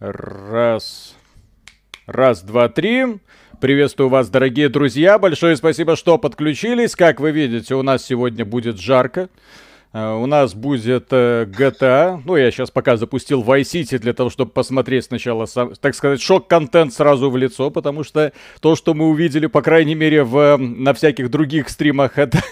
Раз. Раз, два, три. Приветствую вас, дорогие друзья. Большое спасибо, что подключились. Как вы видите, у нас сегодня будет жарко. Uh, у нас будет GTA. Ну, я сейчас пока запустил Vice City для того, чтобы посмотреть сначала, так сказать, шок-контент сразу в лицо, потому что то, что мы увидели, по крайней мере, в, на всяких других стримах, это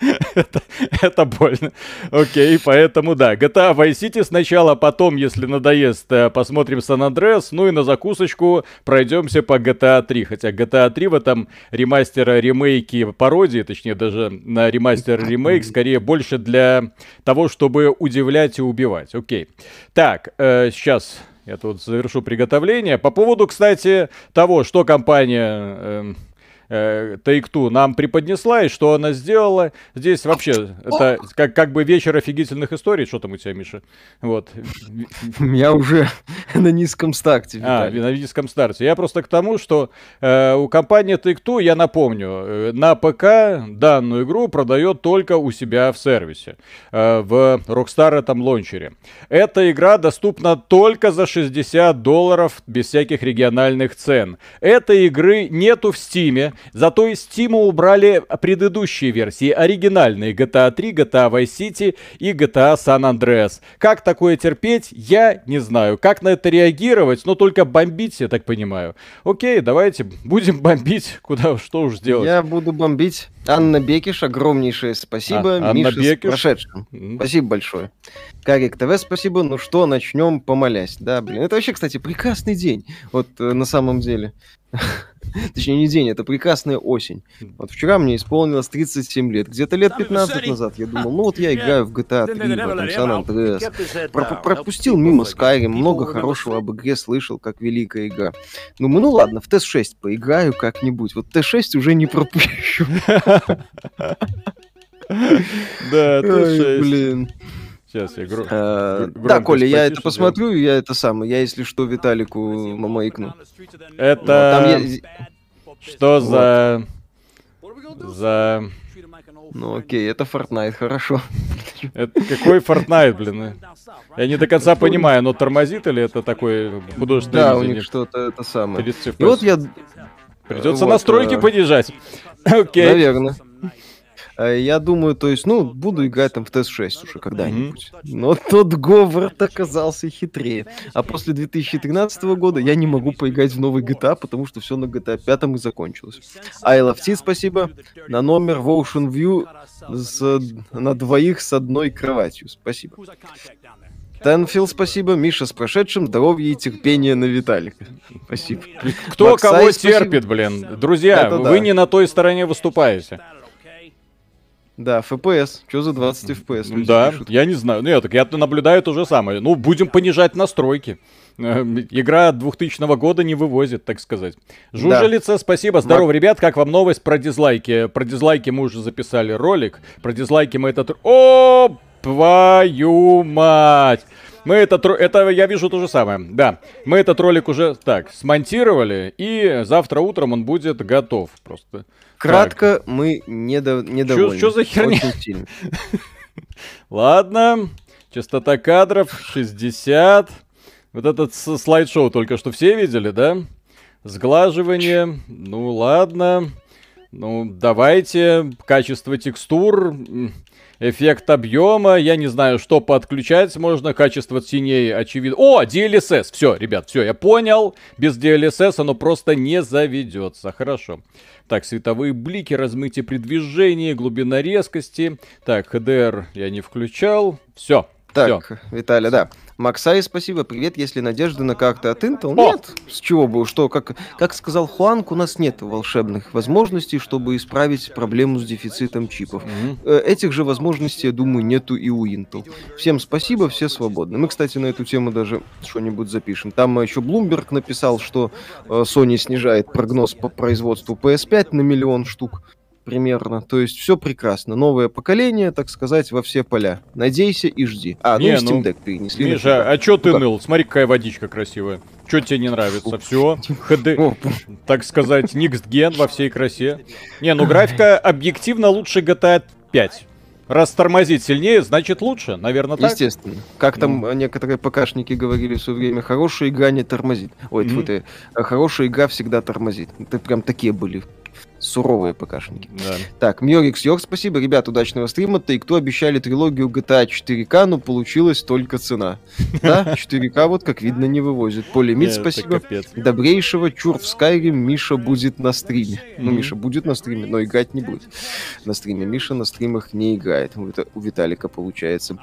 это, это больно. Окей, поэтому да, GTA Vice City сначала, потом, если надоест, э, посмотрим San Andreas, ну и на закусочку пройдемся по GTA 3. Хотя GTA 3 в этом ремастера, ремейке, пародии, точнее даже на ремастер ремейк, скорее больше для того, чтобы удивлять и убивать. Окей. Так, э, сейчас я тут завершу приготовление. По поводу, кстати, того, что компания... Э, э, Take-Two нам преподнесла и что она сделала. Здесь вообще это как, как бы вечер офигительных историй. Что там у тебя, Миша? Вот. Я уже на низком старте. А, на низком старте. Я просто к тому, что э, у компании Take-Two, я напомню, э, на ПК данную игру продает только у себя в сервисе. Э, в Rockstar этом лончере. Эта игра доступна только за 60 долларов без всяких региональных цен. Этой игры нету в Стиме. Зато из Steam убрали предыдущие версии, оригинальные GTA 3, GTA Vice City и GTA San Andreas. Как такое терпеть, я не знаю. Как на это реагировать, но только бомбить, я так понимаю. Окей, давайте будем бомбить, куда, что уж сделать. Я буду бомбить. Анна Бекиш, огромнейшее спасибо. А, Анна Миша Бекиш. с прошедшим. Спасибо большое. Карик ТВ, спасибо. Ну что, начнем помолясь. Да, блин, это вообще, кстати, прекрасный день. Вот э, на самом деле. Точнее, не день, это прекрасная осень. Вот вчера мне исполнилось 37 лет. Где-то лет 15 назад я думал, ну вот я играю в GTA 3, потом San Andreas. Про пропустил мимо Skyrim, много хорошего об игре слышал, как великая игра. Ну, ну ладно, в TS6 поиграю как-нибудь. Вот TS6 уже не пропущу. Да, TS6. Блин. Сейчас я гро... а, Да, Коля, я это посмотрю, я это самое. Я, если что, Виталику мамаикну. Это... Что за... За... Ну окей, это Fortnite, хорошо. Это какой Fortnite, блин? Я не до конца понимаю, но тормозит или это такой художественный Да, у них что-то это самое. И вот я... Придется вот, настройки э... понижать. Окей. Наверное. Э, я думаю, то есть, ну, буду играть там в ТС-6 уже когда-нибудь. Mm-hmm. Но тот Говард оказался хитрее. А после 2013 года я не могу поиграть в новый GTA, потому что все на GTA 5 и закончилось. Tea, спасибо. На номер в Ocean View с, на двоих с одной кроватью. Спасибо. Тенфилд, спасибо. Миша с прошедшим. Здоровья и терпения на Виталика. Спасибо. Кто Максай, кого спасибо. терпит, блин. Друзья, Это вы да. не на той стороне выступаете. Да, FPS. Что за 20 FPS? Да, пишут? я не знаю. Ну, я так, я наблюдаю то же самое. Ну, будем понижать настройки. Э, игра 2000 года не вывозит, так сказать. Жужелица, да. спасибо. Здорово, Мак... ребят. Как вам новость про дизлайки? Про дизлайки мы уже записали ролик. Про дизлайки мы этот... О, твою мать! Мы этот, это я вижу то же самое. Да, мы этот ролик уже так смонтировали, и завтра утром он будет готов просто. Кратко, так. мы недо, недовольны. Что за херня? Ладно, частота кадров 60. Вот этот слайд-шоу только что все видели, да? Сглаживание, ну ладно. Ну, давайте, качество текстур, эффект объема, я не знаю, что подключать можно, качество теней очевидно. О, DLSS, все, ребят, все, я понял, без DLSS оно просто не заведется, хорошо. Так, световые блики, размытие при движении, глубина резкости. Так, HDR я не включал. Все. Так, всё. Виталий, да. Максай, спасибо, привет. Если надежды на как-то от Intel, О! нет. С чего бы, что, как, как сказал Хуанг, у нас нет волшебных возможностей, чтобы исправить проблему с дефицитом чипов. Mm-hmm. Этих же возможностей, я думаю, нету и у Intel. Всем спасибо, все свободны. Мы, кстати, на эту тему даже что-нибудь запишем. Там еще Bloomberg написал, что э, Sony снижает прогноз по производству PS5 на миллион штук примерно. То есть все прекрасно. Новое поколение, так сказать, во все поля. Надейся и жди. А, не, ну и Steam ну, Deck перенесли. Миша, а чё ты ну, ныл? Смотри, какая водичка красивая. Что тебе не нравится? Все, ХД, так сказать, Next Gen во всей красе. Не, ну графика объективно лучше GTA 5. Раз тормозит сильнее, значит лучше, наверное, так? Естественно. Как там ну. некоторые ПКшники говорили в свое время, хорошая игра не тормозит. Ой, mm-hmm. ты, хорошая игра всегда тормозит. Это прям такие были суровые ПКшники. Да. Так, Мьорикс Йорк, спасибо. Ребят, удачного стрима. Ты кто обещали трилогию GTA 4К, но получилась только цена. Да, 4К вот, как видно, не вывозит. Полимит, спасибо. Добрейшего. Чур в Skyrim. Миша будет на стриме. Ну, Миша будет на стриме, но играть не будет. На стриме. Миша на стримах не играет. Это у Виталика получается.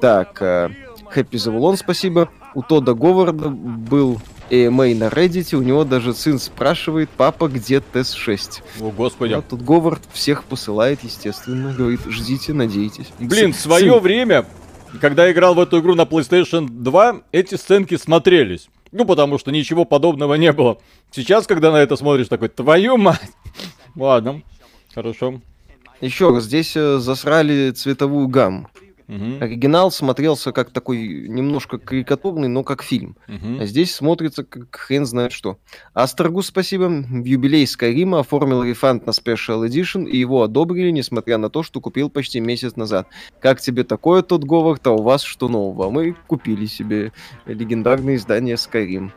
Так, Хэппи Завулон, спасибо. У Тода Говарда был AMA на Reddit, у него даже сын спрашивает, папа, где ТС-6? О, господи. Вот тут Говард всех посылает, естественно, говорит, ждите, надейтесь. Блин, в свое сын... время, когда я играл в эту игру на PlayStation 2, эти сценки смотрелись. Ну, потому что ничего подобного не было. Сейчас, когда на это смотришь, такой, твою мать. Ладно, хорошо. Еще раз, здесь э, засрали цветовую гамму. Угу. Оригинал смотрелся как такой немножко карикатурный, но как фильм. Угу. А здесь смотрится как хрен знает что. Астрогу спасибо. В юбилей Скайрима оформил рефанд на Special Edition, и его одобрили, несмотря на то, что купил почти месяц назад. Как тебе такое, тот Говард, а у вас что нового? Мы купили себе легендарное издание Skyrim.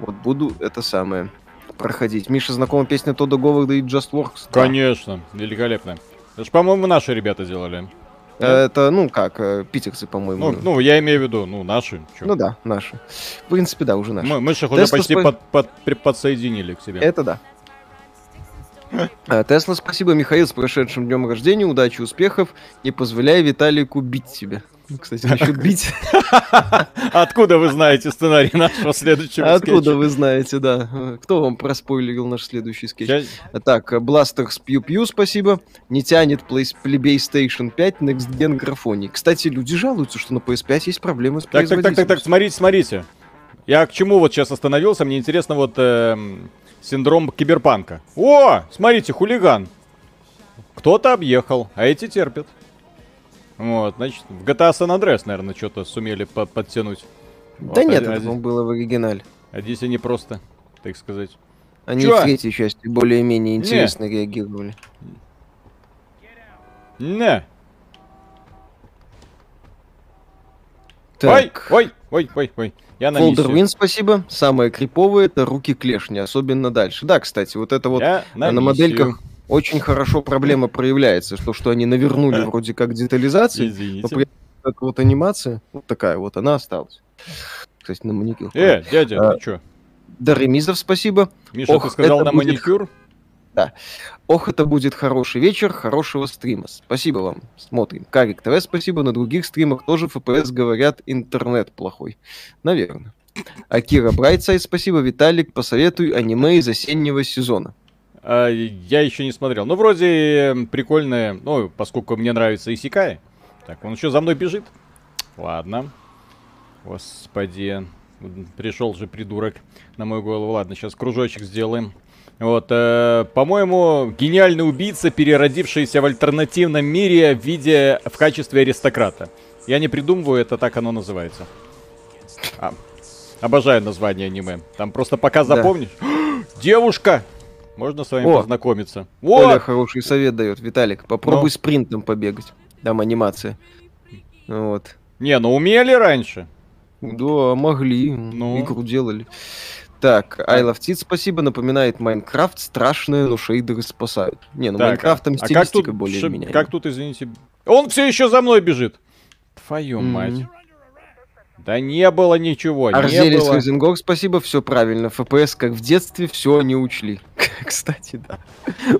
Вот буду это самое проходить. Миша, знакома песня Тодда Говарда и Just Works? Конечно, да. великолепно. Это же, по-моему, наши ребята делали. Это, ну как, э, питерцы, по-моему. Ну, ну, я имею в виду, ну, наши. Чё? Ну да, наши. В принципе, да, уже наши. Мы, мы же их уже почти сп... под, под, подсоединили к себе. Это да. А, Тесла, спасибо, Михаил, с прошедшим днем рождения, удачи, успехов, не позволяй Виталику бить тебя. Кстати, насчет бить. Откуда вы знаете сценарий нашего следующего Откуда вы знаете, да. Кто вам проспойлерил наш следующий скетч? Так, Бластерс Пью Пью, спасибо. Не тянет PlayStation 5 Next Gen графоний. Кстати, люди жалуются, что на PS5 есть проблемы с Так, так, так, так, так, смотрите, смотрите. Я к чему вот сейчас остановился? Мне интересно вот эм, синдром киберпанка. О, смотрите, хулиган. Кто-то объехал, а эти терпят. Вот, значит, в GTA San Andreas, наверное, что-то сумели по подтянуть. Да вот, нет, а, это было в оригинале. А здесь они просто, так сказать... Они Чё? в третьей части более-менее интересно не. реагировали. Не. Так. Ой, ой, ой, ой, ой. Я на Folder спасибо. Самое криповое это руки клешни, особенно дальше. Да, кстати, вот это вот Я на, на модельках очень хорошо проблема проявляется, что, что они навернули вроде как детализации, Извините. но при этом эта вот анимация, вот такая вот, она осталась. Кстати, на маникюр. Э, дядя, а, ты чё? Да, Ремизов, спасибо. Миша, Ох, ты сказал на будет... маникюр? Да. Ох, это будет хороший вечер, хорошего стрима. Спасибо вам. Смотрим. Карик ТВ, спасибо. На других стримах тоже FPS говорят, интернет плохой. Наверное. Акира Брайтсайд, спасибо. Виталик, посоветуй аниме из осеннего сезона. А, я еще не смотрел. Ну, вроде прикольное, ну, поскольку мне нравится Исикай. Так, он еще за мной бежит. Ладно. Господи. Пришел же придурок на мою голову. Ладно, сейчас кружочек сделаем. Вот, э, по-моему, гениальный убийца, переродившийся в альтернативном мире в виде, в качестве аристократа. Я не придумываю, это так оно называется. А, обожаю название аниме. Там просто пока запомнишь. Да. Девушка! Можно с вами О, познакомиться. Оля хороший совет дает, Виталик. Попробуй Но. спринтом побегать. Там анимация. Вот. Не, ну умели раньше. Да, могли. Ну. Игру делали. Так, I Love Tit, спасибо. Напоминает Майнкрафт. Страшное, но шейдеры спасают. Не, ну Майнкрафт там стилистика а как тут, более ш... меняемая. Как тут, извините? Он все еще за мной бежит. Твою mm-hmm. мать. Да не было ничего, Арзелис было. Спасибо, все правильно. ФПС, как в детстве, все не учли. Кстати, да.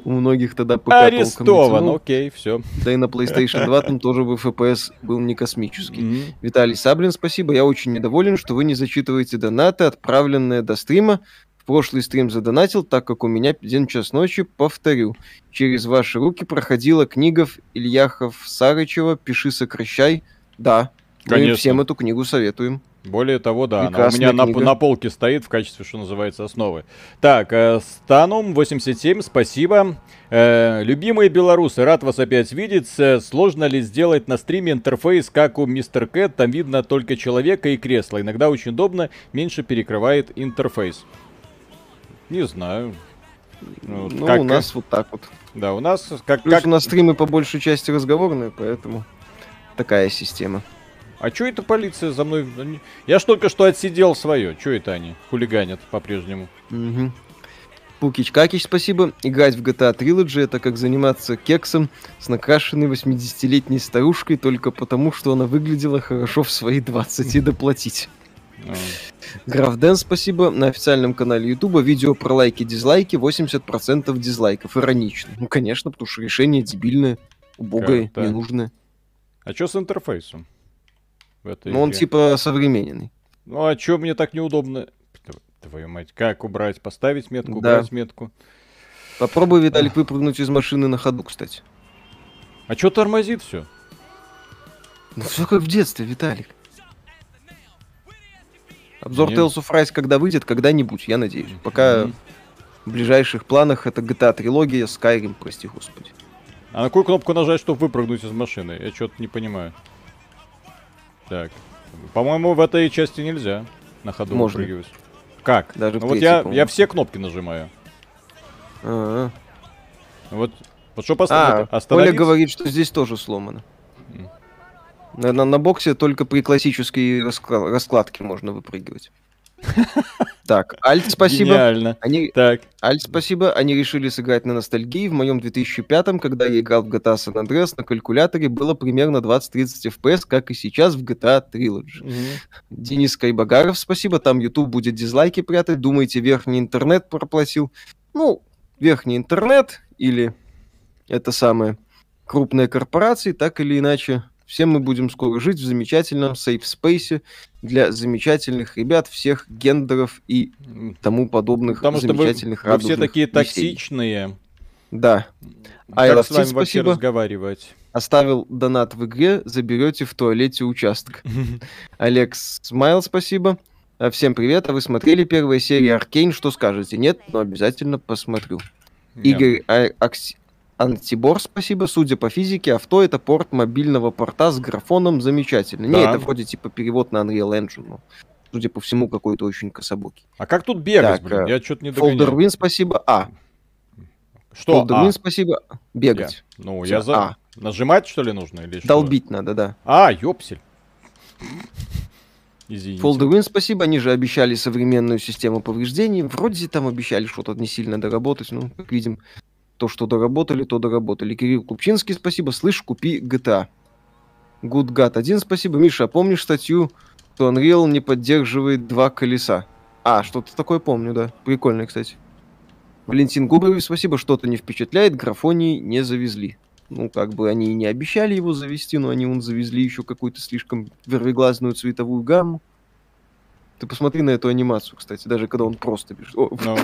У многих тогда ПК Арестован, окей, все. Да и на PlayStation 2 там тоже бы FPS был не космический. Mm-hmm. Виталий Саблин, спасибо. Я очень недоволен, что вы не зачитываете донаты, отправленные до стрима. В прошлый стрим задонатил, так как у меня один час ночи, повторю. Через ваши руки проходила книга Ильяхов Сарычева «Пиши, сокращай». Да, Конечно. Мы всем эту книгу советуем. Более того, да, она у меня на, на полке стоит в качестве, что называется, основы. Так, э, Станум 87, спасибо. Э, любимые белорусы, рад вас опять видеть. Э, сложно ли сделать на стриме интерфейс, как у Мистер Кэт? Там видно только человека и кресло. Иногда очень удобно, меньше перекрывает интерфейс. Не знаю. Ну, ну как, у нас как? вот так вот. Да, у нас как... Плюс как... у нас стримы по большей части разговорные, поэтому такая система. А чё это полиция за мной? Я ж только что отсидел свое. Чё это они хулиганят по-прежнему? Угу. Пукич Какич, спасибо. Играть в GTA Trilogy это как заниматься кексом с накрашенной 80-летней старушкой только потому, что она выглядела хорошо в свои 20 и доплатить. А. Граф Дэн, спасибо. На официальном канале Ютуба видео про лайки-дизлайки 80% дизлайков. Иронично. Ну, конечно, потому что решение дебильное, убогое, ненужное. А что с интерфейсом? Ну, он типа современный. Ну, а чё мне так неудобно? Твою мать, как убрать? Поставить метку, да. убрать метку? Попробуй, Виталик, выпрыгнуть из машины на ходу, кстати. А чё тормозит все? Ну, все как в детстве, Виталик. Обзор Нет. Tales of Rise когда выйдет, когда-нибудь, я надеюсь. Пока mm-hmm. в ближайших планах это GTA трилогия, Skyrim, прости господи. А на какую кнопку нажать, чтобы выпрыгнуть из машины? Я что-то не понимаю. Так. По-моему, в этой части нельзя на ходу Можно. выпрыгивать. Как? Даже ну, вот я, я все кнопки нажимаю. А-а-а. Вот, вот что поставить? А, Оля говорит, что здесь тоже сломано. На, на, на боксе только при классической раскла- раскладке можно выпрыгивать. Так, Альт, спасибо. Гениально. Они... Так. Альт, спасибо. Они решили сыграть на ностальгии. В моем 2005-м, когда я играл в GTA San Andreas, на калькуляторе было примерно 20-30 FPS, как и сейчас в GTA Trilogy. Угу. Денис Кайбагаров, спасибо. Там YouTube будет дизлайки прятать. Думаете, верхний интернет проплатил? Ну, верхний интернет или это самое крупные корпорации, так или иначе все мы будем скоро жить в замечательном сейф-спейсе для замечательных ребят всех гендеров и тому подобных Потому замечательных что вы, вы все такие весей. токсичные. Да. Как а с вами спасибо. вообще разговаривать? Оставил донат в игре, заберете в туалете участок. Алекс Смайл, спасибо. А, всем привет, а вы смотрели первые серии Аркейн, что скажете? Нет, но обязательно посмотрю. Игорь а, Антибор, спасибо. Судя по физике, авто это порт мобильного порта с графоном замечательно. Да. Не, это вроде типа перевод на Unreal Engine. Ну, судя по всему, какой-то очень кособокий. А как тут бегать, так, блин? Я что-то не догоняю. Folder Win, спасибо. А. Что? Folder а? Win, спасибо. Бегать. Я. Ну, Все. я за... А. Нажимать, что ли, нужно? Или Долбить что? надо, да. А, ёпсель. Извините. Folder Win, спасибо. Они же обещали современную систему повреждений. Вроде там обещали что-то не сильно доработать. Ну, как видим, то, что доработали, то доработали. Кирилл Купчинский, спасибо. Слышь, купи GTA. Good God 1, спасибо. Миша, а помнишь статью, что Unreal не поддерживает два колеса? А, что-то такое помню, да. Прикольно, кстати. Валентин Губарев, спасибо, что-то не впечатляет, графонии не завезли. Ну, как бы они и не обещали его завести, но они он завезли еще какую-то слишком вервиглазную цветовую гамму. Ты посмотри на эту анимацию, кстати, даже когда он просто бежит. Ну.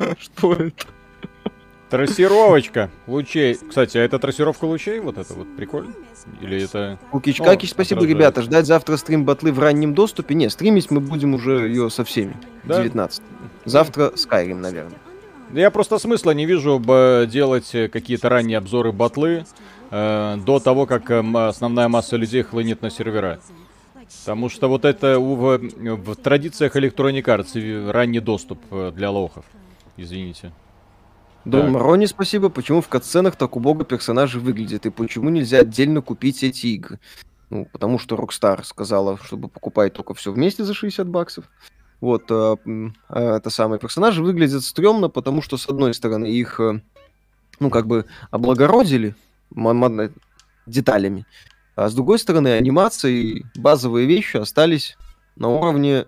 Что это? Трассировочка лучей. Кстати, а это трассировка лучей? Вот это вот прикольно? Или это... Кукич, О, Какич, спасибо, отражает. ребята. Ждать завтра стрим батлы в раннем доступе? Не, стримить мы будем уже ее со всеми. Да? 19. Завтра Skyrim, наверное. Я просто смысла не вижу делать какие-то ранние обзоры батлы э, до того, как э, основная масса людей хлынет на сервера. Потому что вот это в, в традициях Electronic Arts ранний доступ э, для лохов. Извините. Дон Марони, спасибо. Почему в катсценах так убого персонажи выглядят? И почему нельзя отдельно купить эти игры? Ну, потому что Rockstar сказала, чтобы покупать только все вместе за 60 баксов. Вот, э, э, это самые персонажи выглядят стрёмно, потому что, с одной стороны, их, э, ну, как бы облагородили деталями, а с другой стороны, анимации, базовые вещи остались на уровне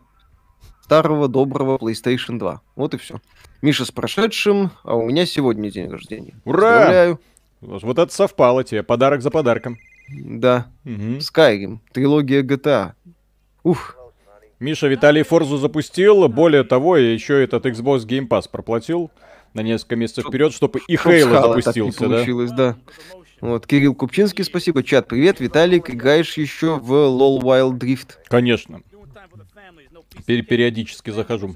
старого доброго PlayStation 2. Вот и все. Миша с прошедшим, а у меня сегодня день рождения. Ура! Поздравляю. Вот это совпало тебе, подарок за подарком. Да. Угу. Skyrim, трилогия GTA. Ух. Миша Виталий Форзу запустил, более того, еще этот Xbox Game Pass проплатил на несколько месяцев вперед, чтобы и Хейла запустился, так получилось, да? да. Вот, Кирилл Купчинский, спасибо. Чат, привет. Виталик, играешь еще в LOL Wild Drift? Конечно. Периодически захожу.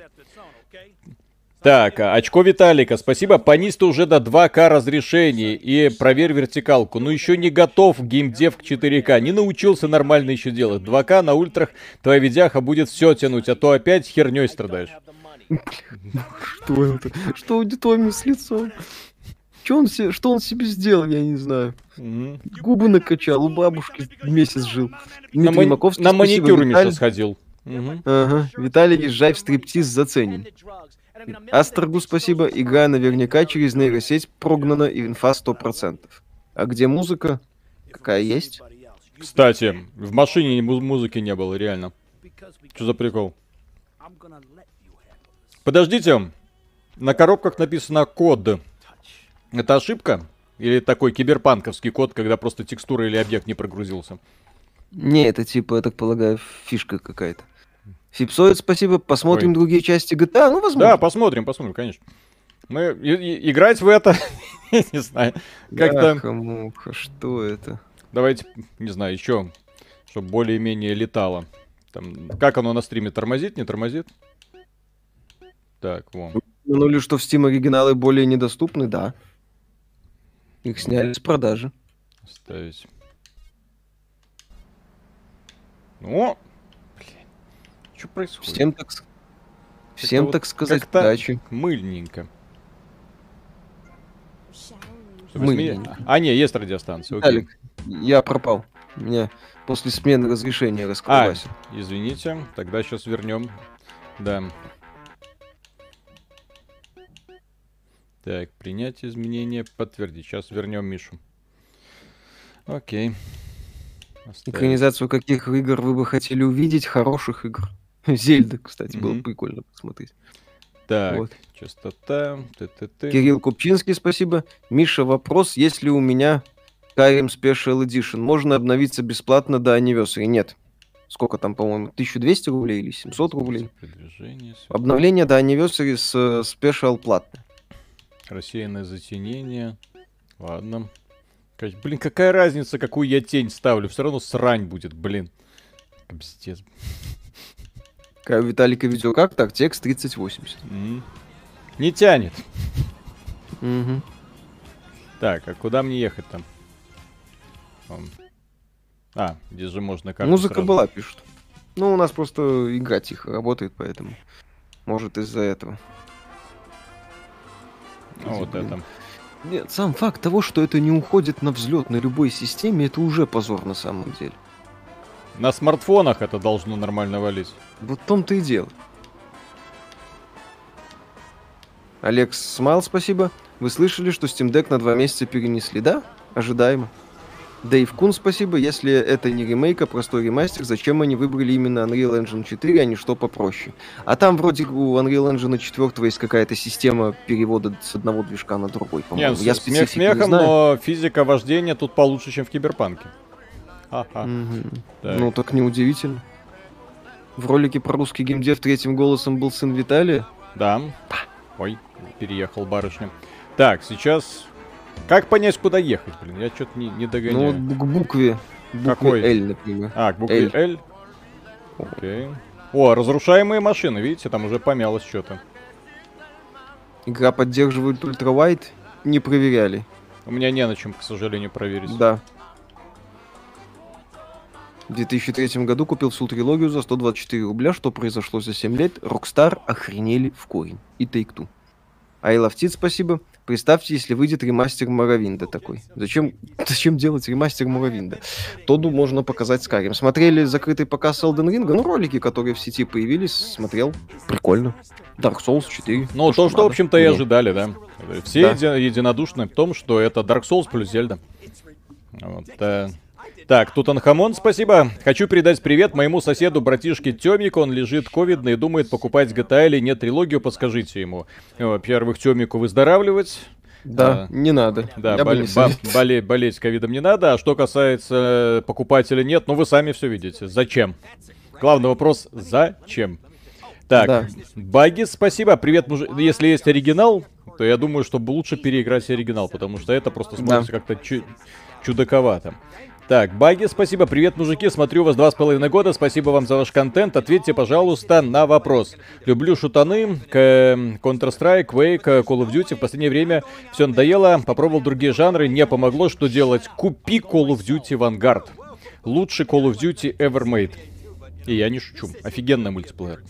Так, очко Виталика, спасибо. Понизь уже до 2К разрешения и проверь вертикалку. Ну еще не готов геймдев к 4К, не научился нормально еще делать. 2К на ультрах твоя видяха будет все тянуть, а то опять херней страдаешь. Что это? Что аудитория с лицом? Что он, себе, что он себе сделал, я не знаю. Угу. Губы накачал, у бабушки месяц жил. на, мани... на маникюр Миша сходил. Угу. Ага. Виталий, езжай в стриптиз, заценим. Астрогу спасибо, игра наверняка через нейросеть прогнана и инфа 100%. А где музыка? Какая есть? Кстати, в машине музыки не было, реально. Что за прикол? Подождите, на коробках написано код. Это ошибка? Или такой киберпанковский код, когда просто текстура или объект не прогрузился? Не, это типа, я так полагаю, фишка какая-то. Фипсоид, спасибо. Посмотрим Ой. другие части GTA. Ну, возможно. Да, посмотрим, посмотрим, конечно. Мы и, и, играть в это, не знаю, как-то... Муха, что это? Давайте, не знаю, еще, чтобы более-менее летало. Там, как оно на стриме тормозит, не тормозит? Так, вон. Ну или что в Steam оригиналы более недоступны, да. Их сняли с продажи. Ставить. Ну. Что происходит? Всем так, всем, Это так вот сказать, удачи. Мыльненько. Мыльненько. А, не, есть радиостанция. Окей. Алик, я пропал. Меня после смены разрешения раскрылась. А, извините, тогда сейчас вернем. Да. Так, принять изменения, подтвердить. Сейчас вернем Мишу. Окей. Оставить. Экранизацию каких игр вы бы хотели увидеть? Хороших игр. Зельда, кстати, mm-hmm. было бы прикольно посмотреть. Так, вот. частота. Т-т-т. Кирилл Купчинский, спасибо. Миша, вопрос, есть ли у меня Skyrim Special Edition? Можно обновиться бесплатно до Anniversary? Нет. Сколько там, по-моему, 1200 рублей или 700 рублей? Обновление до Anniversary с э, Special платно. Рассеянное затенение. Ладно. Блин, какая разница, какую я тень ставлю? Все равно срань будет, блин. Пиздец. Виталика видео как? Так, текст 3080. Mm. Не тянет. Mm-hmm. Так, а куда мне ехать там? А, здесь же можно как Музыка сразу... была, пишут. Ну, у нас просто игра тихо работает, поэтому. Может, из-за этого. А вот это. Нет, сам факт того, что это не уходит на взлет на любой системе, это уже позор на самом деле. На смартфонах это должно нормально валить. Вот в том-то и дело. Алекс Смайл, спасибо. Вы слышали, что Steam Deck на два месяца перенесли, да? Ожидаемо. Дэйв Кун, спасибо. Если это не ремейк, а простой ремастер, зачем они выбрали именно Unreal Engine 4, а не что попроще? А там вроде у Unreal Engine 4 есть какая-то система перевода с одного движка на другой, по-моему. Нет, Я смех смехом, не знаю. но физика вождения тут получше, чем в Киберпанке. Ну, так неудивительно. В ролике про русский геймдев третьим голосом был сын Виталия? Да. Ой, переехал барышня. Так, сейчас как понять, куда ехать, блин? Я что-то не, не догоняю. Ну, к букве. букве Какой? L, например. А, к букве L. L? Окей. О, разрушаемые машины, видите, там уже помялось что-то. Игра поддерживает ультравайт, не проверяли. У меня не на чем, к сожалению, проверить. Да. В 2003 году купил всю трилогию за 124 рубля. Что произошло за 7 лет? Rockstar охренели в корень. И Take-Two. А спасибо. Представьте, если выйдет ремастер Моровинда такой. Зачем, зачем делать ремастер Моровинда? Тоду можно показать Скарим. Смотрели закрытый показ Elden Ring? Ну, ролики, которые в сети появились, смотрел. Прикольно. Dark Souls 4. Ну, то, что, в общем-то, и ожидали, да. Все да. единодушны в том, что это Dark Souls плюс Зельда. Вот, да. Так, Тутанхамон, спасибо. Хочу передать привет моему соседу, братишке Тёмику. Он лежит ковидно и думает покупать GTA или нет трилогию, подскажите ему. Во-первых, Тёмику выздоравливать. Да, а, не надо. Да, Я бол- не болеть, болеть ковидом не надо. А что касается покупателя нет, ну вы сами все видите. Зачем? Главный вопрос, зачем? Так, да. баги, спасибо. Привет, муж... Если есть оригинал, то я думаю, что лучше переиграть оригинал, потому что это просто смотрится да. как-то чу- чудаковато. Так, Баги, спасибо. Привет, мужики. Смотрю вас два с половиной года. Спасибо вам за ваш контент. Ответьте, пожалуйста, на вопрос. Люблю шутаны, к Counter-Strike, Quake, Call of Duty. В последнее время все надоело. Попробовал другие жанры. Не помогло. Что делать? Купи Call of Duty Vanguard. Лучший Call of Duty ever made. И я не шучу. Офигенный мультиплеер.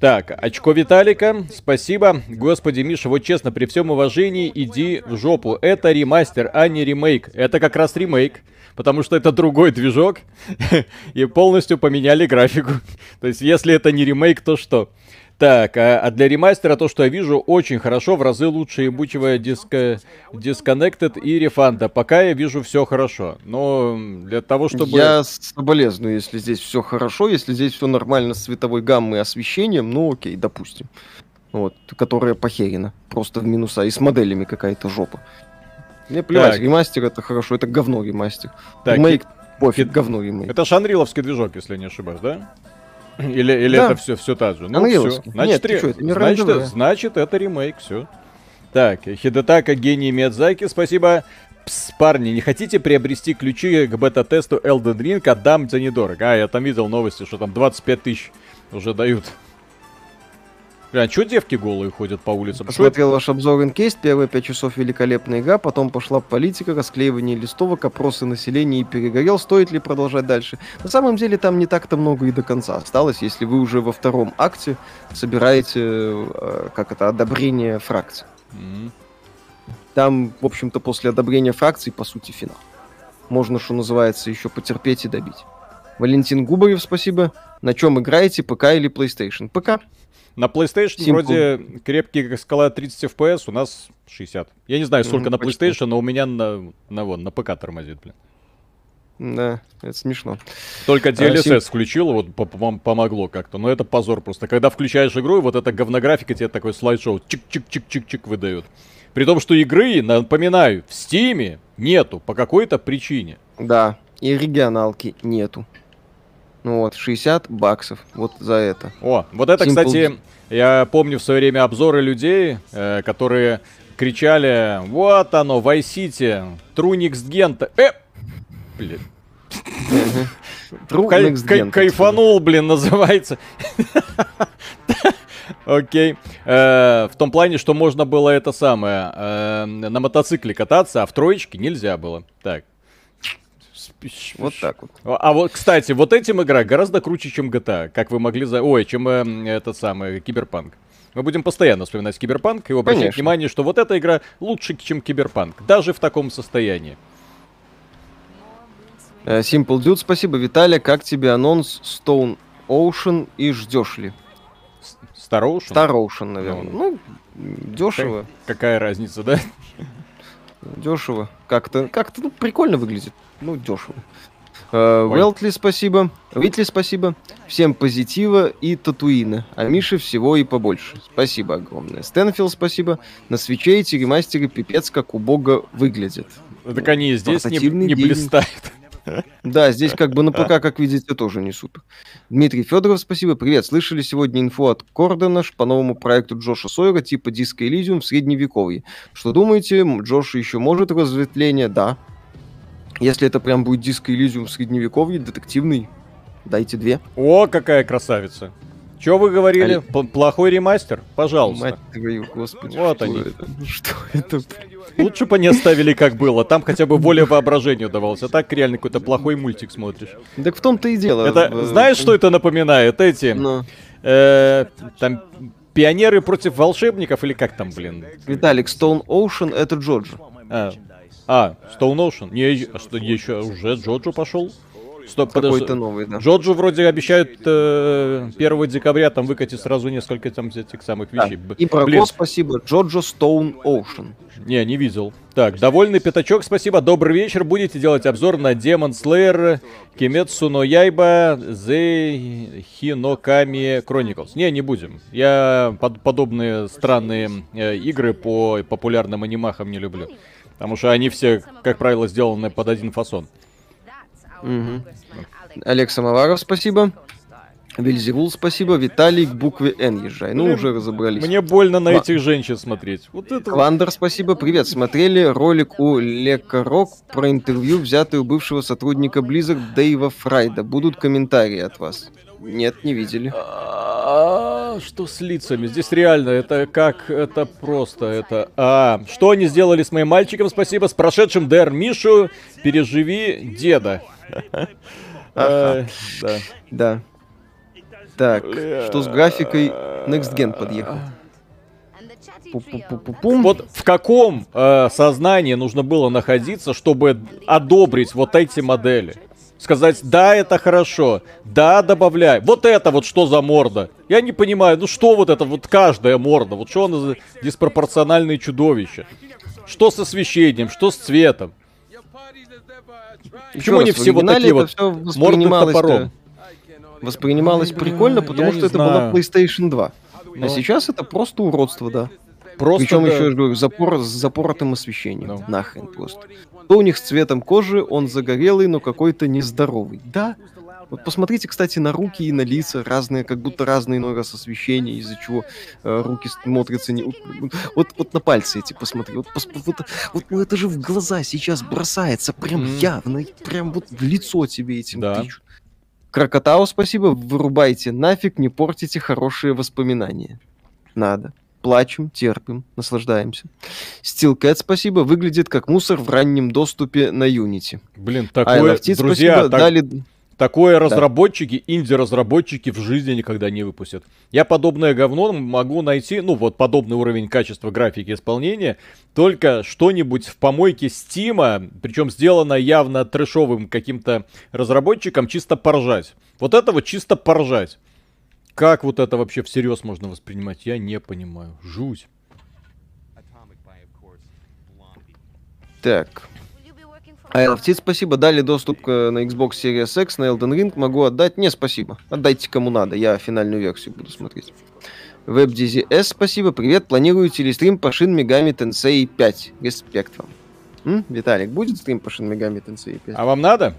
Так, очко Виталика, спасибо. Господи, Миша, вот честно, при всем уважении, иди в жопу. Это ремастер, а не ремейк. Это как раз ремейк потому что это другой движок, и полностью поменяли графику. То есть, если это не ремейк, то что? Так, а, а для ремастера то, что я вижу, очень хорошо, в разы лучше ебучего диска, Disconnected и рефанда. Пока я вижу все хорошо. Но для того, чтобы... Я соболезную, если здесь все хорошо, если здесь все нормально с цветовой гаммой и освещением, ну окей, допустим. Вот, которая похерена. Просто в минуса. И с моделями какая-то жопа. Мне плевать, так. ремастер это хорошо, это говно ремастер. Так, Ремейк, пофиг, и... говно ремейк. Это шанриловский движок, если не ошибаюсь, да? Или, или да. это все, все та же? Ну, все. Значит, Нет, ре... что, это не значит, это, значит, это ремейк, все. Так, Хидетака, гений Миядзаки, спасибо. Пс, парни, не хотите приобрести ключи к бета-тесту Elden Ring? Отдам за недорого. А, я там видел новости, что там 25 тысяч уже дают. Бля, а что девки голые ходят по улицам? Посмотрел ваш обзор инкейст, первые пять часов великолепная игра, потом пошла политика, расклеивание листовок, опросы населения и перегорел, стоит ли продолжать дальше. На самом деле там не так-то много и до конца осталось, если вы уже во втором акте собираете, э, как это, одобрение фракций. Mm-hmm. Там, в общем-то, после одобрения фракций, по сути, финал. Можно, что называется, еще потерпеть и добить. Валентин Губарев, спасибо. На чем играете, ПК или PlayStation? ПК. На PlayStation Simple. вроде крепкий как скала 30 FPS, у нас 60. Я не знаю, сколько mm, на PlayStation, но у меня на, на, вон, на ПК тормозит, блин. Да, это смешно. Только DLSS а, включил, вот помогло как-то. Но это позор просто. Когда включаешь игру, и вот эта говнографика тебе такой слайд-шоу чик-чик-чик-чик-чик выдает. При том, что игры, напоминаю, в Стиме нету по какой-то причине. Да, и регионалки нету. Ну вот, 60 баксов вот за это. О, вот это, Simple... кстати, я помню в свое время обзоры людей, э, которые кричали, вот оно, Vice City, True Next Gen. Э! Блин. Next Кайфанул, блин, называется. Окей. Э, в том плане, что можно было это самое, э, на мотоцикле кататься, а в троечке нельзя было. Так. Вот так вот. А, а вот, кстати, вот этим игра гораздо круче, чем GTA, как вы могли за... Ой, чем э, этот самый Киберпанк. Мы будем постоянно вспоминать Киберпанк и обращать Конечно. внимание, что вот эта игра лучше, чем Киберпанк, даже в таком состоянии. Э, Simple Dude, спасибо. Виталий, как тебе анонс Stone Ocean и ждешь ли? Star Ocean? Star Ocean, наверное. Ну, ну дешево. Какая разница, да? Дешево. Как-то, как-то ну, прикольно выглядит. Ну, дешево. Велтли, uh, спасибо. Витли, спасибо. Всем позитива и татуина. А Мише всего и побольше. Спасибо огромное. Стэнфилд, спасибо. На свече эти ремастеры пипец как у бога выглядят. Так они здесь не, не блистают. Да, здесь как бы на ПК, как видите, тоже не супер. Дмитрий Федоров, спасибо. Привет. Слышали сегодня инфу от Кордона по новому проекту Джоша Сойера типа Диско Элизиум в средневековье. Что думаете, Джош еще может разветвление? Да. Если это прям будет Диско Элизиум средневековье, детективный, дайте две. О, какая красавица. Что вы говорили? А... Плохой ремастер? Пожалуйста. Мать твою, господи. Вот что они. Это? Что это? Лучше бы они оставили как было. Там хотя бы воля воображению давалось. А так реально какой-то плохой мультик смотришь. Так в том-то и дело. Это, знаешь, что это напоминает? Эти... Но. Э, там пионеры против волшебников или как там, блин? Виталик, Stone Ocean это Джоджо. А, а Stone Ocean? Не, а что, еще уже Джоджо пошел? Стоп, Какой-то новый, да. Джоджо вроде обещают э, 1 декабря там выкатить сразу несколько там этих самых вещей. Да. И про Блин. спасибо. Джоджо Стоун Оушен. Не, не видел. Так, довольный пятачок, спасибо. Добрый вечер. Будете делать обзор на Demon Slayer, Kimetsu no Yaiba, The Hinokami Chronicles. Не, не будем. Я под подобные странные э, игры по популярным анимахам не люблю. Потому что они все, как правило, сделаны под один фасон. Угу. Олег Самоваров, спасибо. Вильзевул, спасибо. Виталий к букве Н езжай. Ну, уже разобрались. Мне больно на этих женщин смотреть. Вот это... Кландер, спасибо. Привет. Смотрели ролик у Лека Рок про интервью, взятое у бывшего сотрудника Blizzard Дэйва Фрайда. Будут комментарии от вас. Нет, не видели. А, что с лицами? Здесь реально, это как, это просто, это... А, что они сделали с моим мальчиком? Спасибо. С прошедшим ДР Мишу. Переживи деда. Да. Да. Так, что с графикой? Next Gen подъехал. Вот в каком э, сознании нужно было находиться, чтобы одобрить вот эти модели? Сказать, да, это хорошо, да, добавляй. Вот это вот что за морда? Я не понимаю, ну что вот это вот каждая морда? Вот что она за диспропорциональные чудовища? Что с освещением, что с цветом? Почему они все вот такие вот морды топором? Воспринималось прикольно, потому что это была PlayStation 2. А сейчас это просто уродство, да. Просто Причем да. еще, я говорю, запор, с запоротым освещением. No. Нахрен просто. То у них с цветом кожи, он загорелый, но какой-то нездоровый. Да, вот посмотрите, кстати, на руки и на лица разные, как будто разные иной раз освещения, из-за чего э, руки смотрятся не... Вот, вот на пальцы эти посмотри. Вот, пос... вот, вот ну это же в глаза сейчас бросается, прям mm. явно, прям вот в лицо тебе этим да. тычут. Крокотау, спасибо, вырубайте нафиг, не портите хорошие воспоминания. Надо плачем, терпим, наслаждаемся. Steel Cat, спасибо, выглядит как мусор в раннем доступе на Unity. Блин, такое, Tit, друзья, спасибо, так, дали... такое да. разработчики, инди-разработчики в жизни никогда не выпустят. Я подобное говно могу найти, ну вот подобный уровень качества графики исполнения, только что-нибудь в помойке Стима, причем сделано явно трэшовым каким-то разработчиком, чисто поржать. Вот это вот чисто поржать. Как вот это вообще всерьез можно воспринимать, я не понимаю. Жуть. Так. ILFT, спасибо. Дали доступ на Xbox Series X, на Elden Ring. Могу отдать? Не, спасибо. Отдайте кому надо. Я финальную версию буду смотреть. WebDZ спасибо. Привет. Планируете ли стрим по Shin Megami Tensei 5? Респект вам. М? Виталик, будет стрим по Shin Megami Tensei 5? А вам надо?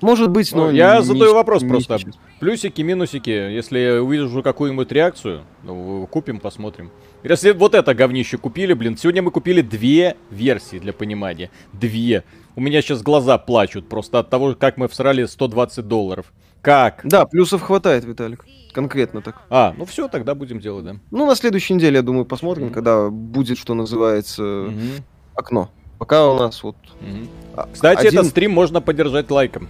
Может быть, но... Я не, задаю вопрос не просто. Сейчас. Плюсики, минусики. Если увижу какую-нибудь реакцию, ну, купим, посмотрим. Если вот это говнище купили, блин, сегодня мы купили две версии для понимания. Две. У меня сейчас глаза плачут просто от того, как мы всрали 120 долларов. Как? Да, плюсов хватает, Виталик. Конкретно так. А, ну все, тогда будем делать, да. Ну, на следующей неделе, я думаю, посмотрим, mm-hmm. когда будет, что называется, mm-hmm. окно. Пока у нас вот... Mm-hmm. Кстати, один... этот стрим можно поддержать лайком.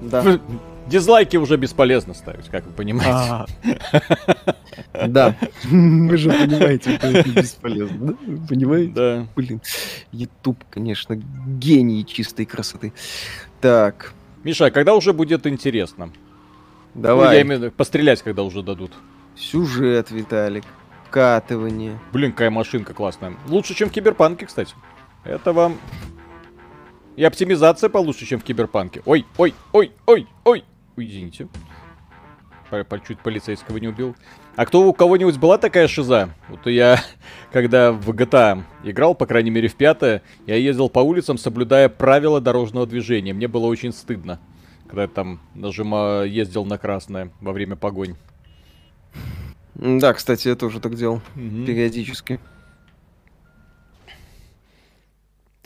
Да. Дизлайки уже бесполезно ставить, как вы понимаете. А. Да. Вы же понимаете, что это бесполезно? Понимаете? Да. Блин. Ютуб, конечно, гений чистой красоты. Так. Миша, а когда уже будет интересно? Давай. Ну, я имею в виду, пострелять, когда уже дадут. Сюжет, Виталик. Катывание. Блин, какая машинка классная. Лучше, чем в Киберпанке, кстати. Это вам и оптимизация получше, чем в Киберпанке. Ой, ой, ой, ой, ой. Извините. Чуть полицейского не убил. А кто у кого-нибудь была такая шиза? Вот я, когда в GTA играл, по крайней мере в пятое, я ездил по улицам, соблюдая правила дорожного движения. Мне было очень стыдно, когда я там нажима ездил на красное во время погонь. Да, кстати, я тоже так делал угу. периодически.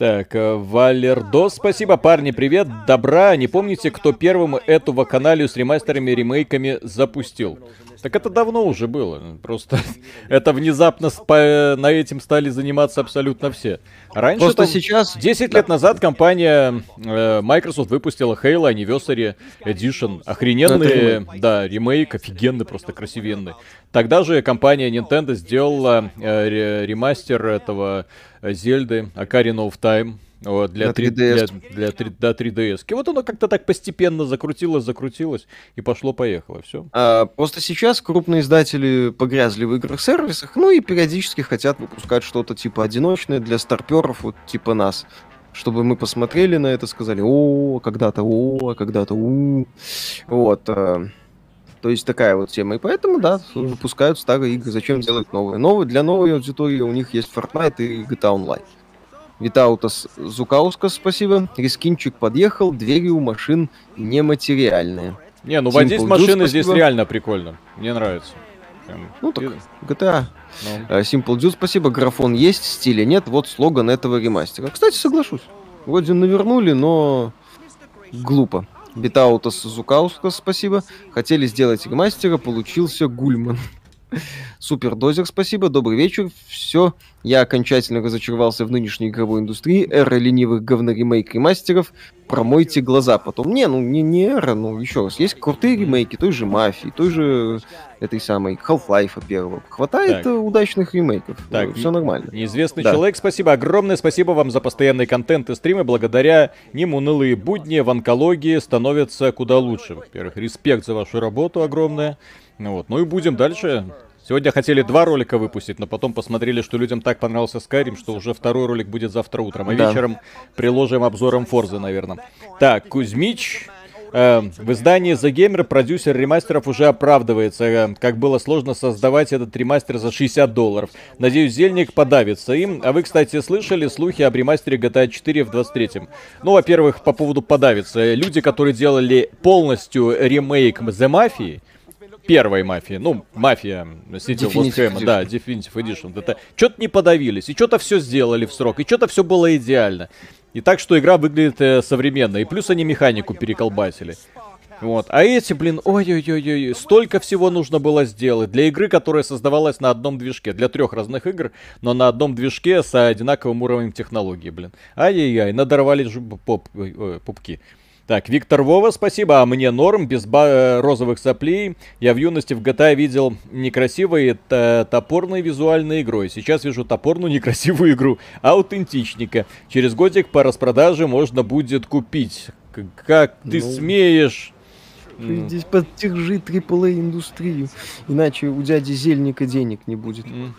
Так, э, Валердос, спасибо, парни, привет, добра. Не помните, кто первым эту вакханалию с ремастерами и ремейками запустил? Так это давно уже было. Просто это внезапно спа- на этим стали заниматься абсолютно все. Раньше Просто сейчас... 10 лет назад компания э, Microsoft выпустила Halo Anniversary Edition. Охрененный, да, ремейк, офигенный, просто красивенный. Тогда же компания Nintendo сделала э, ремастер этого Зельды Ocarina of Time вот, для, 3, для, для, 3, для 3DS. И вот оно как-то так постепенно закрутилось, закрутилось и пошло-поехало. Все. А, просто сейчас крупные издатели погрязли в играх-сервисах, ну и периодически хотят выпускать что-то типа одиночное для старперов, вот типа нас. Чтобы мы посмотрели на это, сказали, о, когда-то, о, когда-то, у. Вот. А, то есть такая вот тема. И поэтому, да, выпускают старые игры. Зачем делать новые? Новые для новой аудитории у них есть Fortnite и GTA Online. Витаутас Зукаускас, спасибо. Рискинчик подъехал, двери у машин нематериальные. Не, ну водить машины здесь реально прикольно. Мне нравится. Прям. Ну так, GTA. Ну. Uh, Simple Dude, спасибо. Графон есть, стиля нет. Вот слоган этого ремастера. Кстати, соглашусь. Вроде навернули, но глупо. Битаутас Зукаускас, спасибо. Хотели сделать ремастера, получился Гульман. Супер Дозер, спасибо, добрый вечер. Все, я окончательно разочаровался в нынешней игровой индустрии. Эра ленивых говноремейк мастеров. Промойте глаза потом. Не, ну не, не эра, ну еще раз. Есть крутые ремейки той же Мафии, той же этой самой Half-Life первого. Хватает так. удачных ремейков. Так, все нормально. Неизвестный да. человек, спасибо. Огромное спасибо вам за постоянный контент и стримы. Благодаря ним унылые будни в онкологии становятся куда лучше. Во-первых, респект за вашу работу огромное. Ну вот. Ну и будем дальше. Сегодня хотели два ролика выпустить, но потом посмотрели, что людям так понравился Skyrim, что уже второй ролик будет завтра утром. А да. вечером приложим обзором Форзы, наверное. Так, Кузьмич. Э, в издании The Gamer продюсер ремастеров уже оправдывается, э, как было сложно создавать этот ремастер за 60 долларов. Надеюсь, Зельник подавится им. А вы, кстати, слышали слухи об ремастере GTA 4 в 23-м? Ну, во-первых, по поводу подавиться. Люди, которые делали полностью ремейк The Mafia, первой мафии. Ну, мафия City of Lost Crime, да, Definitive Edition. Это что-то не подавились, и что-то все сделали в срок, и что-то все было идеально. И так, что игра выглядит э, современно. И плюс они механику переколбасили. Вот. А эти, блин, ой-ой-ой-ой, столько всего нужно было сделать. Для игры, которая создавалась на одном движке. Для трех разных игр, но на одном движке с одинаковым уровнем технологии, блин. Ай-яй-яй, надорвали поп, ой, пупки. Так, Виктор Вова, спасибо. А мне норм, без ба- розовых соплей. Я в юности в GTA видел некрасивые топорные визуальные игрой. Сейчас вижу топорную некрасивую игру. Аутентичника. Через годик по распродаже можно будет купить. Как ты ну... смеешь? Здесь поддержи AAA индустрию, иначе у дяди Зельника денег не будет. Mm.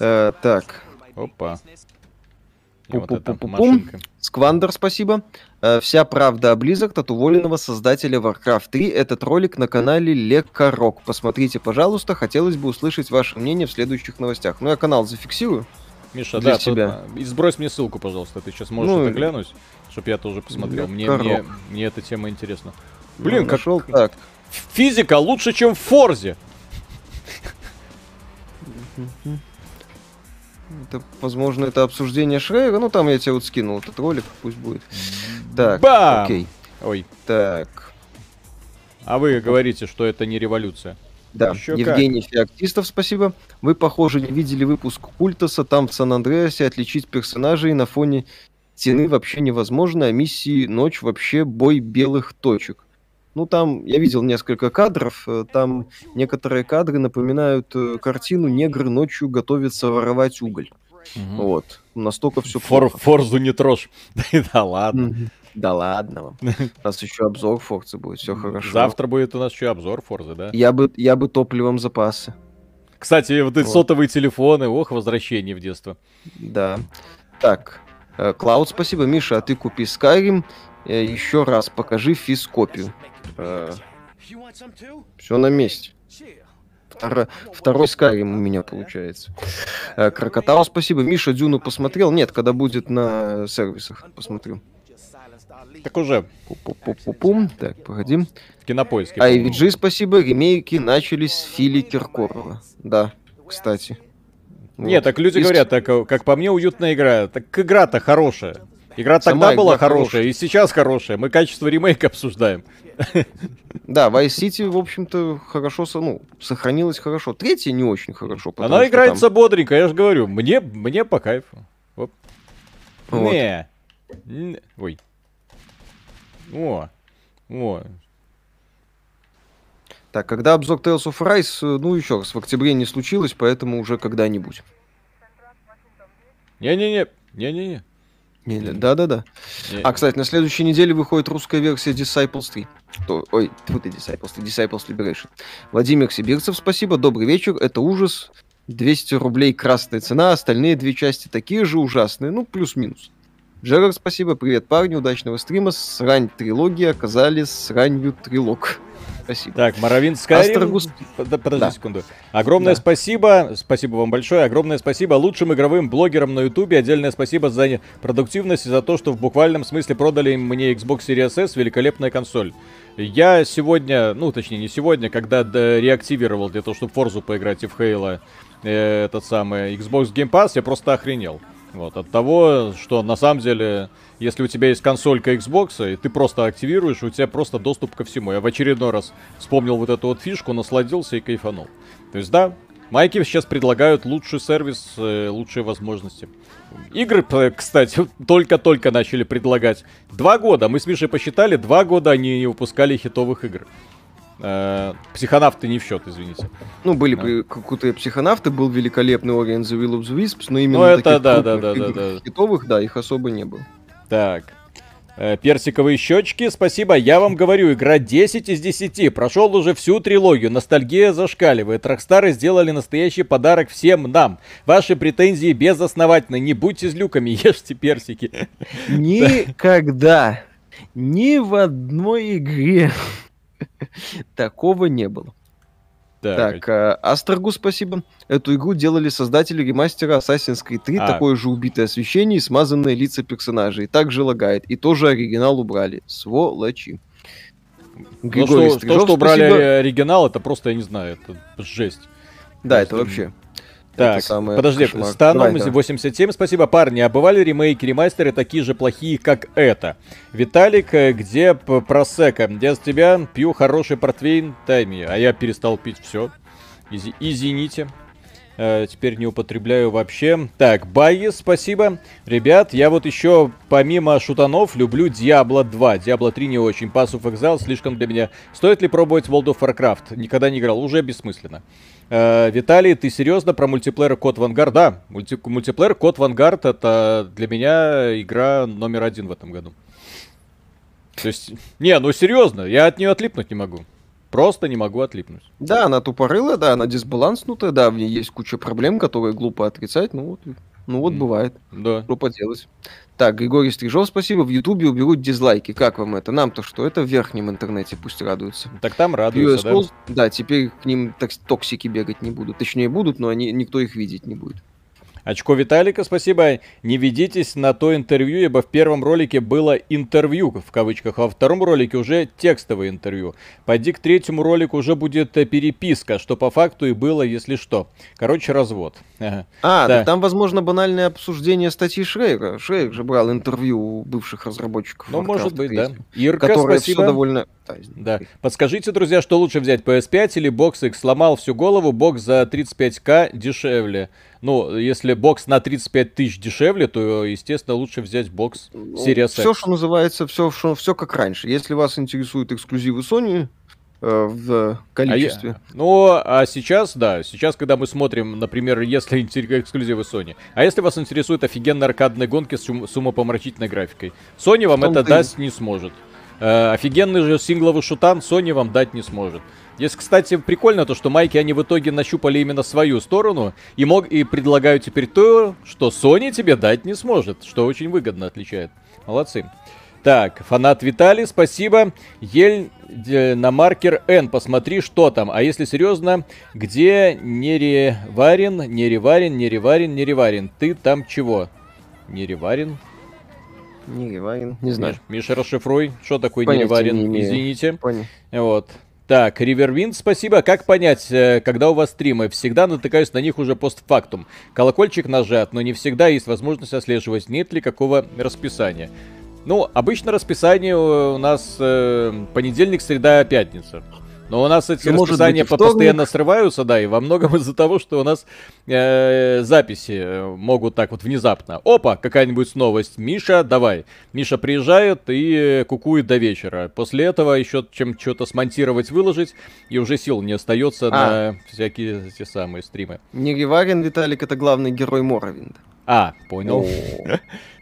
А, так. Опа. Вот Сквандер, спасибо. Э, вся правда о Blizzard от уволенного создателя Warcraft 3. Этот ролик на канале Лекарок. Посмотрите, пожалуйста. Хотелось бы услышать ваше мнение в следующих новостях. Ну, я канал зафиксирую. Миша, для да, себя. Тут, и сбрось мне ссылку, пожалуйста. Ты сейчас можешь ну, это глянуть, чтобы я тоже посмотрел. Мне, мне, мне эта тема интересна. Блин, ну, как... Нашел так. Физика лучше, чем в Форзе. Это, возможно, это обсуждение Шрейера. Ну, там я тебе вот скинул этот ролик, пусть будет. Так, Бам! окей. Ой. Так. А вы говорите, что это не революция. Да, Еще Евгений как? Феоктистов, спасибо. Вы, похоже, не видели выпуск Культаса. Там в Сан-Андреасе отличить персонажей на фоне стены вообще невозможно, а миссии «Ночь» вообще бой белых точек. Ну, там, я видел несколько кадров, э, там некоторые кадры напоминают э, картину «Негры ночью готовятся воровать уголь». Угу. Вот. Настолько все Фор, Форзу не трожь. да ладно. Да ладно вам. У нас еще обзор Форзы будет, все хорошо. Завтра будет у нас еще обзор Форзы, да? Я бы, я бы топливом запасы. Кстати, вот эти вот. сотовые телефоны, ох, возвращение в детство. Да. Так, э, Клауд, спасибо. Миша, а ты купи Skyrim. Еще раз покажи физкопию. Э, все на месте. Второ, второй Skyrim у меня получается. Э, Крокотау, спасибо. Миша Дюну посмотрел? Нет, когда будет на сервисах, посмотрю. Так уже. Пу-пу-пу-пум. Так, погоди. Кинопоиски. IVG, спасибо. Ремейки начались с Фили Киркорова. Да, кстати. Нет, вот. так люди Есть... говорят, так, как по мне, уютная игра. Так игра-то хорошая. Игра Сама тогда была хорошая, хорошая, и сейчас хорошая. Мы качество ремейка обсуждаем. Да, Vice City, в общем-то, хорошо, ну, сохранилась хорошо. Третья не очень хорошо. Она играется там... бодренько, я же говорю. Мне, мне по кайфу. Оп. Вот. Не. Ой. О. О. Так, когда обзор Tales of Rise, ну, еще раз, в октябре не случилось, поэтому уже когда-нибудь. Не-не-не. Не-не-не. Да-да-да. А, кстати, на следующей неделе выходит русская версия Disciples 3. То, ой, тут и Disciples 3, Disciples Liberation. Владимир Сибирцев, спасибо, добрый вечер, это ужас. 200 рублей красная цена, остальные две части такие же ужасные, ну, плюс-минус. Джерар, спасибо, привет, парни, удачного стрима. Срань трилогии оказались сранью трилог. Спасибо. Так, Моровин Скайрим. Астрогус... Подожди да. секунду. Огромное да. спасибо. Спасибо вам большое. Огромное спасибо лучшим игровым блогерам на Ютубе. Отдельное спасибо за продуктивность и за то, что в буквальном смысле продали мне Xbox Series S. Великолепная консоль. Я сегодня, ну точнее не сегодня, когда реактивировал для того, чтобы Форзу поиграть и в Halo, э, этот самый Xbox Game Pass, я просто охренел. Вот, от того, что на самом деле, если у тебя есть консолька Xbox, и ты просто активируешь, у тебя просто доступ ко всему. Я в очередной раз вспомнил вот эту вот фишку, насладился и кайфанул. То есть, да, Майки сейчас предлагают лучший сервис, э, лучшие возможности. Игры, кстати, только-только начали предлагать. Два года, мы с Мишей посчитали, два года они не выпускали хитовых игр. Э, психонавты не в счет, извините. Ну, были да. какие-то психонавты, был великолепный Ori and the Will of the Wisps, но именно ну, это, да, да, да, да, да. хитовых, да, их особо не было. Так, Э, персиковые щечки, спасибо. Я вам говорю, игра 10 из 10. Прошел уже всю трилогию. Ностальгия зашкаливает. Рокстары сделали настоящий подарок всем нам. Ваши претензии безосновательны. Не будьте злюками, ешьте персики. Никогда, ни в одной игре такого не было. Так, так э, Астрогу спасибо. Эту игру делали создатели ремастера Assassin's Creed 3, а. такое же убитое освещение и смазанные лица персонажей. Также лагает. И тоже оригинал убрали. Сволочи. Григорий ну, что, Стрижов, то, что убрали спасибо. оригинал, это просто, я не знаю, это жесть. Да, это вообще. Так, подожди, Станом 87, спасибо, парни. А бывали ремейки, ремастеры такие же плохие, как это? Виталик, э, где просека? Я с тебя пью хороший портвейн тайми, а я перестал пить все. Изи, извините. Э, теперь не употребляю вообще. Так, Байи, спасибо. Ребят, я вот еще помимо шутанов люблю Diablo 2. Diablo 3 не очень. Pass of Exile слишком для меня. Стоит ли пробовать World of Warcraft? Никогда не играл, уже бессмысленно. Э, Виталий, ты серьезно про мультиплеер Код Вангард? Да, мульти мультиплеер Код Вангард это для меня игра номер один в этом году. То есть, не, ну серьезно, я от нее отлипнуть не могу. Просто не могу отлипнуть. Да, она тупорыла, да, она дисбаланснутая, да, в ней есть куча проблем, которые глупо отрицать, ну вот, ну вот mm. бывает. Да. Что поделать. Так, Григорий Стрижов, спасибо. В Ютубе уберут дизлайки. Как вам это? Нам-то что? Это в верхнем интернете, пусть радуются. Так там радуются, да? Да, теперь к ним токсики бегать не будут. Точнее, будут, но они, никто их видеть не будет. Очко Виталика, спасибо. Не ведитесь на то интервью, ибо в первом ролике было интервью, в кавычках, а во втором ролике уже текстовое интервью. Пойди к третьему ролику уже будет э, переписка, что по факту и было, если что. Короче, развод. А, да. там, возможно, банальное обсуждение статьи Шрейка. Шрейк же брал интервью у бывших разработчиков. Ну, может быть, да. Ирка, спасибо. довольно да. Подскажите, друзья, что лучше взять, PS5 или Box X? Сломал всю голову, бокс за 35к дешевле. Ну, если бокс на 35 тысяч дешевле, то, естественно, лучше взять бокс ну, X. Все, что называется, все, что, все как раньше. Если вас интересуют эксклюзивы Sony, э, в количестве. А я... Ну, а сейчас, да, сейчас, когда мы смотрим, например, если эксклюзивы Sony, а если вас интересуют офигенные аркадные гонки с, ум- с умопомрачительной графикой, Sony вам это ты... даст не сможет. Э, офигенный же сингловый шутан Sony вам дать не сможет. Здесь, кстати, прикольно то, что майки, они в итоге нащупали именно свою сторону и, мог, и предлагают теперь то, что Sony тебе дать не сможет, что очень выгодно отличает. Молодцы. Так, фанат Виталий, спасибо. Ель на маркер N, посмотри, что там. А если серьезно, где Нереварин, Нереварин, Нереварин, Нереварин? Ты там чего? Нереварин? Нереварин, не знаю. Миша, расшифруй, что такое Понятия Нереварин, не извините. Понял. Вот. Так, Ривервинд, спасибо. Как понять, э, когда у вас стримы? Всегда натыкаюсь на них уже постфактум. Колокольчик нажат, но не всегда есть возможность отслеживать, нет ли какого расписания. Ну, обычно расписание у нас э, понедельник, среда, пятница. Но у нас эти ну, расписания постоянно срываются, да, и во многом из-за того, что у нас э, записи э, могут так вот внезапно. Опа, какая-нибудь новость. Миша, давай. Миша приезжает и кукует до вечера. После этого еще чем что-то смонтировать, выложить, и уже сил не остается а. на всякие те самые стримы. Негеварин Виталик это главный герой Моровинда. А, понял.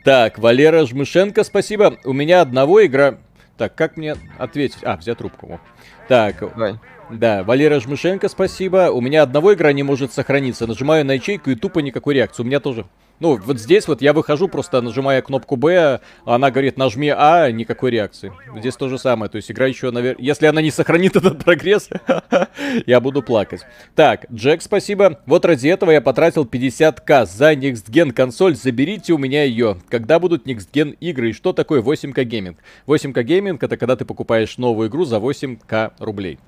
Так, Валера Жмышенко, спасибо. У меня одного игра... Так, как мне ответить? А, взять трубку. Так, Давай. да, Валера Жмышенко, спасибо. У меня одного игра не может сохраниться. Нажимаю на ячейку и тупо никакой реакции. У меня тоже. Ну, вот здесь вот я выхожу, просто нажимая кнопку Б, она говорит, нажми А, никакой реакции. Здесь то же самое, то есть игра еще, наверное... Если она не сохранит этот прогресс, я буду плакать. Так, Джек, спасибо. Вот ради этого я потратил 50к за Next Gen консоль, заберите у меня ее. Когда будут Next Gen игры и что такое 8к гейминг? 8к гейминг это когда ты покупаешь новую игру за 8к рублей.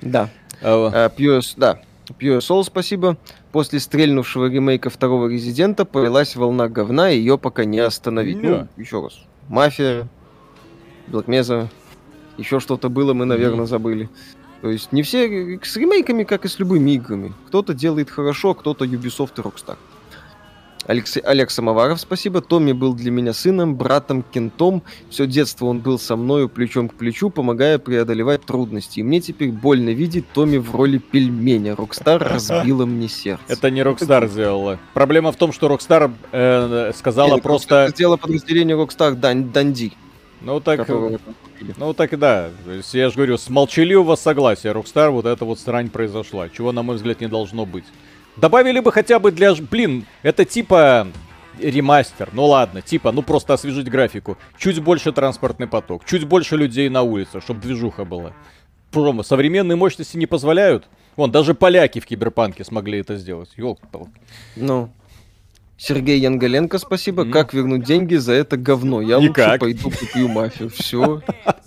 Да. А, а, да. Pure Soul, спасибо. После стрельнувшего ремейка второго Резидента полилась волна говна, и ее пока не остановить. Yeah. Ну, еще раз. Мафия, Black Mesa, еще что-то было, мы, наверное, забыли. То есть не все с ремейками, как и с любыми играми. Кто-то делает хорошо, кто-то Ubisoft и Rockstar. Алекс, Олег Самоваров, спасибо. Томми был для меня сыном, братом, кентом. Все детство он был со мною плечом к плечу, помогая преодолевать трудности. И мне теперь больно видеть Томми в роли пельменя. Rockstar разбила мне сердце. Это не Rockstar сделала. Проблема в том, что Rockstar э, сказала Нет, просто... Сделала подразделение Rockstar Дан, Dundee. Ну так... Ну так и да. Я же говорю, с молчаливого согласия Rockstar вот эта вот срань произошла. Чего, на мой взгляд, не должно быть. Добавили бы хотя бы для... Блин, это типа ремастер. Ну ладно, типа, ну просто освежить графику. Чуть больше транспортный поток, чуть больше людей на улице, чтобы движуха была. Промо, современные мощности не позволяют. Вон, даже поляки в Киберпанке смогли это сделать. Ёлки-палки. Ну, Сергей Янгаленко, спасибо. Mm. Как вернуть деньги за это говно? Я Никак. лучше пойду куплю мафию. Все.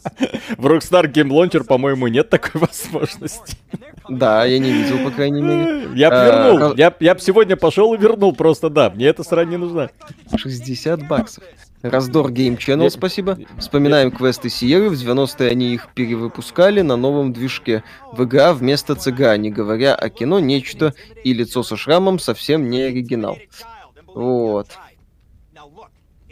В Rockstar Game Launcher, по-моему, нет такой возможности. Да, я не видел, по крайней мере. Я бы вернул. Я, я бы сегодня пошел и вернул просто, да. Мне эта срань не нужна. 60 баксов. Раздор Game Channel, спасибо. Вспоминаем квесты Сиеры, в 90-е они их перевыпускали на новом движке. В ИГА вместо ЦГА, не говоря о кино, нечто и лицо со шрамом совсем не оригинал. Вот.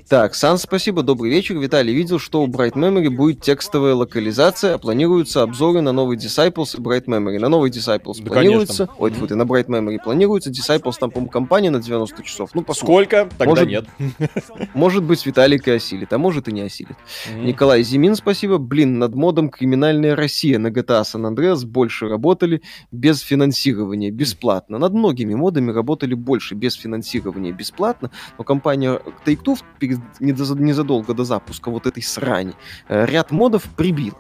Так, Сан, спасибо, добрый вечер. Виталий видел, что у Bright Memory будет текстовая локализация, а планируются обзоры на новый Disciples и Bright Memory. На новый Disciples да, планируется, конечно. ой, фу, и на Bright Memory планируется, Disciples там, по-моему, компания на 90 часов. Ну, посмотрим. Сколько? Тогда может, нет. Может быть, Виталик и осилит, а может и не осилит. Mm-hmm. Николай Зимин, спасибо. Блин, над модом «Криминальная Россия» на GTA San Andreas больше работали без финансирования, бесплатно. Над многими модами работали больше без финансирования, бесплатно, но компания Take-Two перед незадолго до запуска вот этой срани, э, ряд модов прибил.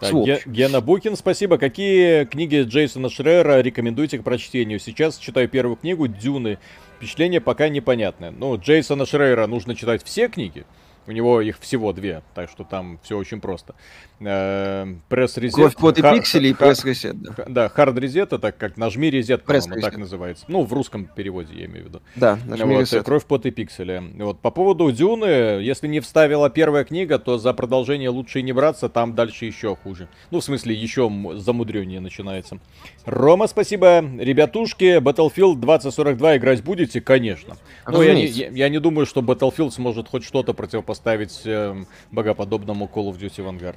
Так, Гена Букин, спасибо. Какие книги Джейсона Шрера рекомендуете к прочтению? Сейчас читаю первую книгу «Дюны». Впечатление пока непонятное. Ну, Джейсона Шрейера нужно читать все книги. У него их всего две, так что там все очень просто. Пресс-резет. Кровь, пот и пиксели и пресс-резет, да. Да, хард-резет, это как нажми резет, по-моему, так называется. Ну, в русском переводе, я имею в виду. Да, нажми вот, резет. Кровь, пот и пиксели. Вот, по поводу Дюны, если не вставила первая книга, то за продолжение лучше и не браться, там дальше еще хуже. Ну, в смысле, еще замудреннее начинается. Рома, спасибо. Ребятушки, Battlefield 2042 играть будете? Конечно. Ну, я не, я, я не думаю, что Battlefield сможет хоть что-то противопоставить э, богоподобному Call of Duty Vanguard.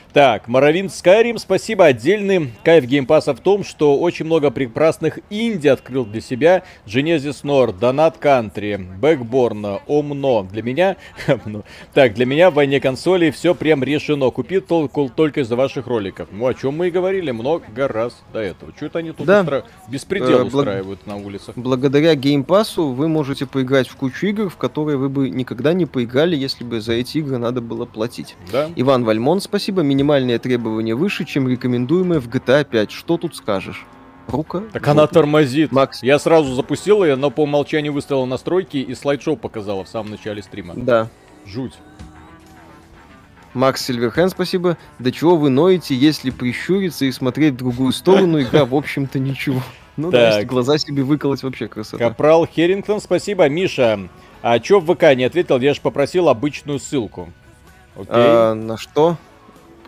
Так, Моровин Skyrim, спасибо. Отдельный кайф геймпаса в том, что очень много прекрасных инди открыл для себя. Genesis Noir, Donut Country, Backborn, Omno. Для меня... так, для меня в войне консолей все прям решено. Купи только, только из-за ваших роликов. Ну, о чем мы и говорили много раз до этого. Что это они тут да. устра... беспредел э, устраивают на улицах? Благодаря геймпасу вы можете поиграть в кучу игр, в которые вы бы никогда не поиграли, если бы за эти игры надо было платить. Да. Иван Вальмон, спасибо. Меня минимальные требования выше, чем рекомендуемые в GTA 5. Что тут скажешь? Рука. Так она тормозит. Макс. Я сразу запустил ее, но по умолчанию выставила настройки и слайд-шоу показала в самом начале стрима. Да. Жуть. Макс Сильверхен, спасибо. Да чего вы ноете, если прищуриться и смотреть в другую сторону, игра, в общем-то, ничего. Ну так. да, если глаза себе выколоть, вообще красота. Капрал Херингтон, спасибо. Миша, а чё в ВК не ответил? Я же попросил обычную ссылку. Окей. А, на что?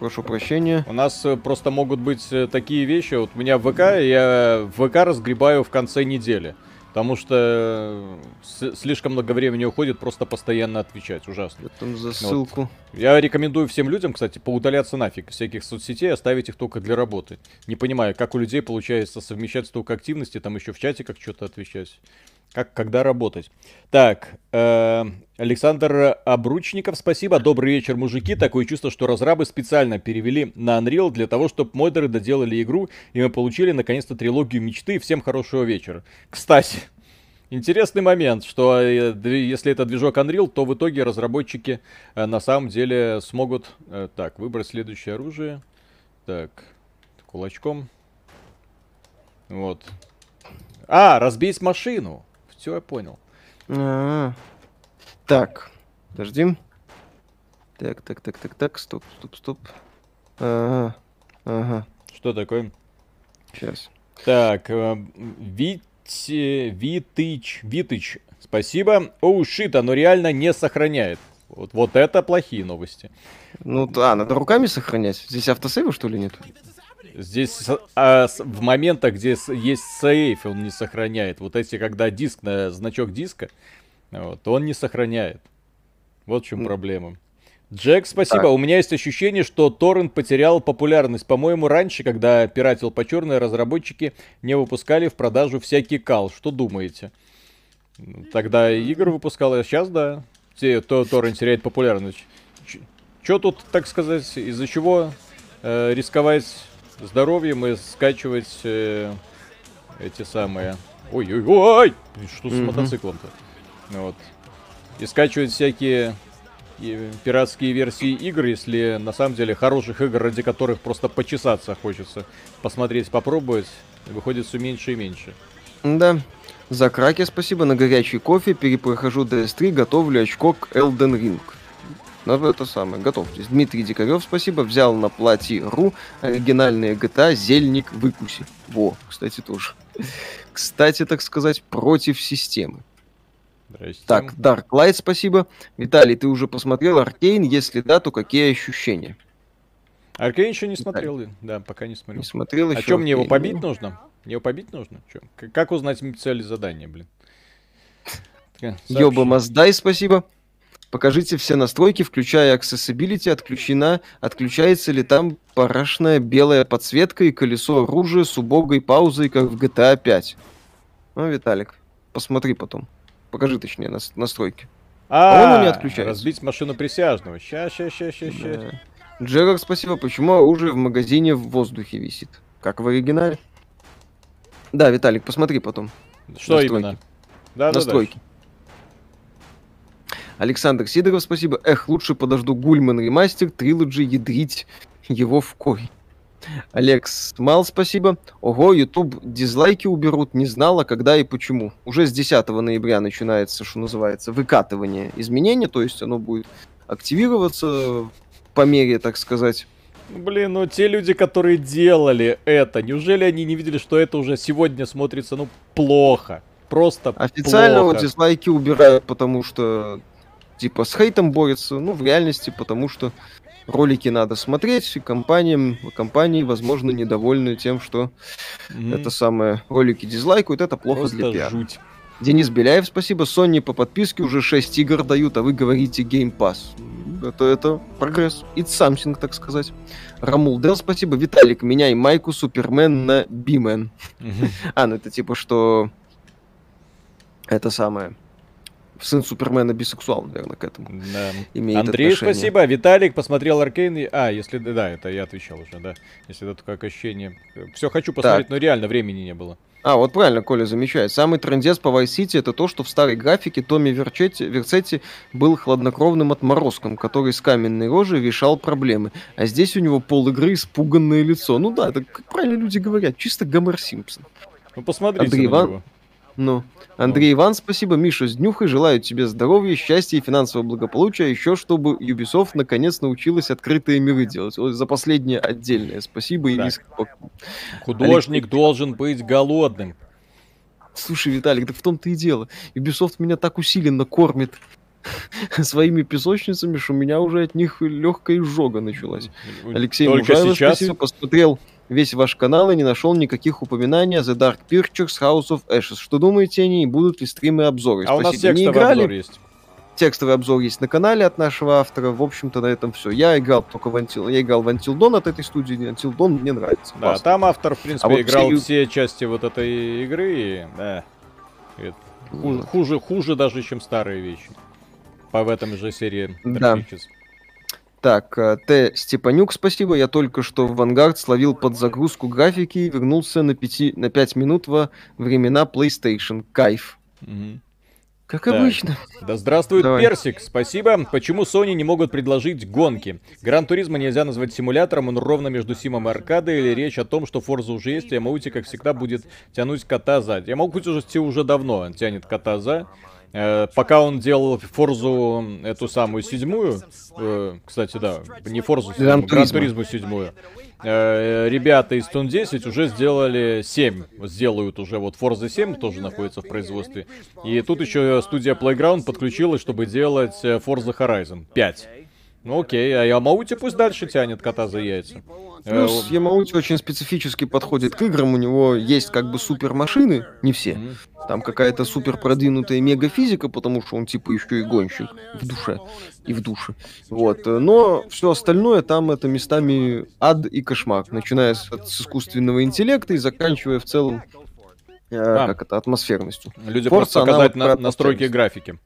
Прошу прощения. У нас э, просто могут быть э, такие вещи. Вот у меня в ВК, я в ВК разгребаю в конце недели. Потому что э, слишком много времени уходит просто постоянно отвечать. Ужасно. Там за ссылку. Вот. Я рекомендую всем людям, кстати, поудаляться нафиг всяких соцсетей, оставить их только для работы. Не понимаю, как у людей получается совмещать столько активности, там еще в чате как что-то отвечать. Как, когда работать? Так, э, Александр Обручников, спасибо. Добрый вечер, мужики. Такое чувство, что разрабы специально перевели на Unreal для того, чтобы модеры доделали игру, и мы получили наконец-то трилогию мечты. Всем хорошего вечера. Кстати, интересный момент, что э, если это движок Unreal, то в итоге разработчики э, на самом деле смогут... Э, так, выбрать следующее оружие. Так, кулачком. Вот. А, разбить машину. Все, я понял. А-а-а. Так, подожди. Так, так, так, так, так, стоп, стоп, стоп. Ага, ага. Что такое? Сейчас. Так, э, Вить, Витыч, Витыч, спасибо. Оу, шит, оно реально не сохраняет. Вот, вот это плохие новости. Ну да, надо руками сохранять. Здесь автосейва, что ли, нет? Здесь а, в моментах, где есть сейф, он не сохраняет. Вот эти, когда диск на значок диска, вот, он не сохраняет. Вот в чем проблема. Джек, спасибо. Так. У меня есть ощущение, что торрент потерял популярность. По-моему, раньше, когда пиратил по черной, разработчики не выпускали в продажу всякий кал. Что думаете? Тогда игры выпускал, а сейчас, да. Те, то, торрент теряет популярность. Что тут, так сказать, из-за чего э, рисковать здоровьем и скачивать э, эти самые... Ой-ой-ой! Что с mm-hmm. мотоциклом-то? Вот. И скачивать всякие и пиратские версии игр, если на самом деле хороших игр, ради которых просто почесаться хочется, посмотреть, попробовать, выходит все меньше и меньше. Да. За краки спасибо, на горячий кофе перепрохожу DS3, готовлю очко к Elden Ring. Ну, это самое, готовьтесь. Дмитрий Дикарев, спасибо, взял на платье.ру оригинальные GTA Зельник выкуси. Во, кстати, тоже. Кстати, так сказать, против системы. Здрасте. Так, Dark Light, спасибо. Виталий, ты уже посмотрел Аркейн? Если да, то какие ощущения? Аркейн еще не смотрел, Виталий. да, пока не смотрел. Не смотрел еще. А что, мне его побить нужно? Мне его побить нужно? Чё? Как узнать цель задания, блин? Ёба Маздай, спасибо. Покажите все настройки, включая accessibility, отключена, отключается ли там парашная белая подсветка и колесо оружия с убогой паузой, как в GTA 5. Ну, Виталик, посмотри потом. Покажи, точнее, нас, настройки. А, не отключается. разбить машину присяжного. Ща, ща, ща, ща, ща. Да. Джерар, спасибо. Почему оружие в магазине в воздухе висит? Как в оригинале? Да, Виталик, посмотри потом. Что настройки. именно? Да, настройки. Да, Александр Сидоров, спасибо. Эх, лучше подожду Гульман ремастер, трилоджи ядрить его в корень. Алекс Мал, спасибо. Ого, YouTube дизлайки уберут, не знала, когда и почему. Уже с 10 ноября начинается, что называется, выкатывание изменения, то есть оно будет активироваться по мере, так сказать. Блин, ну те люди, которые делали это, неужели они не видели, что это уже сегодня смотрится, ну, плохо? Просто Официально плохо. вот дизлайки убирают, потому что типа с хейтом борются, ну, в реальности, потому что ролики надо смотреть, и компаниям, компании, возможно, недовольны тем, что mm-hmm. это самое ролики дизлайкают, это плохо Просто для пиара. Жуть. Денис Беляев, спасибо. Sony по подписке уже 6 игр дают, а вы говорите Game Pass. Это, это прогресс. It's something, так сказать. Рамул Дел, спасибо. Виталик, меняй майку Супермен на Бимен. Mm-hmm. а, ну это типа, что... Это самое сын Супермена бисексуал, наверное, к этому да. имеет Андрей, отношение. спасибо. Виталик посмотрел Аркейн. И... А, если... Да, это я отвечал уже, да. Если это как ощущение. Все хочу посмотреть, так. но реально времени не было. А, вот правильно Коля замечает. Самый трендец по Vice City это то, что в старой графике Томми Верчетти, Верцетти был хладнокровным отморозком, который с каменной рожей решал проблемы. А здесь у него пол игры испуганное лицо. Ну да, это как правильно люди говорят, чисто Гомер Симпсон. Ну посмотрите Андрей на Иван... него. Ну, Андрей Иван, спасибо. Миша с днюхой. Желаю тебе здоровья, счастья и финансового благополучия. Еще чтобы Ubisoft наконец научилась открытые миры делать. Вот за последнее отдельное спасибо и риск. Художник Алексей... должен быть голодным. Слушай, Виталик, да в том-то и дело. Ubisoft меня так усиленно кормит своими песочницами, что у меня уже от них легкая изжога началась. Алексей Только Мужаев, сейчас... спасибо, посмотрел весь ваш канал и не нашел никаких упоминаний о The Dark Pictures House of Ashes. Что думаете о ней? Будут ли стримы и обзоры? А Спасибо. у нас текстовый не играли? обзор есть. Текстовый обзор есть на канале от нашего автора. В общем-то, на этом все. Я играл только в Until... Я играл в Until Dawn от этой студии. Until Dawn мне нравится. Да, Классно. там автор, в принципе, а вот играл все... все части вот этой игры. И, да, хуже, хуже, хуже даже, чем старые вещи. По в этом же серии да. Так, э, Т. Степанюк, спасибо. Я только что в Vanguard словил под загрузку графики и вернулся на, 5, на 5 минут во времена PlayStation. Кайф. Угу. Как так. обычно. Да здравствует Давай. Персик, спасибо. Почему Sony не могут предложить гонки? Гран Туризма нельзя назвать симулятором, он ровно между Симом и Аркадой, или речь о том, что Форза уже есть, и Ямаути, как всегда, будет тянуть кота за. Ямаути уже, уже давно тянет кота за. Э, пока он делал Форзу эту самую седьмую, э, кстати, да, не Форзу седьмую, Гран Туризму седьмую, э, ребята из Тун 10 уже сделали 7, сделают уже вот Forza 7 тоже находится в производстве. И тут еще студия Playground подключилась, чтобы делать Forza Horizon 5. Ну окей, а Ямаути пусть дальше тянет кота за яйца. Плюс э, Ямаути очень специфически подходит к играм, у него есть как бы супер машины, не все. Там какая-то супер продвинутая мегафизика, потому что он типа еще и гонщик в душе и в душе. Вот. Но все остальное там это местами ад и кошмар, начиная с, с искусственного интеллекта и заканчивая в целом э, а. как это атмосферностью. Люди Forza, просто показать на, настройки графики.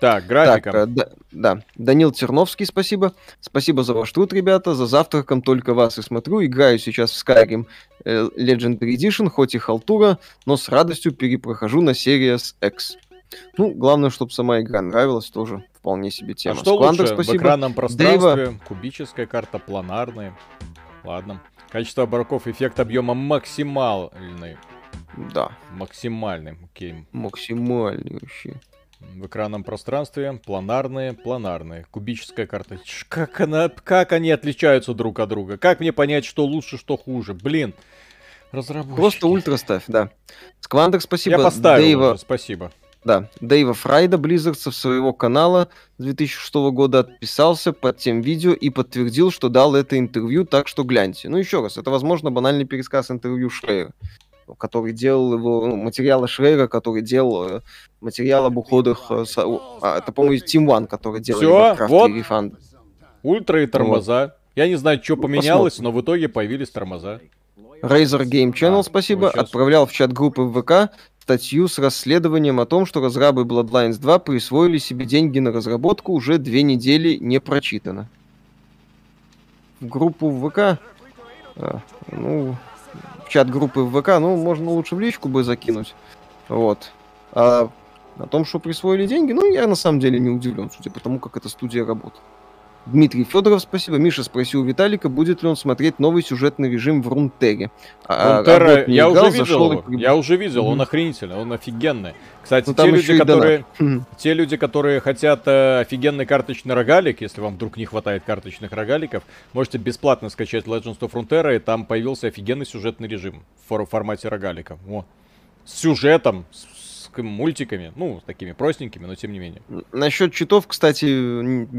Так, графика. Так, э, да, да, Данил Терновский, спасибо. Спасибо за ваш труд, ребята. За завтраком только вас и смотрю. Играю сейчас в Skyrim э, Legendary Edition, хоть и халтура, но с радостью перепрохожу на Series X. Ну, главное, чтобы сама игра нравилась, тоже вполне себе тема. А что Сквандер, лучше, спасибо. в экранном пространстве, Дэйва... кубическая карта, планарная? Ладно. Качество обороков, эффект объема максимальный. Да. Максимальный, окей. Максимальный вообще. В экранном пространстве планарные, планарные. Кубическая карта. Как, она, как они отличаются друг от друга? Как мне понять, что лучше, что хуже? Блин. Разработчики. Просто ультра ставь, да. Сквандер, спасибо. Я поставил Дэйва... уже, спасибо. Да, Дэйва Фрайда, Blizzard, со своего канала 2006 года отписался под тем видео и подтвердил, что дал это интервью, так что гляньте. Ну, еще раз, это, возможно, банальный пересказ интервью Шрейера который делал его, ну, материалы Шрейра, который делал э, материал об уходах, э, а, это, по-моему, Team One, который делал Все, вот, и Refund. ультра и тормоза. Вот. Я не знаю, что ну, поменялось, посмотрим. но в итоге появились тормоза. Razer Game Channel, а, спасибо, сейчас... отправлял в чат группы в ВК статью с расследованием о том, что разрабы Bloodlines 2 присвоили себе деньги на разработку, уже две недели не прочитано. В группу в ВК? А, ну, чат группы в ВК, ну, можно лучше в личку бы закинуть. Вот. А о том, что присвоили деньги, ну, я на самом деле не удивлен, судя по тому, как эта студия работает. Дмитрий Федоров, спасибо. Миша спросил Виталика, будет ли он смотреть новый сюжетный режим в Рунтере. А, Рунтера, я, играл, уже видел его. И... я уже видел, mm-hmm. он охренительный, он офигенный. Кстати, ну, те, люди, которые, те люди, которые хотят э, офигенный карточный рогалик, если вам вдруг не хватает карточных рогаликов, можете бесплатно скачать Legends of Runeterra, и там появился офигенный сюжетный режим в формате рогалика. О. С сюжетом, с мультиками, ну, такими простенькими, но тем не менее. Насчет читов, кстати,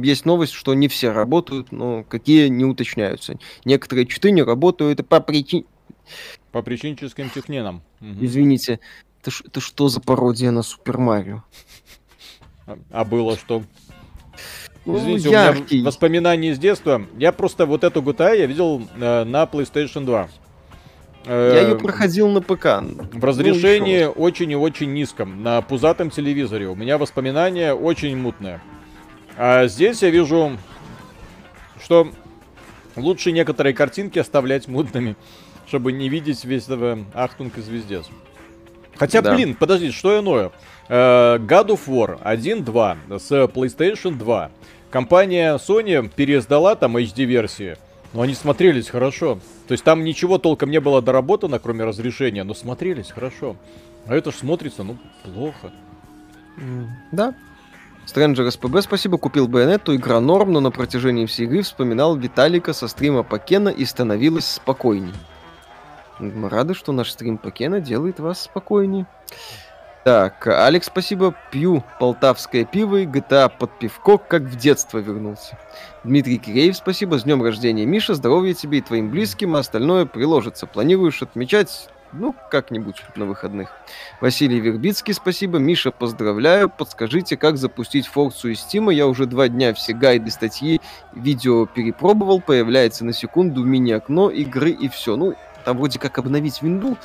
есть новость, что не все работают, но какие не уточняются. Некоторые читы не работают по причине... По причинческим техненам. Угу. Извините, это, это что за пародия на Супер Марио? А, а было что? Ну, Извините, яркий. у меня воспоминания из детства. Я просто вот эту GTA я видел э, на PlayStation 2. Я ее эм, проходил на ПК. В разрешении ну, очень и очень низком. На пузатом телевизоре. У меня воспоминания очень мутные. А здесь я вижу, что лучше некоторые картинки оставлять мутными, чтобы не видеть весь этого Ахтунг и звездец. Хотя, да. блин, подожди, что иное? Э, God of War 1.2 с PlayStation 2. Компания Sony переиздала там HD-версии. Но они смотрелись хорошо. То есть там ничего толком не было доработано, кроме разрешения, но смотрелись хорошо. А это ж смотрится, ну, плохо. Да. Стрэнджер СПБ, спасибо, купил Байонетту, игра норм, но на протяжении всей игры вспоминал Виталика со стрима Покена и становилось спокойней. Мы рады, что наш стрим Покена делает вас спокойней. Так, Алекс, спасибо. Пью полтавское пиво и GTA под пивко, как в детство вернулся. Дмитрий Киреев, спасибо. С днем рождения, Миша. Здоровья тебе и твоим близким, а остальное приложится. Планируешь отмечать ну, как-нибудь на выходных. Василий Вербицкий, спасибо. Миша, поздравляю. Подскажите, как запустить Форцу из Стима. Я уже два дня все гайды, статьи, видео перепробовал. Появляется на секунду мини-окно игры и все. Ну, там вроде как обновить винду,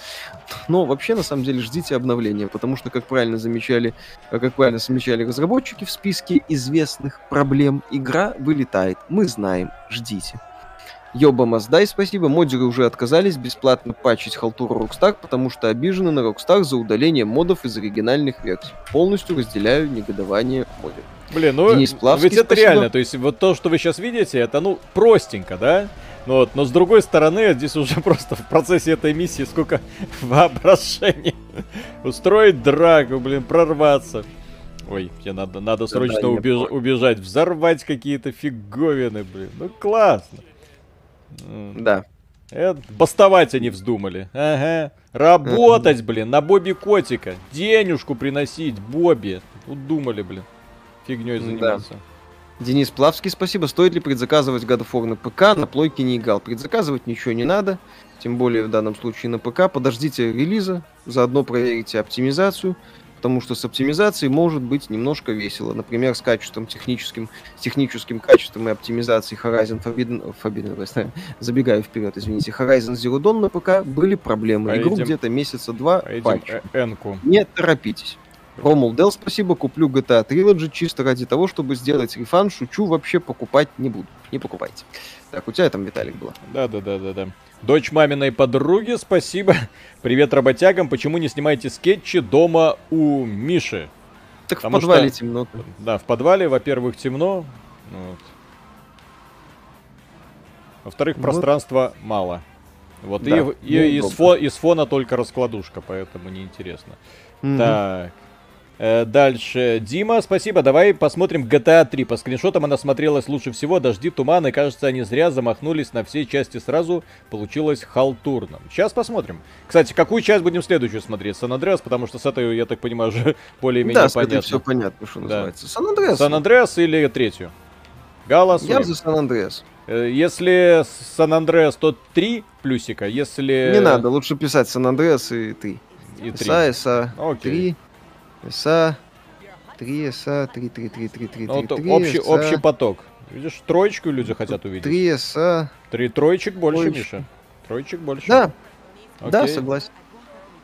но вообще на самом деле ждите обновления, потому что, как правильно замечали, э, как правильно замечали разработчики в списке известных проблем, игра вылетает. Мы знаем, ждите. Йоба Маздай, спасибо. Модеры уже отказались бесплатно патчить халтуру Rockstar, потому что обижены на Rockstar за удаление модов из оригинальных версий. Полностью разделяю негодование модеров. Блин, ну Денис Плавский, ведь это спасибо. реально, то есть вот то, что вы сейчас видите, это ну простенько, да? Ну вот, но с другой стороны, здесь уже просто в процессе этой миссии сколько воображения. Устроить драку, блин, прорваться. Ой, мне надо, надо срочно да, убеж- убежать, взорвать какие-то фиговины, блин. Ну классно. Да. Это, бастовать они вздумали. Ага. Работать, блин, на Бобби Котика. Денежку приносить, Бобби. Удумали, блин. Фигней заниматься. Да. Денис Плавский, спасибо. Стоит ли предзаказывать God of War на ПК? На плойке не играл. Предзаказывать ничего не надо. Тем более в данном случае на ПК. Подождите релиза. Заодно проверите оптимизацию. Потому что с оптимизацией может быть немножко весело. Например, с качеством техническим, с техническим качеством и оптимизацией Horizon Forbidden, Forbidden West, забегаю вперед, извините, Horizon Zero Dawn на ПК были проблемы. Поедем, Игру где-то месяца два патчу. Энку. Не торопитесь. Ромул Дел, спасибо, куплю GTA Trilogy чисто ради того, чтобы сделать рефан. Шучу, вообще покупать не буду. Не покупайте. Так, у тебя там Виталик была. Да-да-да-да-да. Дочь маминой подруги, спасибо. Привет работягам. Почему не снимаете скетчи дома у Миши? Так Потому в подвале что, темно. Да, в подвале, во-первых, темно. Вот. Во-вторых, вот. пространства мало. Вот да, и, и из, фо, из фона только раскладушка, поэтому неинтересно. Угу. Так. Э, дальше. Дима, спасибо. Давай посмотрим GTA 3. По скриншотам она смотрелась лучше всего. Дожди, туманы. Кажется, они зря замахнулись на все части сразу. Получилось халтурно. Сейчас посмотрим. Кстати, какую часть будем следующую смотреть? Сан Андреас, потому что с этой, я так понимаю, уже более-менее да, понятно. Да, все понятно, что да. называется. Сан Андреас. Сан Андреас или третью? Галас. Я за Сан Андреас. Э, если Сан Андреас, то три плюсика. Если... Не надо, лучше писать Сан Андреас и ты. И три. СА, СА, три. СА, 3 СА, 3, 3, 3, 3, 3, 3, 3 общий, общий поток. Видишь, троечку люди хотят увидеть. 3 СА. Три троечек больше, троечек. Миша. Троечек больше. Да. Окей. Да, согласен.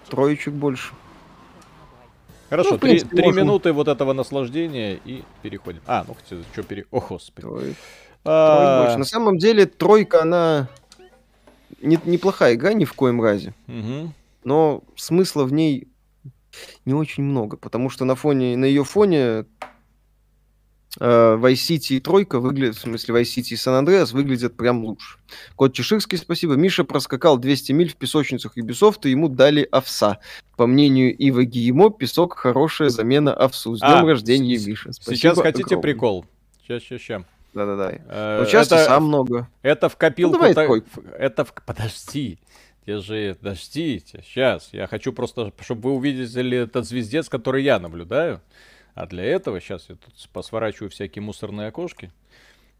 Троечек больше. Хорошо, ну, три, три минуты вот этого наслаждения и переходим. А, ну хотя, что пере... О, господи. Трой... А... больше. На самом деле, тройка, она не, неплохая игра ни в коем разе. Угу. Но смысла в ней не очень много, потому что на фоне, на ее фоне э, Vice City и Тройка выглядят, в смысле Vice City и San Andreas выглядят прям лучше. Кот Чеширский, спасибо. Миша проскакал 200 миль в песочницах Ubisoft, и ему дали овса. По мнению Ива Гиемо, песок хорошая замена овсу. С днем а, рождения, с- Миша. Спасибо сейчас хотите огромное. прикол? Сейчас, сейчас, сейчас. Да-да-да. Э, ну, часто это, сам много. Это в копилку... Ну, давай, это в... Подожди. Же, подождите, сейчас. Я хочу просто, чтобы вы увидели этот звездец, который я наблюдаю. А для этого сейчас я тут посворачиваю всякие мусорные окошки.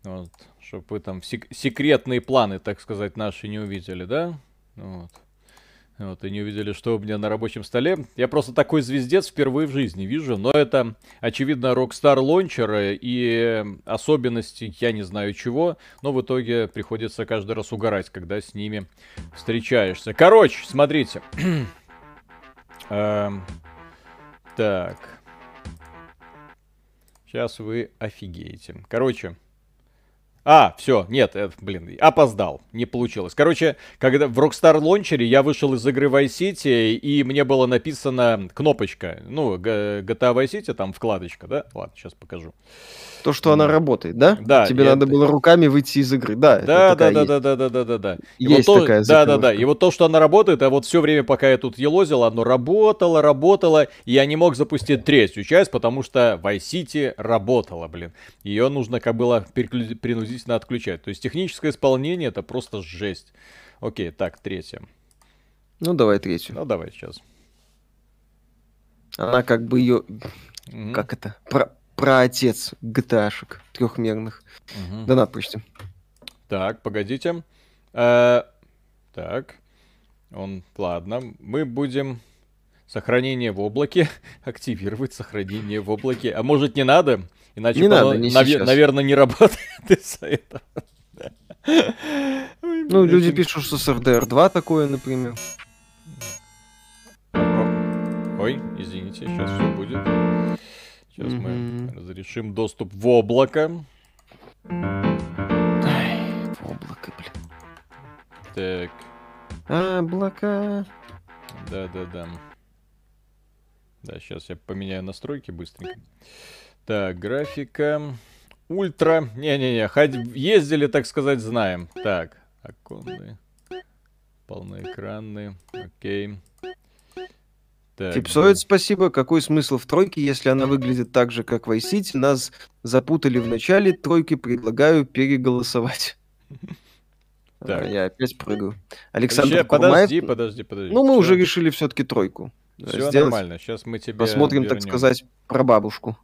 Вот, чтобы вы там сек- секретные планы, так сказать, наши не увидели, да? Вот. Вот, и не увидели, что у меня на рабочем столе. Я просто такой звездец впервые в жизни вижу, но это, очевидно, Rockstar Launcher и особенности я не знаю чего, но в итоге приходится каждый раз угорать, когда с ними встречаешься. Короче, смотрите. Эм, так. Сейчас вы офигеете. Короче, а, все, нет, это, блин, опоздал, не получилось. Короче, когда в Rockstar Launcher я вышел из игры Vice City, и мне было написано кнопочка, ну, GTA Vice City, там вкладочка, да? Ладно, сейчас покажу. То, что она работает, да? Да. Тебе это... надо было руками выйти из игры, да? Да, да, да, да, да, да, да, да, да. Есть вот такая. Да, да, да. И вот то, что она работает, а вот все время, пока я тут елозил, оно работало, работало, и я не мог запустить третью часть, потому что Vice City работала, блин. Ее нужно как было принудительно отключать. То есть техническое исполнение это просто жесть. Окей, так, третья. Ну, давай третью. Ну, давай сейчас. Она как бы ее... Mm-hmm. Как это? Про про отец GTA-шек трехмерных. Угу. Донат почти. Так, погодите. Э, так. Он, ладно. Мы будем сохранение в облаке. Активировать сохранение в облаке. А может не надо? Иначе, не надо, не навер- наверное, не работает из-за этого. Ну, люди пишут, что с RDR 2 такое, например. Ой, извините, сейчас все будет. Сейчас мы разрешим доступ в облако. Ай, в облако, блин. Так. Облака. Да-да-да. Да, сейчас я поменяю настройки быстренько. Так, графика. Ультра. Не-не-не, ездили, так сказать, знаем. Так, оконные. Полноэкранные. Окей. Так. Фипсоид, спасибо. Какой смысл в тройке, если она выглядит так же, как Vice City? Нас запутали в начале тройки, предлагаю переголосовать. Так. А, я опять прыгаю. Александр Еще, Подожди, подожди, подожди. Ну, мы Все. уже решили все-таки тройку. Все сделать. нормально, сейчас мы тебе Посмотрим, вернем. так сказать, про бабушку.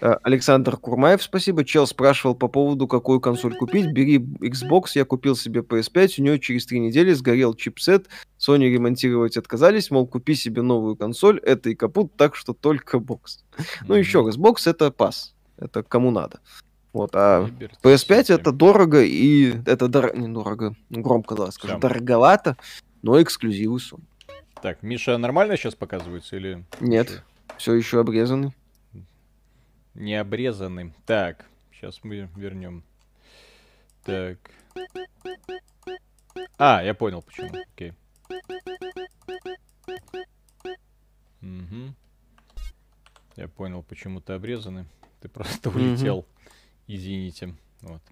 Так. Александр Курмаев, спасибо. Чел спрашивал по поводу, какую консоль купить. Бери Xbox, я купил себе PS5, у нее через три недели сгорел чипсет, Sony ремонтировать отказались, мол, купи себе новую консоль, это и капут, так что только бокс. Mm-hmm. Ну, еще раз, бокс это пас, это кому надо. Вот, а PS5 это дорого и это дор... не дорого, громко да, скажу, дороговато, но эксклюзивы Sony. Так, Миша нормально сейчас показывается или? Нет, все еще обрезанный. Не обрезанный. Так, сейчас мы вернем. Так. А, я понял почему. Окей. Угу. Я понял, почему ты обрезанный. Ты просто улетел. Извините. Вот.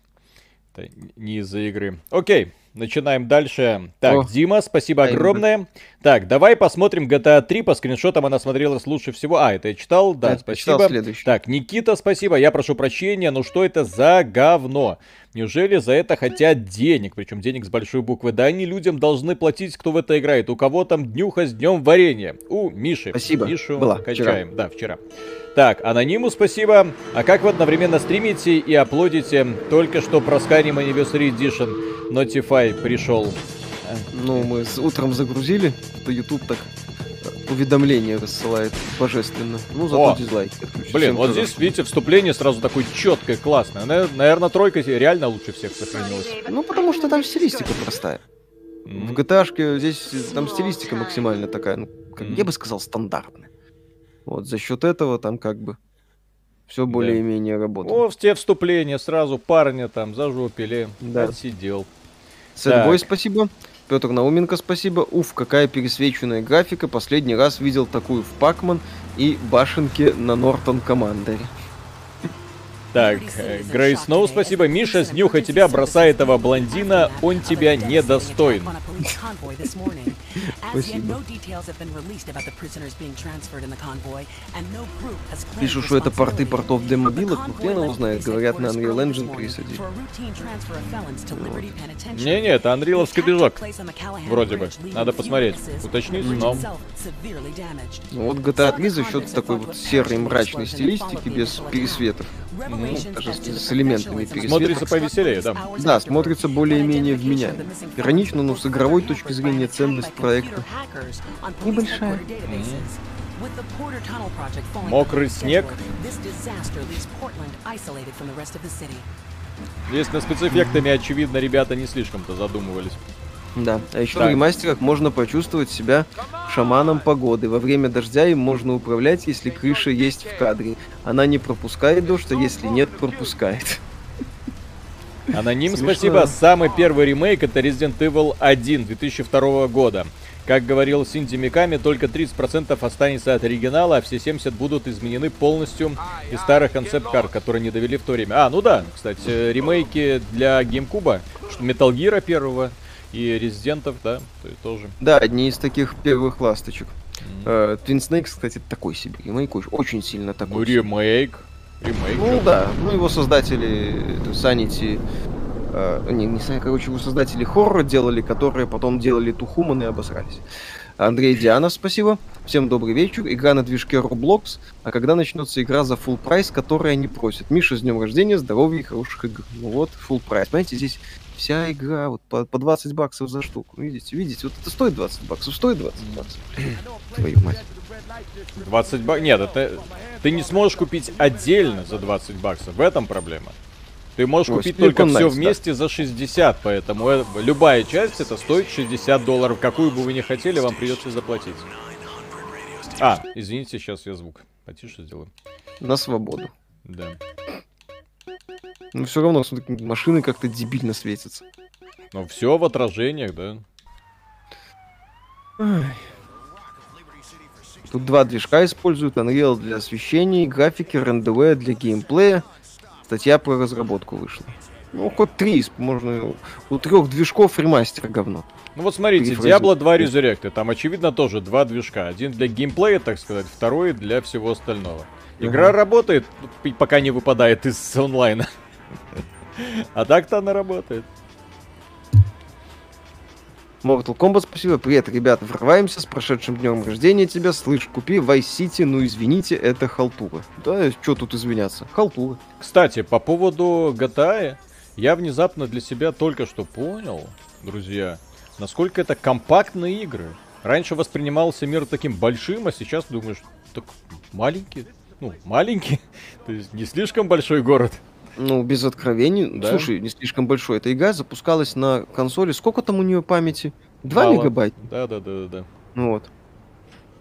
Это не из-за игры. Окей. Начинаем дальше. Так, О, Дима, спасибо огромное. Так, давай посмотрим GTA 3. По скриншотам она смотрелась лучше всего. А, это я читал, да, это спасибо. Читал так, Никита, спасибо. Я прошу прощения, но что это за говно? Неужели за это хотят денег? Причем денег с большой буквы. Да они людям должны платить, кто в это играет. У кого там днюха с днем варенья? У Миши. Спасибо. Мишу Была. качаем. Вчера. Да, вчера. Так, анониму спасибо. А как вы одновременно стримите и аплодите? Только что про Skyrim Anniversary Edition Notify пришел. Ну, мы с утром загрузили, то YouTube так э, уведомление рассылает божественно. Ну, зато О, дизлайки отключу. Блин, вот здесь, видите, вступление сразу такое четкое, классное. Наверное, тройка реально лучше всех сохранилась. Ну, потому что там стилистика простая. Mm-hmm. В GTA здесь там стилистика максимально такая, ну, как, mm-hmm. я бы сказал, стандартная. Вот за счет этого там как бы все более-менее да. работает. О, в те вступления сразу парня там зажопили, да. отсидел. Сэдбой, спасибо. Петр Науменко, спасибо. Уф, какая пересвеченная графика. Последний раз видел такую в Пакман и башенки на Нортон Командере. Так, э, Грей Сноу, спасибо. Миша, снюхай тебя, бросай этого блондина, он тебя недостоин. Спасибо. Пишу, что это порты портов для мобилок, ну хрен его знает, говорят, на Unreal Engine пересадить. Не-не, это анриловский движок. Вроде бы. Надо посмотреть. Уточнить, но... Ну, вот GTA 3 за счет такой вот серой мрачной стилистики без пересветов. Ну, даже с элементами. Смотрится повеселее, да. Да, смотрится более-менее вменяемо. Иронично, но с игровой точки зрения ценность проекта небольшая. Мокрый снег. Здесь на спецэффектами, очевидно, ребята не слишком-то задумывались. Да, а еще так. в ремастерах можно почувствовать себя шаманом погоды. Во время дождя им можно управлять, если крыша есть в кадре. Она не пропускает дождь, а если нет, пропускает. Аноним, спасибо. Самый первый ремейк это Resident Evil 1 2002 года. Как говорил Синди Миками, только 30% останется от оригинала, а все 70 будут изменены полностью из старых концепт-карт, которые не довели в то время. А, ну да, кстати, ремейки для GameCube, Metal Gear первого и Резидентов, да, то есть тоже. Да, одни из таких первых ласточек. Mm-hmm. Uh, Twin Snakes, кстати, такой себе ремейк, очень сильно такой. Ну, ремейк. Ремейк. Ну да, ну его создатели Sanity Э, не, не знаю, короче, у создателей хоррора делали, которые потом делали Тухуман и обосрались. Андрей Дианов, спасибо. Всем добрый вечер. Игра на движке Roblox. А когда начнется игра за full прайс, которую они просят? Миша, с днем рождения, здоровья и хороших игр. Ну вот, full прайс. Понимаете, здесь вся игра вот по, по 20 баксов за штуку. Видите, видите, вот это стоит 20 баксов, стоит 20 баксов. Твою мать. 20 баксов? Нет, это... Ты не сможешь купить отдельно за 20 баксов. В этом проблема. Ты можешь Ой, купить только все вместе да. за 60, поэтому э, любая часть это стоит 60 долларов. Какую бы вы ни хотели, вам придется заплатить. А, извините, сейчас я звук потише сделаю. На свободу. Да. Но все равно машины как-то дебильно светятся. Ну все в отражениях, да. Ой. Тут два движка используют, Unreal для освещения, графики, RenderWare для геймплея, статья про разработку вышла. Ну, хоть три, можно у трех движков ремастер говно. Ну вот смотрите, Diablo 2 Resurrected, там очевидно тоже два движка. Один для геймплея, так сказать, второй для всего остального. Игра ага. работает, пока не выпадает из онлайна. А так-то она работает. Mortal Kombat, спасибо. Привет, ребята, врываемся с прошедшим днем рождения тебя. Слышь, купи Vice City, ну извините, это халтура. Да, что тут извиняться? Халтура. Кстати, по поводу GTA, я внезапно для себя только что понял, друзья, насколько это компактные игры. Раньше воспринимался мир таким большим, а сейчас думаешь, так маленький. Ну, маленький, то есть не слишком большой город. Ну, без откровений. Да? Слушай, не слишком большой. Эта игра запускалась на консоли. Сколько там у нее памяти? Два мегабайта? Да, да, да, да. Ну вот.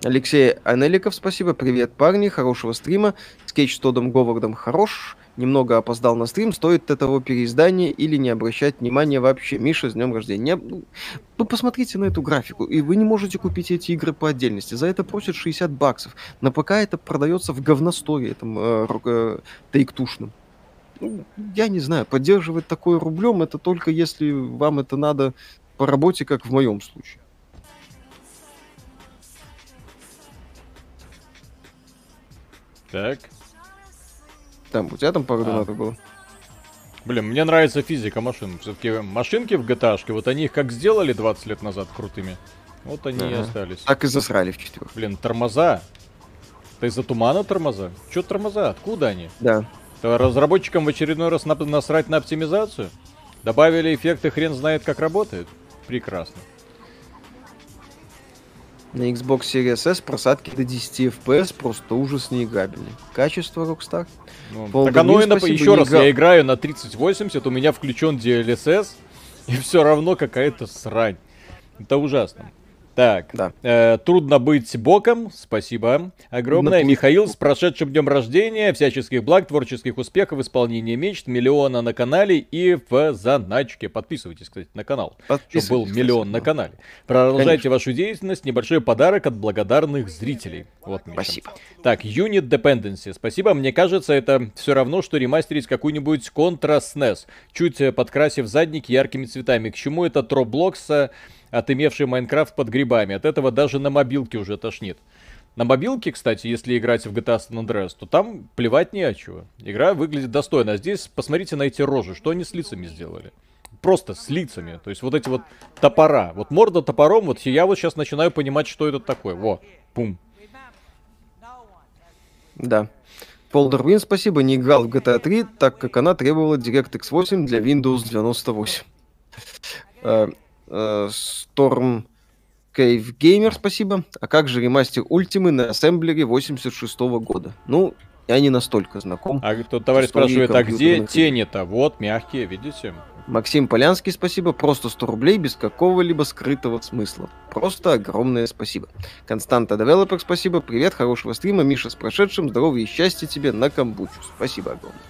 Алексей Анеликов, спасибо. Привет, парни. Хорошего стрима. Скетч с Тодом Говардом хорош. Немного опоздал на стрим. Стоит этого переиздания или не обращать внимания вообще? Миша, с днем рождения. Ну, вы посмотрите на эту графику. И вы не можете купить эти игры по отдельности. За это просят 60 баксов. На ПК это продается в говносторе, этом э, э, Take-Two шном ну, я не знаю, поддерживать такое рублем, это только если вам это надо по работе, как в моем случае. Так. Там, у тебя там пару а. было? Блин, мне нравится физика машин. Все-таки машинки в GTA, вот они их как сделали 20 лет назад крутыми, вот они ага. и остались. Так и засрали в четверых. Блин, тормоза. Это из-за тумана тормоза? Че тормоза? Откуда они? Да. Разработчикам в очередной раз насрать на оптимизацию? Добавили эффекты, хрен знает как работает? Прекрасно. На Xbox Series S просадки до 10 FPS просто ужас неиграбельный. Качество Rockstar. Ну, так оно и на... Еще раз, играл. я играю на 3080, у меня включен DLSS, и все равно какая-то срань. Это ужасно. Так, да. э, трудно быть боком, спасибо огромное. Михаил, с прошедшим днем рождения, всяческих благ, творческих успехов, исполнения мечт, миллиона на канале и в заначке. Подписывайтесь, кстати, на канал, чтобы был миллион на канале. Продолжайте Конечно. вашу деятельность, небольшой подарок от благодарных зрителей. Вот, Миша. Спасибо. Так, Unit Dependency, спасибо. Мне кажется, это все равно, что ремастерить какую-нибудь Contra SNES, чуть подкрасив задник яркими цветами. К чему это Троблокса? Отымевший Майнкрафт под грибами. От этого даже на мобилке уже тошнит. На мобилке, кстати, если играть в GTA San Andreas, то там плевать не о чего. Игра выглядит достойно. А здесь посмотрите на эти рожи, что они с лицами сделали. Просто с лицами. То есть вот эти вот топора. Вот морда топором, вот я вот сейчас начинаю понимать, что это такое. Во, пум. Да. Полдер Вин, спасибо, не играл в GTA 3, так как она требовала DirectX 8 для Windows 98. Э, Storm Cave Gamer, спасибо. А как же ремастер Ультимы на ассемблере 86 -го года? Ну, я не настолько знаком. А кто товарищ спрашивает, а где тени-то? Вот, мягкие, видите? Максим Полянский, спасибо. Просто 100 рублей без какого-либо скрытого смысла. Просто огромное спасибо. Константа Девелопер, спасибо. Привет, хорошего стрима. Миша, с прошедшим. Здоровья и счастья тебе на камбучу. Спасибо огромное.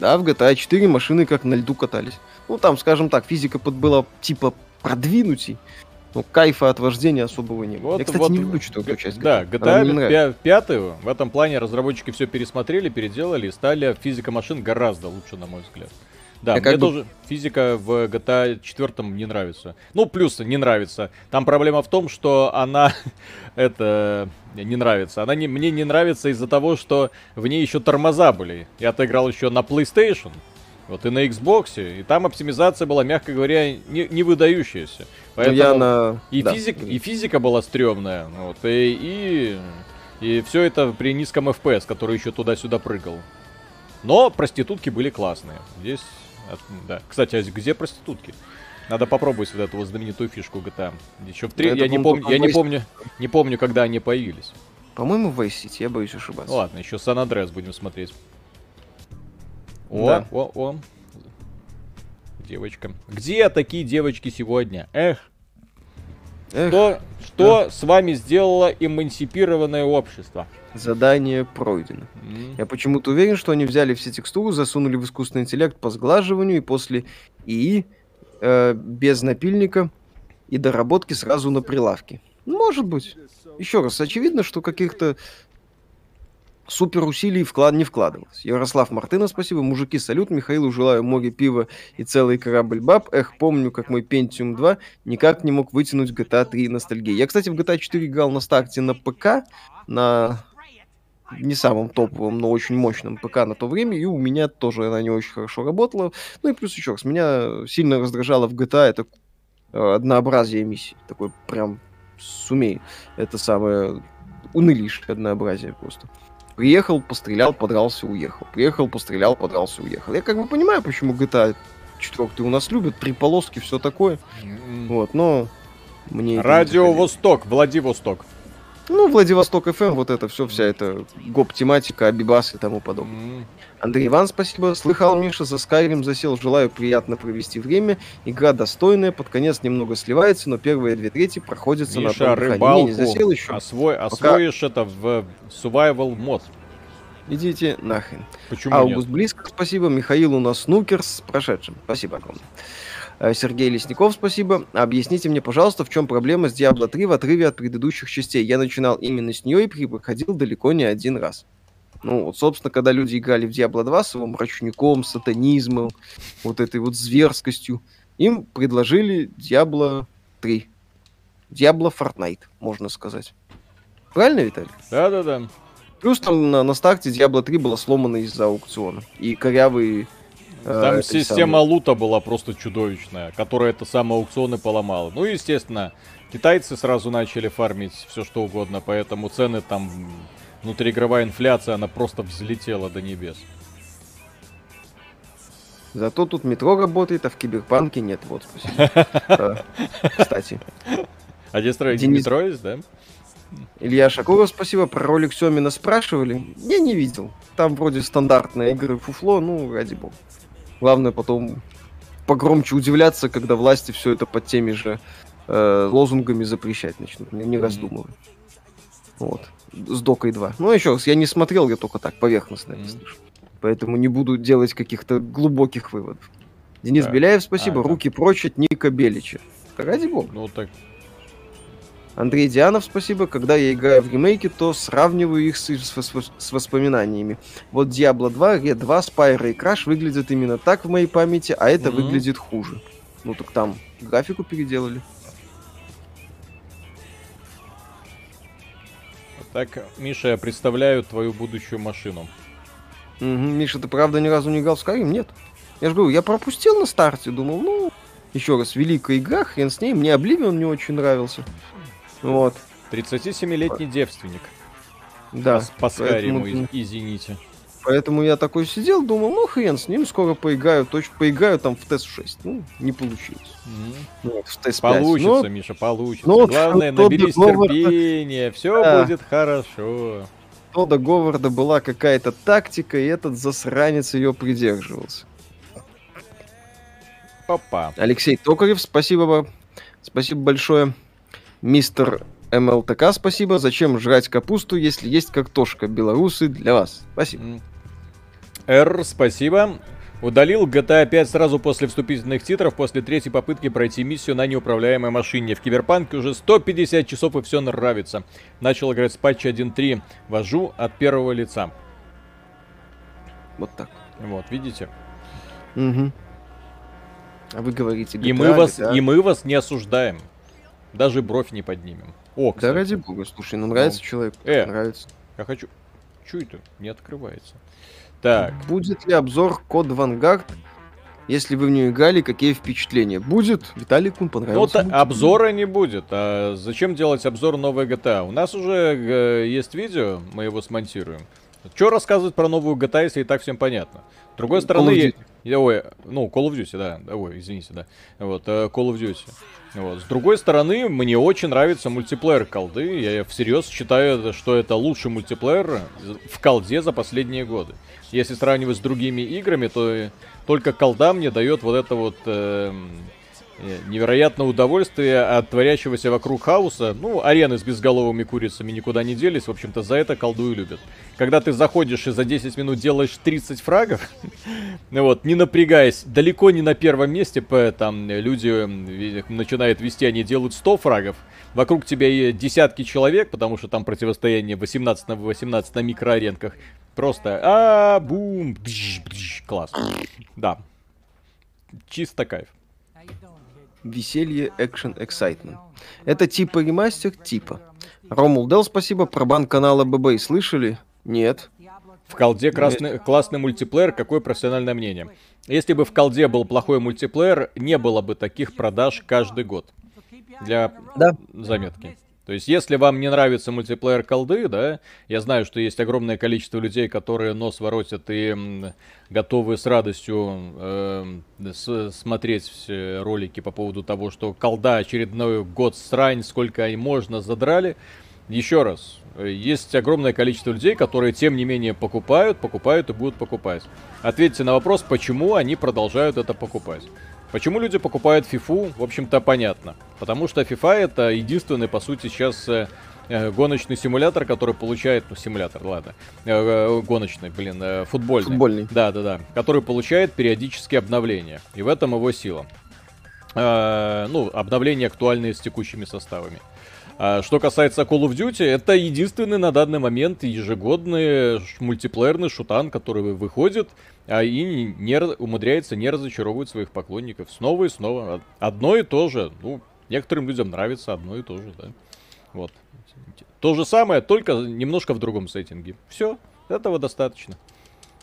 Да, в GTA 4 машины как на льду катались. Ну, там, скажем так, физика под была типа продвинутей. Но кайфа от вождения особого не было. Вот, Я, кстати, вот, не люблю четвертую часть. Да, GTA 5 в этом плане разработчики все пересмотрели, переделали и стали физика машин гораздо лучше, на мой взгляд. Да, Я мне бы... тоже физика в GTA 4 не нравится. Ну, плюс не нравится. Там проблема в том, что она это не нравится. Она не, мне не нравится из-за того, что в ней еще тормоза были. Я-то играл еще на PlayStation. Вот и на Xbox, и там оптимизация была, мягко говоря, не, не выдающаяся. Поэтому я на... и, да. физик, и физика была стрёмная, вот, и, и, и все это при низком FPS, который еще туда-сюда прыгал. Но проститутки были классные. Здесь, да. Кстати, а где проститутки? Надо попробовать вот эту вот знаменитую фишку GTA. Еще в 3, я, не помню, я не помню, не помню, когда они появились. По-моему, в Vice City, я боюсь ошибаться. Ладно, еще San Andreas будем смотреть. О, да. о, о. Девочка. Где такие девочки сегодня? Эх. Эх. Что, что да. с вами сделало эмансипированное общество? Задание пройдено. Mm. Я почему-то уверен, что они взяли все текстуры, засунули в искусственный интеллект по сглаживанию и после ИИ э, без напильника и доработки сразу на прилавке. Может быть. Еще раз, очевидно, что каких-то супер усилий вклад не вкладывалось. Ярослав Мартына, спасибо. Мужики, салют. Михаилу желаю море пива и целый корабль баб. Эх, помню, как мой Pentium 2 никак не мог вытянуть GTA 3 ностальгии. Я, кстати, в GTA 4 играл на старте на ПК, на не самым топовым, но очень мощным ПК на то время, и у меня тоже она не очень хорошо работала. Ну и плюс еще раз, меня сильно раздражало в GTA это э, однообразие миссий. Такой прям сумей. Это самое унылишь однообразие просто. Приехал, пострелял, подрался, уехал. Приехал, пострелял, подрался, уехал. Я как бы понимаю, почему GTA 4 у нас любят, три полоски, все такое. Вот, но мне... Радио Восток, Владивосток. Ну, Владивосток FM, вот это все, вся эта гоп-тематика, Абибас и тому подобное. Андрей Иван, спасибо. Слыхал, Миша, за Skyrim засел. Желаю приятно провести время. Игра достойная, под конец немного сливается, но первые две трети проходятся Миша, на том рыбалку. Не, не засел еще. Освой, освоишь это в survival мод. Идите нахрен. Почему Август нет? близко, спасибо. Михаил у нас снукер с прошедшим. Спасибо огромное. Э, Сергей Лесников, спасибо. Объясните мне, пожалуйста, в чем проблема с Diablo 3 в отрыве от предыдущих частей. Я начинал именно с нее и проходил далеко не один раз. Ну, вот, собственно, когда люди играли в Diablo 2 с его мрачником, сатанизмом, вот этой вот зверскостью, им предложили Diablo 3. Diablo Fortnite, можно сказать. Правильно, Виталий? Да-да-да. Плюс там на, на старте Diablo 3 была сломана из-за аукциона. И корявые Э, Там система самой... лута была просто чудовищная, которая это самые аукционы поломала. Ну, естественно, китайцы сразу начали фармить все что угодно, поэтому цены там, внутриигровая инфляция, она просто взлетела до небес. Зато тут метро работает, а в Киберпанке нет. Вот, спасибо. Э, кстати. А где строить метро есть, да? Илья Шакуров, спасибо. Про ролик Семина спрашивали. Я не видел. Там вроде стандартные игры фуфло, ну, ради бога. Главное потом погромче удивляться, когда власти все это под теми же э, лозунгами запрещать начнут, не, не раздумывая. Вот. С Докой 2. Ну, еще раз, я не смотрел, я только так, поверхностно mm-hmm. слышу. Поэтому не буду делать каких-то глубоких выводов. Денис да. Беляев, спасибо. А, Руки да. прочь от Ника Белича. Да ради бога. Ну, так Андрей Дианов, спасибо. Когда я играю в ремейки, то сравниваю их с, с, с воспоминаниями. Вот Diablo 2, Red 2, Spyro и Crash выглядят именно так в моей памяти, а это mm-hmm. выглядит хуже. Ну так там графику переделали. Так, Миша, я представляю твою будущую машину. Угу, Миша, ты правда ни разу не играл в Skyrim? Нет. Я же говорю, я пропустил на старте, думал, ну, еще раз, великая игра, хрен с ней. Мне Oblivion не очень нравился. Вот. 37-летний девственник. Да. По, Скайриму, поэтому... извините. Поэтому я такой сидел, думал, ну хрен с ним, скоро поиграю, точно поиграю там в тест 6. Ну, не получилось. Mm-hmm. Ну, вот, в тест Получится, Но... Миша, получится. Но Главное, наберись Говарда... терпения, все да. будет хорошо. Тода Говарда была какая-то тактика, и этот засранец ее придерживался. Папа. Алексей Токарев, спасибо, спасибо большое. Мистер МЛТК, спасибо. Зачем жрать капусту, если есть картошка? Белорусы для вас. Спасибо. Р, спасибо. Удалил GTA 5 сразу после вступительных титров, после третьей попытки пройти миссию на неуправляемой машине. В Киберпанке уже 150 часов и все нравится. Начал играть с патча 1.3. Вожу от первого лица. Вот так. Вот, видите? Угу. А вы говорите, GTA, и мы вас, GTA. и мы вас не осуждаем. Даже бровь не поднимем. О, кстати. Да ради бога, слушай, ну нравится ну. человек. Э, нравится. Я хочу... Чё это? Не открывается. Так. Будет ли обзор Код Vanguard? Если вы в нее играли, какие впечатления? Будет? Виталий Кун понравился. Ну, обзора не будет. А зачем делать обзор новой GTA? У нас уже э, есть видео, мы его смонтируем. Что рассказывать про новую GTA, если и так всем понятно? С другой стороны, я, ой, ну, Call of Duty, да, ой, извините, да, вот, э, Call of Duty. Вот. С другой стороны, мне очень нравится мультиплеер колды, я всерьез считаю, что это лучший мультиплеер в колде за последние годы. Если сравнивать с другими играми, то только колда мне дает вот это вот... Э, невероятное удовольствие от творящегося вокруг хаоса. Ну, арены с безголовыми курицами никуда не делись, в общем-то, за это колдую любят. Когда ты заходишь и за 10 минут делаешь 30 фрагов, ну вот, не напрягаясь, далеко не на первом месте, там люди начинают вести, они делают 100 фрагов, вокруг тебя десятки человек, потому что там противостояние 18 на 18 на микроаренках. Просто а бум, бж, бж, класс. Да. Чисто кайф веселье, экшен, эксайтмент. Это типа ремастер? Типа. Ромул Дел, спасибо. Про банк канала ББ слышали? Нет. В колде красный, классный мультиплеер, какое профессиональное мнение? Если бы в колде был плохой мультиплеер, не было бы таких продаж каждый год. Для да. заметки. То есть, если вам не нравится мультиплеер колды, да, я знаю, что есть огромное количество людей, которые нос воротят и готовы с радостью э, с, смотреть ролики по поводу того, что колда очередной год срань, сколько они можно, задрали. Еще раз, есть огромное количество людей, которые, тем не менее, покупают, покупают и будут покупать. Ответьте на вопрос, почему они продолжают это покупать. Почему люди покупают FIFA, в общем-то, понятно. Потому что FIFA это единственный, по сути, сейчас э, э, гоночный симулятор, который получает, ну, симулятор, ладно, э, гоночный, блин, футбольный. Футбольный. Да, да, да. Который получает периодически обновления. И в этом его сила. Э, ну, обновления актуальные с текущими составами. А что касается Call of Duty, это единственный на данный момент ежегодный мультиплеерный шутан, который выходит а и не, умудряется не разочаровывать своих поклонников. Снова и снова. Одно и то же. Ну, некоторым людям нравится одно и то же, да. Вот. То же самое, только немножко в другом сеттинге. Все, этого достаточно.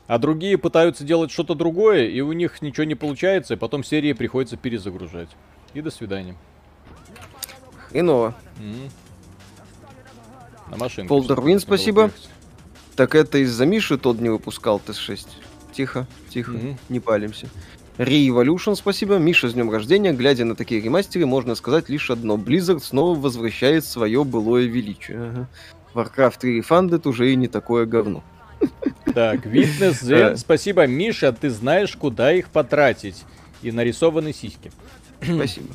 А другие пытаются делать что-то другое, и у них ничего не получается, и потом серии приходится перезагружать. И до свидания. Иного. Mm. На машинке. Полдервин, спасибо. Так это из-за Миши тот не выпускал ТС-6. Тихо, тихо, mm-hmm. не палимся. Re-Evolution, спасибо. Миша, с днем рождения. Глядя на такие ремастеры, можно сказать лишь одно. Blizzard снова возвращает свое былое величие. Ага. Warcraft 3 Refunded уже и не такое говно. Так, Witness Zen, спасибо. Миша, ты знаешь, куда их потратить. И нарисованы сиськи. Спасибо.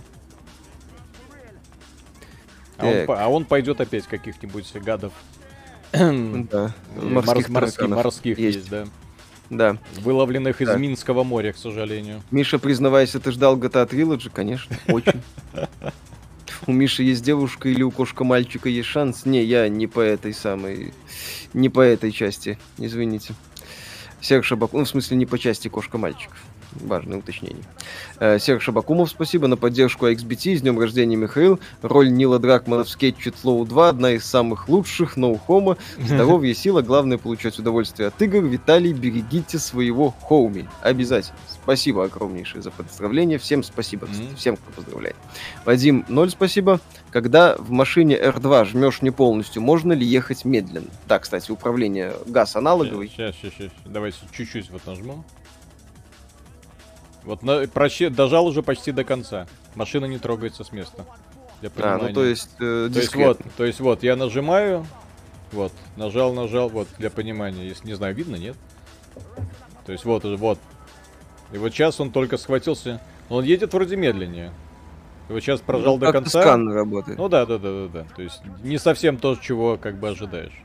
А он, а он пойдет опять каких-нибудь гадов. Да, морских, морских, морских есть. есть, да. Да. Выловленных да. из Минского моря, к сожалению. Миша, признавайся, ты ждал GTA Trilogy? Конечно, очень. У Миши есть девушка или у кошка мальчика есть шанс? Не, я не по этой самой... Не по этой части, извините. Серж Шабак... Ну, в смысле, не по части кошка мальчиков важное уточнение. Э, Серж Шабакумов, спасибо на поддержку XBT. С днем рождения, Михаил. Роль Нила Дракмана в скетче Тлоу 2 одна из самых лучших. Ноу-хома. Здоровье, сила. Главное получать удовольствие от игр. Виталий, берегите своего хоуми. Обязательно. Спасибо огромнейшее за поздравление. Всем спасибо, кстати, всем, кто поздравляет. Вадим, ноль спасибо. Когда в машине R2 жмешь не полностью, можно ли ехать медленно? Так, кстати, управление газ аналоговый. Сейчас, сейчас, сейчас. Давайте чуть-чуть вот нажмем. Вот на, прощи, дожал уже почти до конца. Машина не трогается с места. Для понимания. А, ну то есть, э, то есть вот, то есть вот, я нажимаю, вот, нажал, нажал, вот, для понимания. Если не знаю, видно, нет? То есть вот, вот. И вот сейчас он только схватился. Он едет вроде медленнее. И вот сейчас прожал ну, до конца. Скан работает. Ну да, да, да, да, да. То есть не совсем то, чего как бы ожидаешь.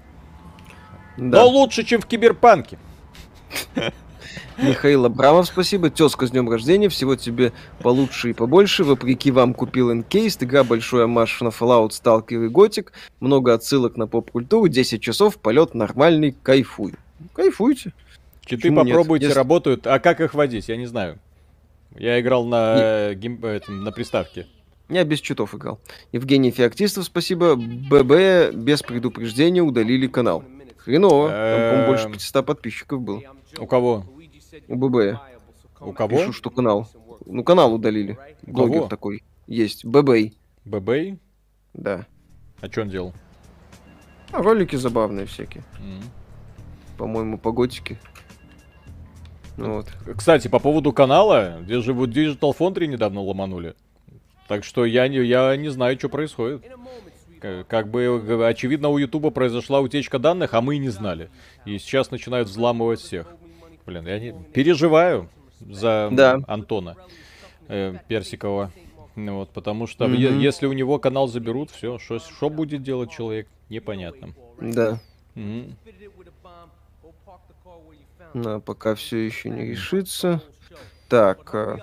Да. Но лучше, чем в киберпанке. Михаил Абрамов, спасибо. Тезка, с днем рождения. Всего тебе получше и побольше. Вопреки вам купил инкейст. Игра большой амаш на Fallout, Stalker и Готик. Много отсылок на поп-культуру. 10 часов, полет нормальный. Кайфуй. Кайфуйте. Читы попробуйте, Если... работают. А как их водить? Я не знаю. Я играл на, гейм... этом, на приставке. Я без читов играл. Евгений Феоктистов, спасибо. ББ без предупреждения удалили канал. Хреново. Там, больше 500 эм. подписчиков было. У кого? У ББ. У кого? Пишу, что канал. Ну, канал удалили. Блогер кого? такой. Есть. ББ. ББ? Да. А что он делал? А ролики забавные всякие. Mm. По-моему, по готике. Ну, вот. Кстати, по поводу канала, где же вот Digital Foundry недавно ломанули. Так что я не, я не знаю, что происходит. Как, бы, очевидно, у Ютуба произошла утечка данных, а мы и не знали. И сейчас начинают взламывать всех. Блин, я не... переживаю за да. Антона э, Персикова. Ну вот, потому что mm-hmm. если у него канал заберут, все, что будет делать человек, непонятно. Да. Mm-hmm. Но пока все еще не решится. Так, э,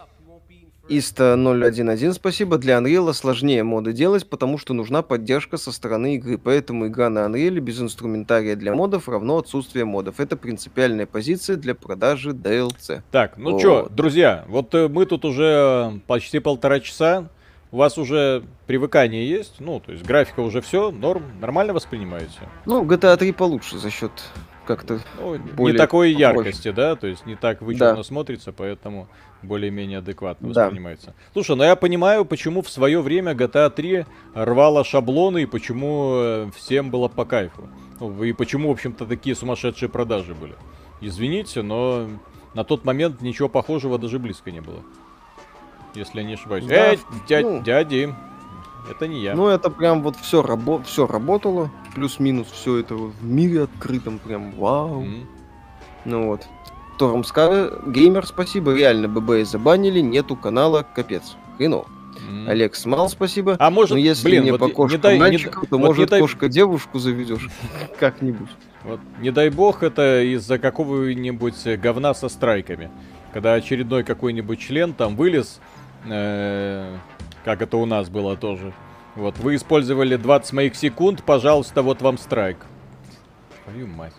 Иста 0.1.1, спасибо. Для Unreal сложнее моды делать, потому что нужна поддержка со стороны игры. Поэтому игра на Unreal без инструментария для модов равно отсутствие модов. Это принципиальная позиция для продажи DLC. Так, ну вот. что, друзья, вот э, мы тут уже почти полтора часа. У вас уже привыкание есть? Ну, то есть графика уже все, норм, нормально воспринимаете? Ну, GTA 3 получше за счет как-то ну, более... Не такой яркости, да? То есть не так вычурно да. смотрится, поэтому более-менее адекватно да. воспринимается. Слушай, ну я понимаю, почему в свое время GTA 3 рвала шаблоны и почему э, всем было по кайфу. Ну, и почему, в общем-то, такие сумасшедшие продажи были. Извините, но на тот момент ничего похожего даже близко не было. Если я не ошибаюсь. Да, Эй, дядь, ну, дяди, это не я. Ну, это прям вот все, рабо все работало. Плюс-минус все это в мире открытом. Прям вау. Mm. Ну вот. Тормска Геймер, спасибо. Реально ББ забанили, нету канала, капец. Хреново. Mm. Олег Смал, спасибо. А может, Но если блин, не вот по кошкам не дай, мальчиков, не, то вот может дай... кошка девушку заведешь как-нибудь. Вот, не дай бог, это из-за какого-нибудь говна со страйками. Когда очередной какой-нибудь член там вылез, э, как это у нас было тоже. Вот, вы использовали 20 моих секунд, пожалуйста, вот вам страйк. Твою мать.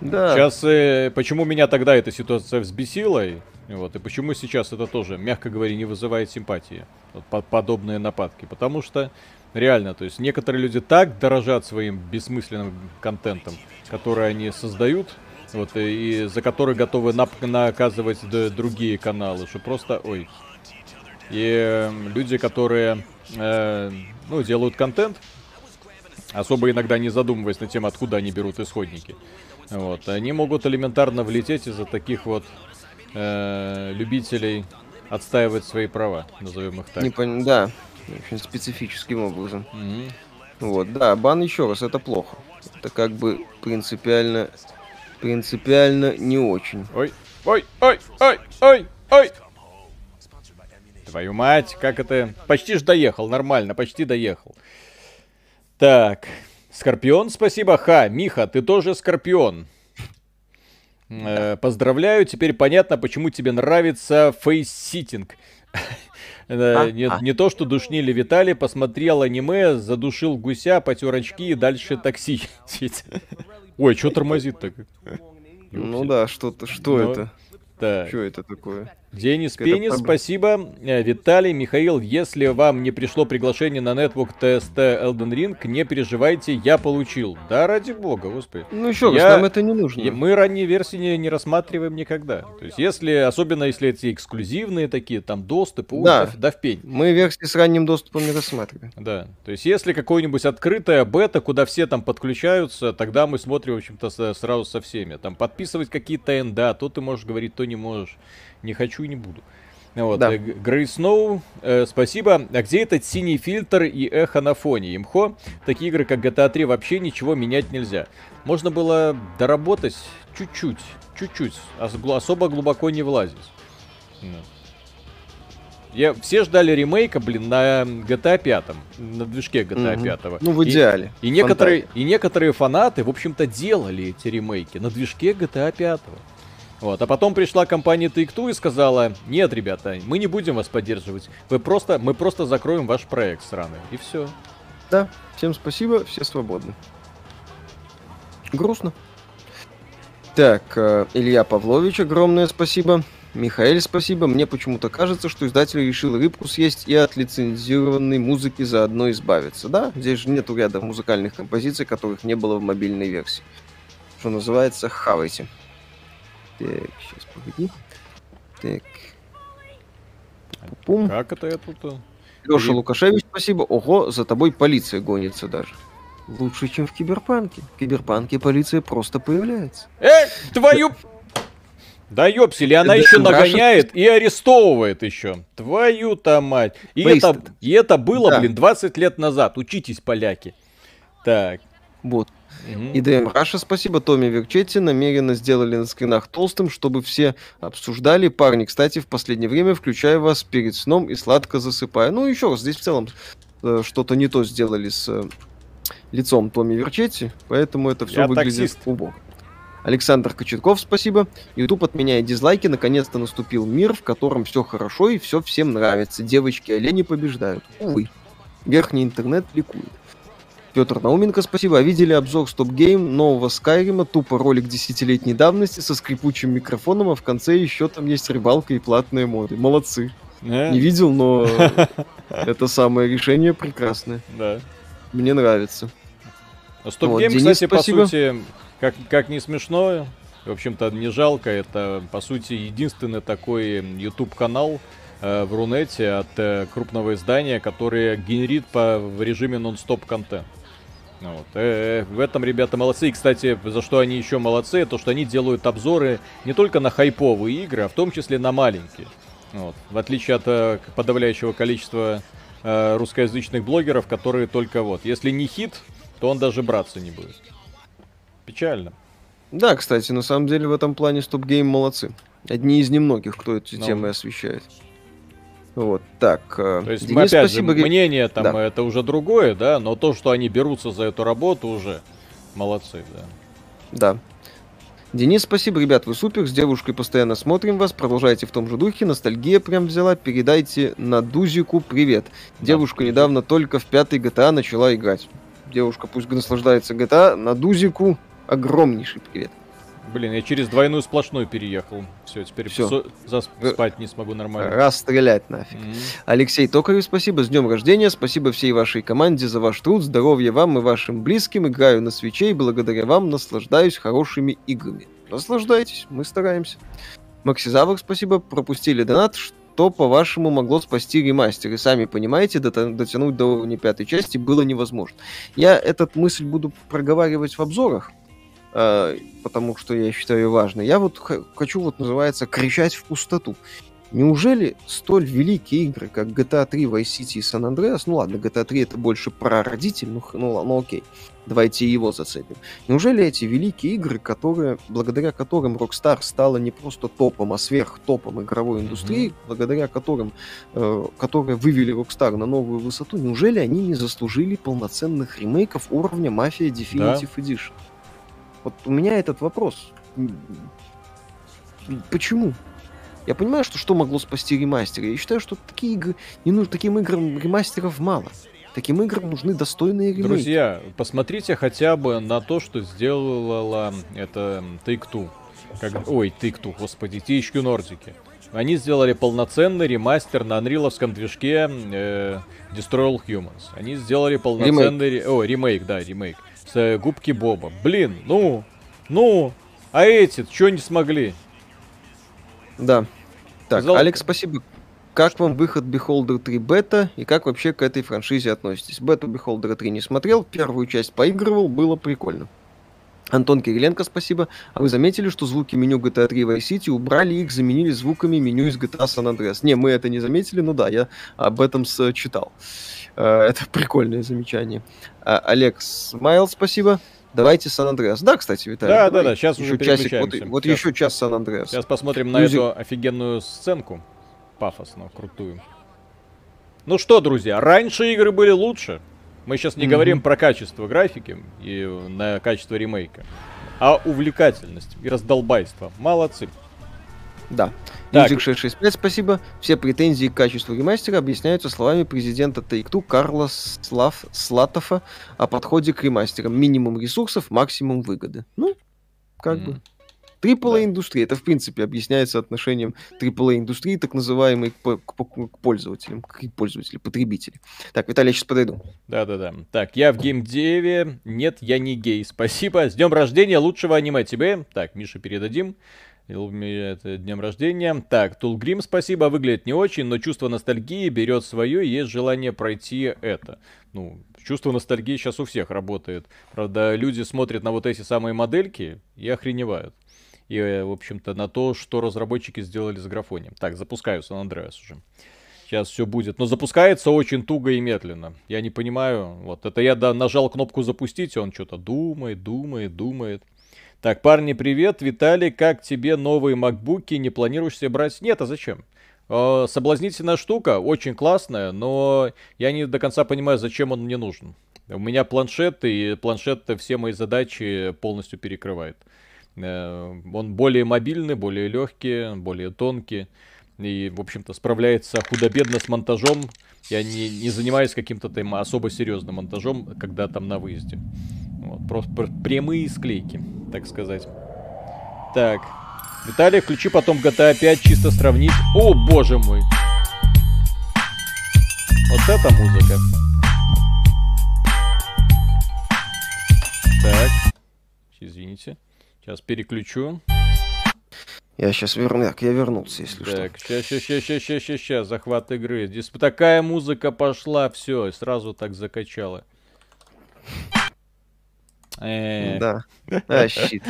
Да. Сейчас, э, почему меня тогда эта ситуация взбесила, и, вот, и почему сейчас это тоже, мягко говоря, не вызывает симпатии, вот, по подобные нападки, потому что реально, то есть некоторые люди так дорожат своим бессмысленным контентом, который они создают, вот, и, и за который готовы нап- наказывать другие каналы, что просто, ой. И э, люди, которые, э, ну, делают контент, особо иногда не задумываясь над тем, откуда они берут исходники, вот, они могут элементарно влететь из-за таких вот э, любителей отстаивать свои права, назовем их так. Не пон... Да, очень специфическим образом. Mm-hmm. Вот, да, бан еще раз, это плохо. Это как бы принципиально, принципиально не очень. Ой, ой, ой, ой, ой, ой. Твою мать, как это... Почти ж доехал, нормально, почти доехал. Так, Скорпион, спасибо. Ха, Миха, ты тоже Скорпион. Э, поздравляю, теперь понятно, почему тебе нравится face-sitting. Э, а, не, а. не то, что душнила Виталий, посмотрел аниме, задушил гуся, потер очки и дальше такси. Ой, что тормозит так? Ну да, что-то, что ну, это? Так. Что это такое? Денис Пенис, спасибо. Э, Виталий, Михаил, если вам не пришло приглашение на Network Test Elden Ring, не переживайте, я получил. Да, ради бога, господи. Ну еще раз, я... нам это не нужно. Мы ранние версии не, не рассматриваем никогда. То есть, если, особенно если эти эксклюзивные такие, там, доступы, да. да в пень. Мы версии с ранним доступом не рассматриваем. Да, то есть, если какое-нибудь открытая бета, куда все там подключаются, тогда мы смотрим, в общем-то, сразу со всеми. Там, подписывать какие-то энда, то ты можешь говорить, то не можешь не хочу и не буду. Вот, да. Грей Сноу, э, спасибо. А где этот синий фильтр и эхо на фоне? Имхо, такие игры, как GTA 3, вообще ничего менять нельзя. Можно было доработать чуть-чуть, чуть-чуть, особо глубоко не влазить. Я, все ждали ремейка, блин, на GTA 5, на движке GTA угу. 5. Ну, в идеале. И, и, некоторые, и некоторые фанаты, в общем-то, делали эти ремейки на движке GTA 5. Вот, а потом пришла компания Take-Two и сказала, нет, ребята, мы не будем вас поддерживать, вы просто, мы просто закроем ваш проект сраный, и все. Да, всем спасибо, все свободны. Грустно. Так, э, Илья Павлович, огромное спасибо. Михаил, спасибо. Мне почему-то кажется, что издатель решил рыбку съесть и от лицензированной музыки заодно избавиться. Да, здесь же нету ряда музыкальных композиций, которых не было в мобильной версии. Что называется, хавайте. Так, сейчас, погоди. Так. Пум. Как это я тут? Э, Леша. Лукашевич, спасибо. Ого, за тобой полиция гонится даже. Лучше, чем в Киберпанке. В Киберпанке полиция просто появляется. Эй, твою... Да ёпсели, она еще нагоняет и арестовывает еще. Твою-то мать. И это, и это было, да. блин, 20 лет назад. Учитесь, поляки. Так. Вот. EDM Russia, спасибо. Томми Верчетти намеренно сделали на скринах толстым, чтобы все обсуждали. Парни, кстати, в последнее время включаю вас перед сном и сладко засыпая. Ну, еще раз, здесь в целом э, что-то не то сделали с э, лицом Томми Верчетти, поэтому это все Я выглядит таксист. убого. Александр Кочетков, спасибо. YouTube отменяет дизлайки. Наконец-то наступил мир, в котором все хорошо и все всем нравится. Девочки-олени побеждают. Увы. Верхний интернет ликует. Петр Науменко, спасибо. А видели обзор StopGame нового Скайрима, тупо ролик десятилетней давности со скрипучим микрофоном, а в конце еще там есть рыбалка и платные моды. Молодцы. Не, Не видел, но это самое решение прекрасное. Да. Мне нравится. StopGame, кстати, по сути, как, как не смешно, в общем-то, не жалко. Это, по сути, единственный такой YouTube-канал э, в Рунете от э, крупного издания, который генерит по, в режиме нон-стоп контент. Вот. Э, в этом ребята молодцы. И, кстати, за что они еще молодцы, то что они делают обзоры не только на хайповые игры, а в том числе на маленькие. Вот. В отличие от э, подавляющего количества э, русскоязычных блогеров, которые только вот, если не хит, то он даже браться не будет. Печально. Да, кстати, на самом деле в этом плане Stop Game молодцы. Одни из немногих, кто эти ну. темы освещает. Вот, так. Э, то есть, Денис, опять спасибо. же, мнение там да. это уже другое, да, но то, что они берутся за эту работу, уже молодцы, да. Да. Денис, спасибо, ребят, вы супер, с девушкой постоянно смотрим вас, продолжайте в том же духе, ностальгия прям взяла, передайте на Дузику привет. Девушка да, недавно только в пятый GTA начала играть. Девушка пусть наслаждается GTA, на Дузику огромнейший привет. Блин, я через двойную сплошную переехал. Все, теперь Все. спать не смогу нормально. Расстрелять нафиг. Mm-hmm. Алексей Токарев, спасибо. С днем рождения. Спасибо всей вашей команде за ваш труд. Здоровья вам и вашим близким. Играю на свече и благодаря вам наслаждаюсь хорошими играми. Наслаждайтесь, мы стараемся. Максизавр, спасибо. Пропустили донат. Что, по-вашему, могло спасти ремастер? И сами понимаете, дотянуть до уровня пятой части было невозможно. Я этот мысль буду проговаривать в обзорах Э, потому что я считаю важной. Я вот хочу, вот называется, кричать в пустоту. Неужели столь великие игры, как GTA 3, Vice City и San Andreas, ну ладно, GTA 3 это больше про родителей, ну, ну, ну окей, давайте его зацепим. Неужели эти великие игры, которые, благодаря которым Rockstar стала не просто топом, а сверхтопом игровой индустрии, mm-hmm. благодаря которым, э, которые вывели Rockstar на новую высоту, неужели они не заслужили полноценных ремейков уровня Mafia Definitive да. Edition? Вот у меня этот вопрос. Почему? Я понимаю, что что могло спасти ремастеры. Я считаю, что такие игры не нужны, таким играм ремастеров мало. Таким играм нужны достойные ремейки. Друзья, посмотрите хотя бы на то, что сделала это Take-Two. Как... Ой, Take-Two, господи, THQ Nordic. Они сделали полноценный ремастер на анриловском движке э, Destroy All Humans. Они сделали полноценный... Ремейк. О, ремейк, да, ремейк с э, губки Боба. Блин, ну, ну, а эти что не смогли? Да. Так, Сказал... Алекс, спасибо. Как вам выход Beholder 3 бета и как вообще к этой франшизе относитесь? Бету Beholder 3 не смотрел, первую часть поигрывал, было прикольно. Антон Кириленко, спасибо. А вы заметили, что звуки меню GTA 3 Vice City убрали их, заменили звуками меню из GTA San Andreas? Не, мы это не заметили, но да, я об этом читал. это прикольное замечание. А, Олег Смайл, спасибо. Давайте Сан-Андреас. Да, кстати, Виталий. Да, да, да, сейчас еще уже часик. Вот, вот еще час Сан-Андреас. Сейчас посмотрим на Мюзик... эту офигенную сценку. Пафосную, крутую. Ну что, друзья, раньше игры были лучше. Мы сейчас не mm-hmm. говорим про качество графики и на качество ремейка, а увлекательность и раздолбайство. Молодцы. Да. Music 665, спасибо. Все претензии к качеству ремастера объясняются словами президента Take-Two Карла Слав Слатофа о подходе к ремастерам. Минимум ресурсов, максимум выгоды. Ну, как mm. бы. AAA индустрия, это в принципе объясняется отношением AAA индустрии, так называемой, к, к, к пользователям, к пользователям, потребителям. Так, Виталий, я сейчас подойду. Да-да-да. Так, я в геймдеве. Нет, я не гей. Спасибо. С днем рождения лучшего аниме тебе. Так, Миша передадим. Это днем рождения. Так, Тулгрим, спасибо, выглядит не очень, но чувство ностальгии берет свое, и есть желание пройти это. Ну, чувство ностальгии сейчас у всех работает. Правда, люди смотрят на вот эти самые модельки и охреневают. И, в общем-то, на то, что разработчики сделали с графонием. Так, запускаю Сан Андреас уже. Сейчас все будет. Но запускается очень туго и медленно. Я не понимаю. Вот, это я да, нажал кнопку запустить, и он что-то думает, думает, думает. Так, парни, привет. Виталий, как тебе новые макбуки? Не планируешь себе брать? Нет, а зачем? Э, соблазнительная штука, очень классная, но я не до конца понимаю, зачем он мне нужен. У меня планшет, и планшет все мои задачи полностью перекрывает. Э, он более мобильный, более легкий, более тонкий. И, в общем-то, справляется худо-бедно с монтажом. Я не, не занимаюсь каким-то там особо серьезным монтажом, когда там на выезде. Вот, просто прямые склейки, так сказать. Так. Виталий, включи потом GTA 5 чисто сравнить. О, боже мой. Вот это музыка. Так. Извините. Сейчас переключу. Я сейчас верну, я вернулся, если так, что. Так, сейчас, сейчас, сейчас, сейчас, сейчас, сейчас, захват игры. Здесь такая музыка пошла, все, сразу так закачала. Э. Да. А, щит.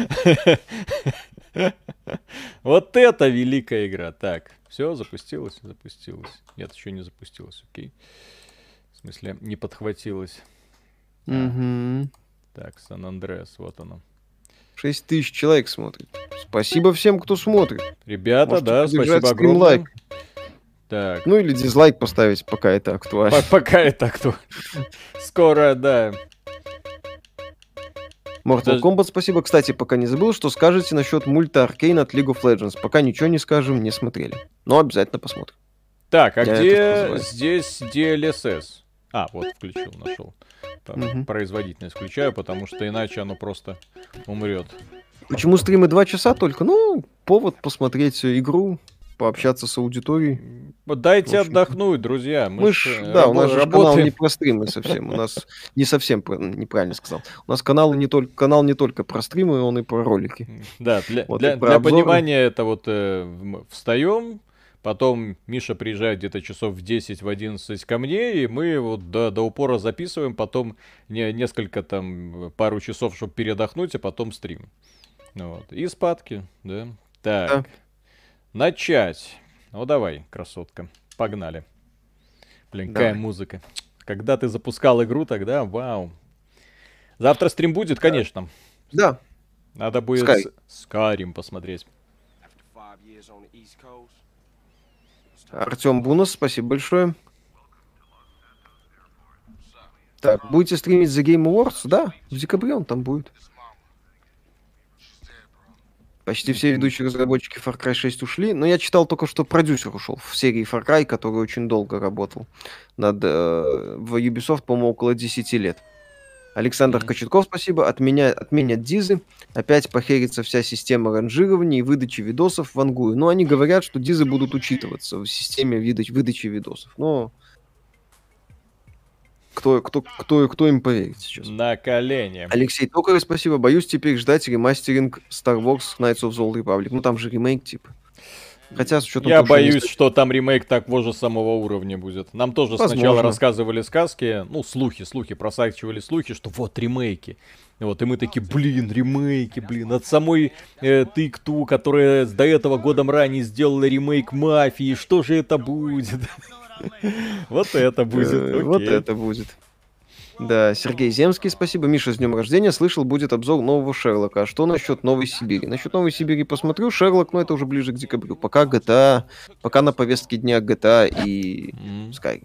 Вот это великая игра. Так, все, запустилось, запустилось. Нет, еще не запустилось, окей. В смысле, не подхватилось. Угу. Так, Сан-Андреас, вот оно. 6 тысяч человек смотрит. Спасибо всем, кто смотрит. Ребята, Можете да, спасибо огромное. лайк. Так. Ну или дизлайк поставить, пока это актуально. Пока это актуально. Скоро, да. Mortal Kombat, спасибо. Кстати, пока не забыл, что скажете насчет мульта Аркейн от League of Legends. Пока ничего не скажем, не смотрели. Но обязательно посмотрим. Так, а Я где здесь DLSS? А, вот, включил, нашел. Угу. Производительность включаю, потому что иначе оно просто умрет. Почему стримы 2 часа только? Ну, повод посмотреть игру, пообщаться с аудиторией. Дайте отдохнуть, друзья. Мы, мы ж, ж, да, у нас же канал не про стримы совсем. У нас не совсем неправильно сказал. У нас канал не только канал не только про стримы, он и про ролики. Да, для, вот, для, для понимания это вот э, встаем, Потом Миша приезжает где-то часов в 10, в 11 ко мне, и мы вот до, до упора записываем, потом не, несколько там, пару часов, чтобы передохнуть, а потом стрим. Вот. И спадки, да. Так. Да. Начать. Ну давай, красотка. Погнали. Блин, давай. какая музыка. Когда ты запускал игру, тогда вау. Завтра стрим будет, конечно. Да. Надо будет Sky. Скарим посмотреть. Артем Бунос, спасибо большое. Так, будете стримить The Game Awards? Да, в декабре он там будет. Почти все ведущие разработчики Far Cry 6 ушли, но я читал только, что продюсер ушел в серии Far Cry, который очень долго работал над, э, в Ubisoft, по-моему, около 10 лет. Александр mm-hmm. Кочетков, спасибо. Отменя... Отменят дизы. Опять похерится вся система ранжирования и выдачи видосов в Ангую. Но они говорят, что дизы будут учитываться в системе выдач... выдачи видосов. Но кто, кто, кто, кто им поверит сейчас? На колени. Алексей Токарев, спасибо. Боюсь теперь ждать ремастеринг Star Wars Knights of the Old Republic. Ну там же ремейк типа. Хотя с учетом Я того, боюсь, что, что там ремейк такого же самого уровня будет. Нам тоже Возможно. сначала рассказывали сказки, ну, слухи, слухи, просачивали слухи, что вот ремейки. Вот, и мы такие, блин, ремейки, блин, от самой э, Тыкту, которая до этого годом ранее сделала ремейк Мафии, что же это будет? Вот это будет. Э, вот это будет. Да, Сергей Земский, спасибо. Миша, с днем рождения. Слышал, будет обзор нового Шерлока. А что насчет Новой Сибири? Насчет Новой Сибири посмотрю. Шерлок, но это уже ближе к декабрю. Пока GTA, пока на повестке дня GTA и Sky.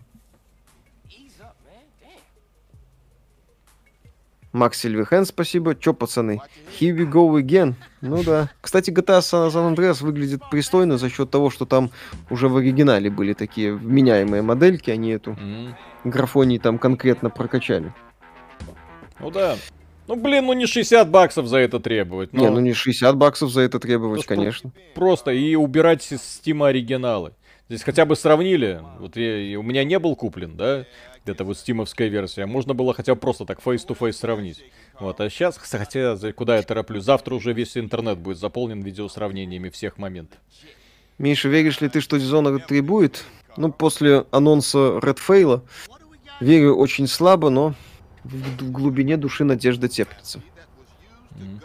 Макс Сильвихен, спасибо. Чё, пацаны? Here we go again. Ну да. Кстати, GTA San Andreas выглядит пристойно за счет того, что там уже в оригинале были такие вменяемые модельки, они эту mm. графонии там конкретно прокачали. Ну да. Ну блин, ну не 60 баксов за это требовать. Но... Не, ну не 60 баксов за это требовать, Просто конечно. Просто и убирать из Steam оригиналы. Здесь хотя бы сравнили. Вот я, у меня не был куплен, да, где-то вот стимовская версия. Можно было хотя бы просто так face-to-face сравнить. Вот, а сейчас, хотя, куда я тороплю, завтра уже весь интернет будет заполнен видеосравнениями всех моментов. Миша, веришь ли ты, что Dishonored 3 будет? Ну, после анонса Redfall верю очень слабо, но в глубине души надежда теплится. Mm.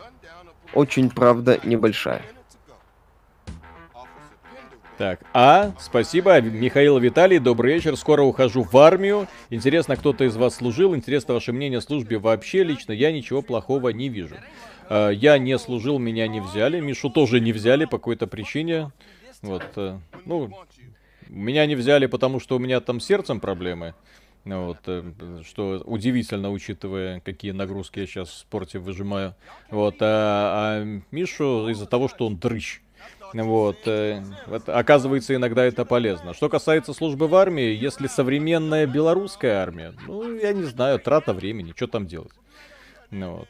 Очень, правда, небольшая. Так, а, спасибо, Михаил Виталий, добрый вечер, скоро ухожу в армию. Интересно, кто-то из вас служил, интересно ваше мнение о службе вообще, лично я ничего плохого не вижу. А, я не служил, меня не взяли, Мишу тоже не взяли по какой-то причине. Вот, э, ну, меня не взяли, потому что у меня там сердцем проблемы. Вот, э, что удивительно, учитывая, какие нагрузки я сейчас в спорте выжимаю. Вот, а, а Мишу из-за того, что он дрыщ. Вот, э, вот, оказывается, иногда это полезно. Что касается службы в армии, если современная белорусская армия, ну, я не знаю, трата времени, что там делать. Ну, вот.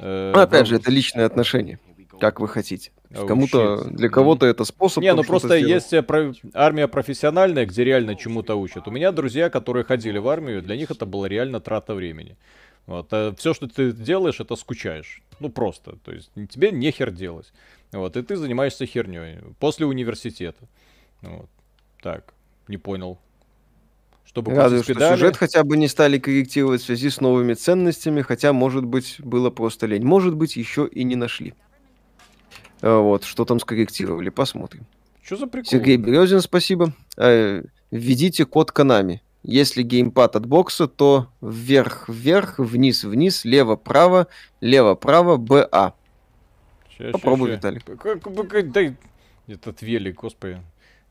Э, ну, опять же, это личные отношения, как вы хотите. Oh, Кому-то, для кого-то это способ. Не, ну просто есть э, про... армия профессиональная, где реально чему-то учат. У меня друзья, которые ходили в армию, для них это была реально трата времени. Вот, а все, что ты делаешь, это скучаешь. Ну, просто. То есть тебе нехер делать. Вот, и ты занимаешься херней после университета. Вот. Так, не понял. Чтобы Радует, что педали... сюжет хотя бы не стали корректировать в связи с новыми ценностями, хотя, может быть, было просто лень. Может быть, еще и не нашли. А, вот, что там скорректировали, посмотрим. Что за прикол? Сергей Березин, спасибо. Э, введите код Канами. Если геймпад от бокса, то вверх-вверх, вниз-вниз, лево-право, лево-право, БА. Попробуй, Виталий. Дай этот велик, господи.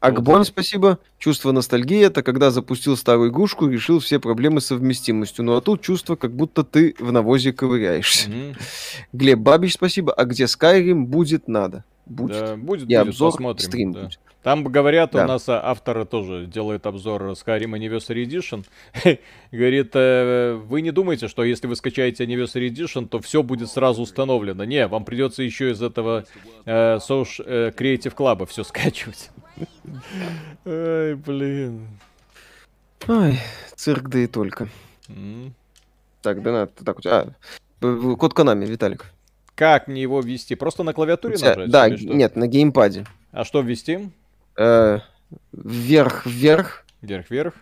Акбон, спасибо. Чувство ностальгии — это когда запустил старую игрушку и решил все проблемы с совместимостью. Ну а тут чувство, как будто ты в навозе ковыряешься. Mm-hmm. Глеб Бабич, спасибо. А где Skyrim будет надо? Будет. Да, будет, и будет, обзор, посмотрим. Стрим да. будет. Там говорят, да. у нас а, автор тоже делает обзор Skyrim Anniversary Edition. Говорит, э, вы не думаете, что если вы скачаете Anniversary Edition, то все будет сразу установлено. Не, вам придется еще из этого э, Social, э, Creative Club все скачивать. Ай, блин. Ой, цирк да и только. Так, да надо, так, а, код Канами, Виталик. Как мне его ввести? Просто на клавиатуре нажать? Да, нет, на геймпаде. А что ввести? Э, вверх, вверх. Вверх, вверх.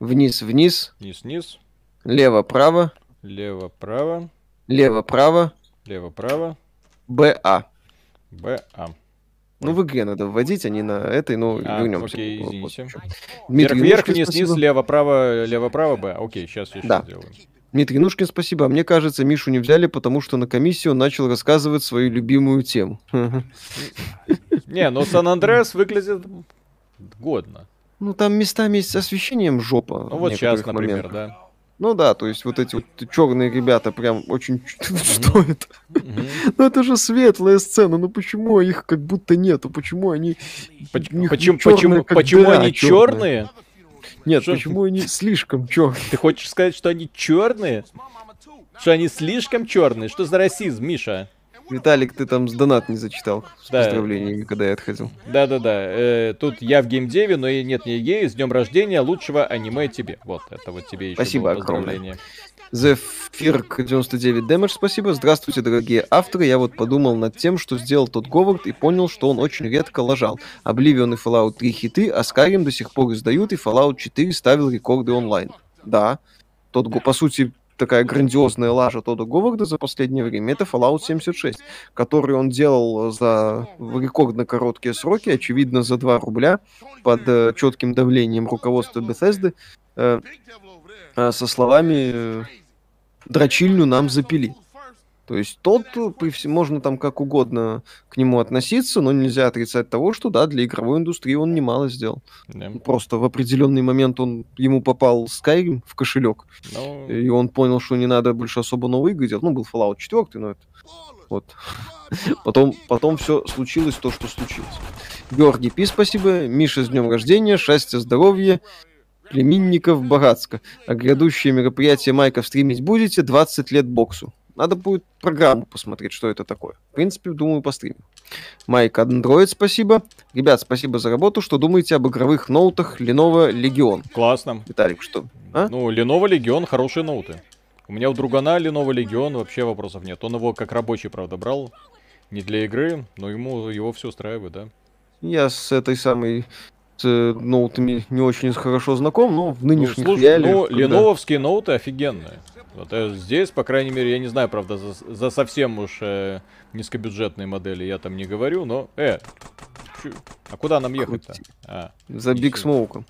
Вниз, вниз. Вниз, вниз. Лево, право. Лево, право. Лево, право. Лево, право. БА. БА. Ну, в игре надо вводить, а не на этой, но а, вернемся. Окей, извините. Дмитрий вверх, вверх, вниз, вниз, лево, право, лево, право, Б. Окей, сейчас я да. сделаю. Дмитрий Нушкин, спасибо. А мне кажется, Мишу не взяли, потому что на комиссии он начал рассказывать свою любимую тему. Не, но Сан-Андреас выглядит годно. Ну, там местами с освещением жопа. Ну, вот сейчас, например, да. Ну да, то есть вот эти вот черные ребята прям очень... Что это? Ну это же светлая сцена, ну почему их как будто нету? Почему они... Почему, они черные? Нет, почему они слишком черные? Ты хочешь сказать, что они черные? Что они слишком черные? Что за расизм, Миша? Виталик, ты там с донат не зачитал с да. поздравлениями, когда я отходил. Да-да-да. Э, тут я в геймдеве, но и нет, не гей. С днем рождения лучшего аниме тебе. Вот, это вот тебе еще Спасибо огромное. Zephyr 99 Damage, спасибо. Здравствуйте, дорогие авторы. Я вот подумал над тем, что сделал тот Говард и понял, что он очень редко лажал. Oblivion и Fallout 3 хиты, а Skyrim до сих пор издают, и Fallout 4 ставил рекорды онлайн. Да, тот, по сути, такая грандиозная лажа Тода Говарда за последнее время, это Fallout 76, который он делал за рекордно короткие сроки, очевидно, за 2 рубля, под э, четким давлением руководства Bethesda, э, э, со словами дрочильню нам запили. То есть тот, всем, можно там как угодно к нему относиться, но нельзя отрицать того, что да, для игровой индустрии он немало сделал. Yeah. Просто в определенный момент он ему попал Skyrim в кошелек, no. Ну. и он понял, что не надо больше особо новые игры делать. Ну, был Fallout 4, но это вот. Потом, потом все случилось то, что случилось. Георгий Пи, спасибо. Миша, с днем рождения, счастья, здоровья племенников богатска. А грядущие мероприятия Майка стримить будете? 20 лет боксу. Надо будет программу посмотреть, что это такое. В принципе, думаю, постримим. Майк Android, спасибо. Ребят, спасибо за работу. Что думаете об игровых ноутах Lenovo Legion? Классно. Виталик, что? А? Ну, Lenovo Legion хорошие ноуты. У меня у другана Lenovo Legion вообще вопросов нет. Он его как рабочий, правда, брал. Не для игры, но ему его все устраивает, да. Я с этой самой с э, ноутами не очень хорошо знаком, но в нынешних ну, слушай, реалиях... Ну, когда... леновские ноуты офигенные. Вот э, здесь, по крайней мере, я не знаю, правда, за, за совсем уж э, низкобюджетные модели я там не говорю, но... Э, чу, а куда нам ехать-то? А, за Биг Смоуком.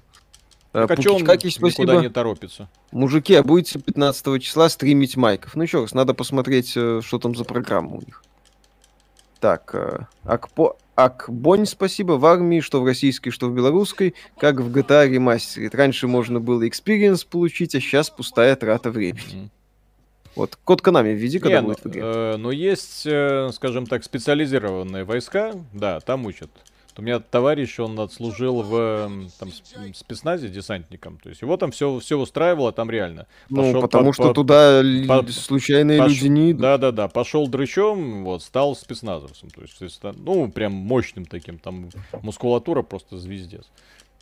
Так, а что он никуда не торопится? Мужики, а будете 15 числа стримить майков? Ну еще раз, надо посмотреть, э, что там за программа у них. Так, Акпо... Акбонь, спасибо, в армии, что в российской, что в белорусской, как в GTA Remastered. Раньше можно было experience получить, а сейчас пустая трата времени. Mm-hmm. Вот, код Канами введи, когда Не, будет ну, в игре. Э, но есть, э, скажем так, специализированные войска, да, там учат. У меня товарищ, он отслужил в там, спецназе десантником. То есть его там все, все устраивало, там реально. Ну, пошел потому по, что по, туда по, случайные пош... люди не идут. Да-да-да, пошел дрычом, вот, стал спецназовцем. То есть, ну, прям мощным таким, там мускулатура просто звездец.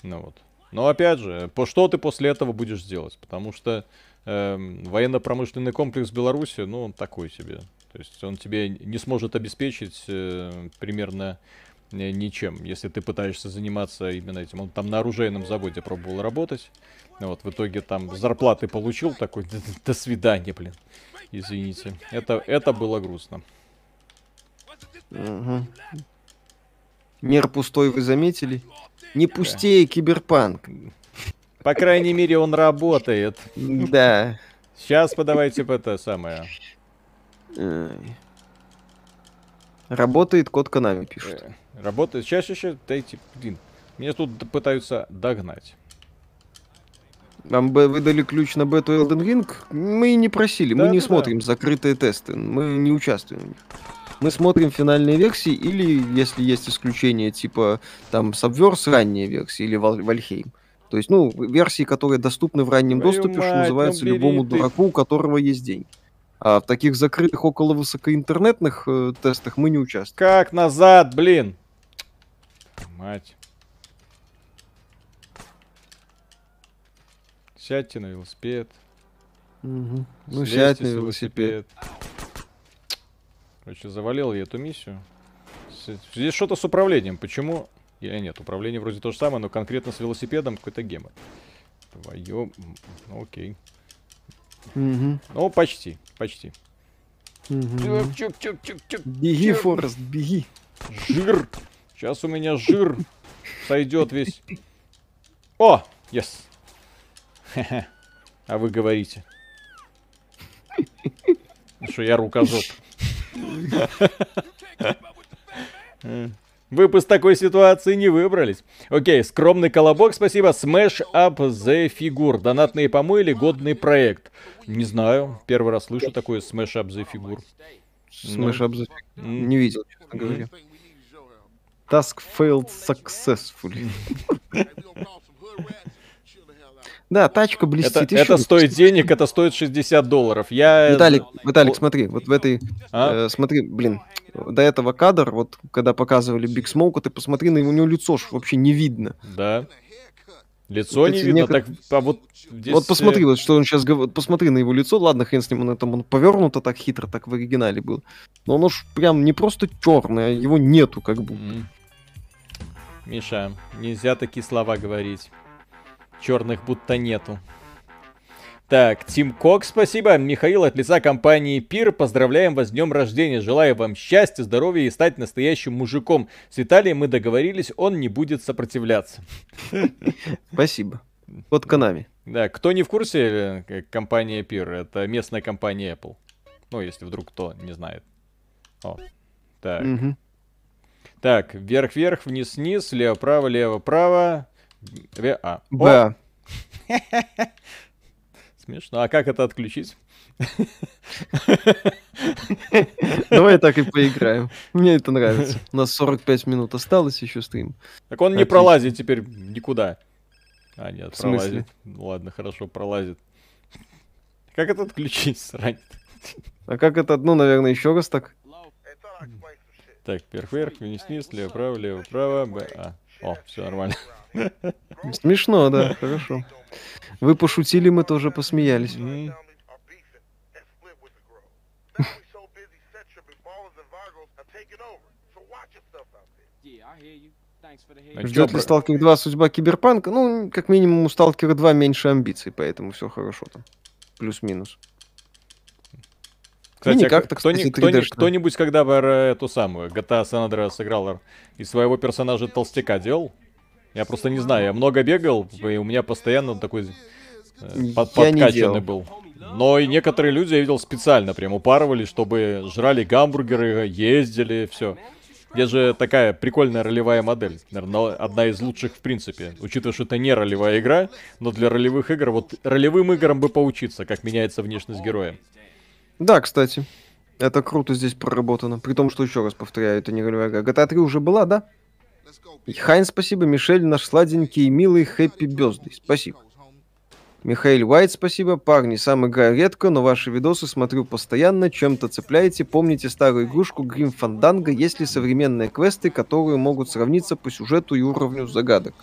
Ну вот. Но опять же, по что ты после этого будешь делать? Потому что э, военно-промышленный комплекс Беларуси, ну, он такой себе. То есть он тебе не сможет обеспечить э, примерно ничем, если ты пытаешься заниматься именно этим. Он там на оружейном заводе пробовал работать. Вот, в итоге там зарплаты получил такой, до свидания, блин. Извините. Это, это было грустно. Угу. Мир пустой, вы заметили? Не пустее да. киберпанк. По крайней мере, он работает. Да. Сейчас подавайте это самое. Работает, код Канами пишет. Работает. Сейчас, сейчас, дайте, блин. Меня тут пытаются догнать. Нам бы выдали ключ на бету Elden Ring. Мы не просили, да, мы не да, смотрим да. закрытые тесты, мы не участвуем в них. Мы смотрим финальные версии или, если есть исключение, типа там Subverse ранние версии или Вальхейм. То есть, ну, версии, которые доступны в раннем Твою доступе, мать, что называется, ну, любому ты... дураку, у которого есть деньги. А в таких закрытых около высокоинтернетных э, тестах мы не участвуем. Как назад, блин? Мать. Сядьте на велосипед. Угу. Ну, сядь на велосипед. велосипед. Короче, завалил я эту миссию. Здесь что-то с управлением. Почему? Или нет, управление вроде то же самое, но конкретно с велосипедом какой-то гемор. Твое... Ну, окей. Угу. Ну, почти, почти. Угу. Чук, чук, чук, чук, беги, чук. Форест, беги. Жир. Сейчас у меня жир сойдет весь. О, yes. А вы говорите. Что я рукожоп. Вы бы с такой ситуации не выбрались. Окей, скромный колобок, спасибо. Smash Up the Figure. Донатные помои или годный проект? Не знаю. Первый раз слышу такое Smash Up the Figure. Smash Up the Figure. Не видел, честно говоря. Task failed successfully. Да, тачка блестит. Это, это стоит денег, это стоит 60 долларов. Я... Виталик, Виталик, смотри, вот в этой... А? Э, смотри, блин, до этого кадр, вот когда показывали Биг Смоука, ты посмотри на его, у него лицо ж вообще не видно. Да. Лицо вот не видно, некотор... так, а вот здесь... Вот посмотри, вот что он сейчас говорит, посмотри на его лицо, ладно, хрен с ним, он, там, он повернуто так хитро, так в оригинале был. Но он уж прям не просто черный, а его нету как будто. Mm-hmm. Миша, нельзя такие слова говорить. Черных будто нету. Так, Тим Кок, спасибо. Михаил от лица компании Пир. Поздравляем вас с днем рождения. Желаю вам счастья, здоровья и стать настоящим мужиком. С Виталием мы договорились, он не будет сопротивляться. Спасибо. Вот Канами. Да, кто не в курсе, э, компания Пир, это местная компания Apple. Ну, если вдруг кто не знает. О, так. Угу. Так, вверх-вверх, вниз-вниз, лево-право, лево-право. А. Б. Смешно. А как это отключить? Давай так и поиграем. Мне это нравится. У нас 45 минут осталось еще стрим. Так он не пролазит теперь никуда. А, нет, пролазит. Ладно, хорошо, пролазит. Как это отключить, срань? А как это, ну, наверное, еще раз так? Так, вверх-вверх, вниз-вниз, лево-право, лево-право, Б, А. О, все нормально. Смешно, да, хорошо. Вы пошутили, мы тоже посмеялись. Ждет ли Сталкер 2 судьба Киберпанка? Ну, как минимум у Сталкера 2 меньше амбиций, поэтому все хорошо там. Плюс-минус. Кстати, а как-то, кто, кстати, кто, кто-нибудь, когда бы эту самую GTA San Andreas сыграл и своего персонажа толстяка делал? Я просто не знаю, я много бегал, и у меня постоянно такой э, под, подкачанный был. Но и некоторые люди, я видел, специально прям упарывались, чтобы жрали гамбургеры, ездили, все. Где же такая прикольная ролевая модель. Наверное, одна из лучших в принципе. Учитывая, что это не ролевая игра, но для ролевых игр, вот ролевым играм бы поучиться, как меняется внешность героя. Да, кстати. Это круто здесь проработано. При том, что, еще раз повторяю, это не ролевая игра. GTA 3 уже была, да? Хайн, спасибо. Мишель, наш сладенький и милый Хэппи Бездый. Спасибо. Михаил Уайт, спасибо. Парни, сам играю редко, но ваши видосы смотрю постоянно, чем-то цепляете. Помните старую игрушку Грим Фанданга? Есть ли современные квесты, которые могут сравниться по сюжету и уровню загадок?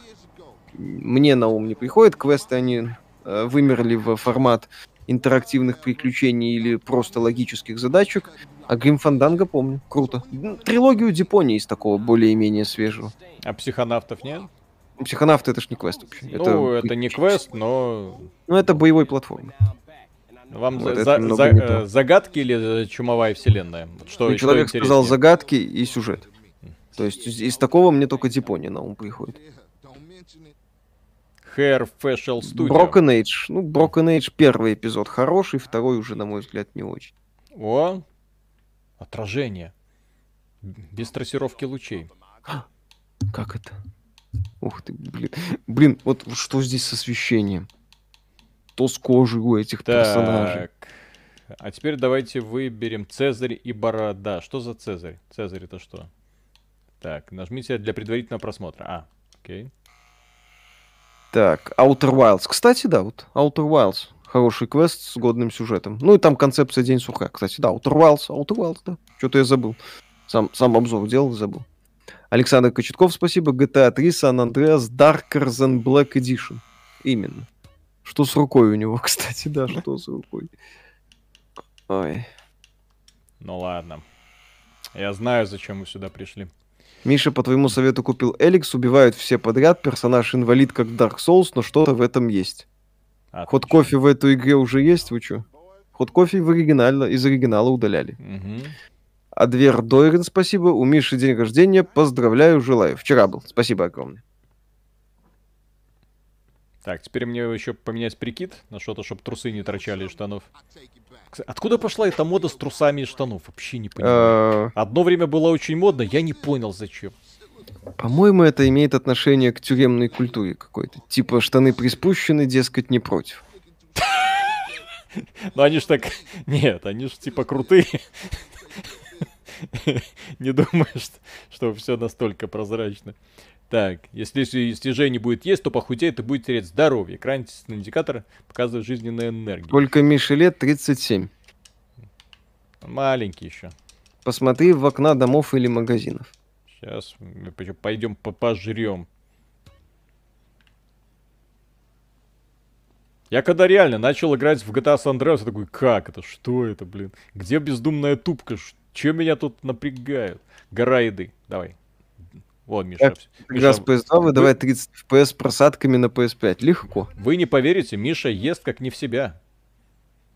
Мне на ум не приходит. Квесты, они э, вымерли в формат интерактивных приключений или просто логических задачек. А Грим Фанданга помню. Круто. Трилогию Дипони из такого более-менее свежего. А психонавтов нет? Психонавты это ж не квест вообще. Ну, это, это не квест, но... Ну, это боевой платформа. Вам вот за, за, э, загадки или чумовая вселенная? Что, ну, человек что сказал загадки и сюжет. То есть из такого мне только Дипони на ум приходит. Hair Facial Studio. Broken Age. Ну, Broken Age первый эпизод хороший, второй уже, на мой взгляд, не очень. О, отражение. Без трассировки лучей. Как это? Ух ты, блин. Блин, вот что здесь с освещением? То с кожей у этих так. персонажей. А теперь давайте выберем Цезарь и Борода. Что за Цезарь? Цезарь это что? Так, нажмите для предварительного просмотра. А, окей. Так, Outer Wilds. Кстати, да, вот Outer Wilds. Хороший квест с годным сюжетом. Ну и там концепция День сурка. Кстати, да, Outer Wilds, Outer Wilds, да. Что-то я забыл. Сам, сам обзор делал, забыл. Александр Кочетков, спасибо. GTA 3, San Andreas, Darker Than Black Edition. Именно. Что с рукой у него, кстати, да, что с рукой. Ой. Ну ладно. Я знаю, зачем мы сюда пришли. Миша, по твоему совету, купил Эликс, убивают все подряд, персонаж инвалид, как Dark Souls, но что-то в этом есть. Отлично. Ход кофе в этой игре уже есть, вы чё? Ход кофе в оригинально, из оригинала удаляли. Угу. Адвер Дойрен, спасибо. У Миши день рождения. Поздравляю, желаю. Вчера был. Спасибо огромное. Так, теперь мне еще поменять прикид на что-то, чтобы трусы не торчали из штанов. Откуда пошла эта мода с трусами из штанов? Вообще не понимаю. А. Одно время было очень модно, я не понял зачем. По-моему, это имеет отношение к тюремной культуре какой-то. Типа штаны приспущены, дескать, не против. Ну они ж так... Нет, они ж типа крутые. Не думаю, что все настолько прозрачно. Так, если снижение будет есть, то похудеет и будет терять здоровье. Экран индикатор показывает жизненную энергию. Сколько Мише лет? 37. Маленький еще. Посмотри в окна домов или магазинов. Сейчас пойдем пожрем. Я когда реально начал играть в GTA San Andreas, я такой, как это, что это, блин? Где бездумная тупка? Чем меня тут напрягают? Гора еды. Давай. Вот, Миша. Игра с PS2 выдавай 30 FPS с просадками на PS5. Легко. Вы не поверите, Миша ест как не в себя.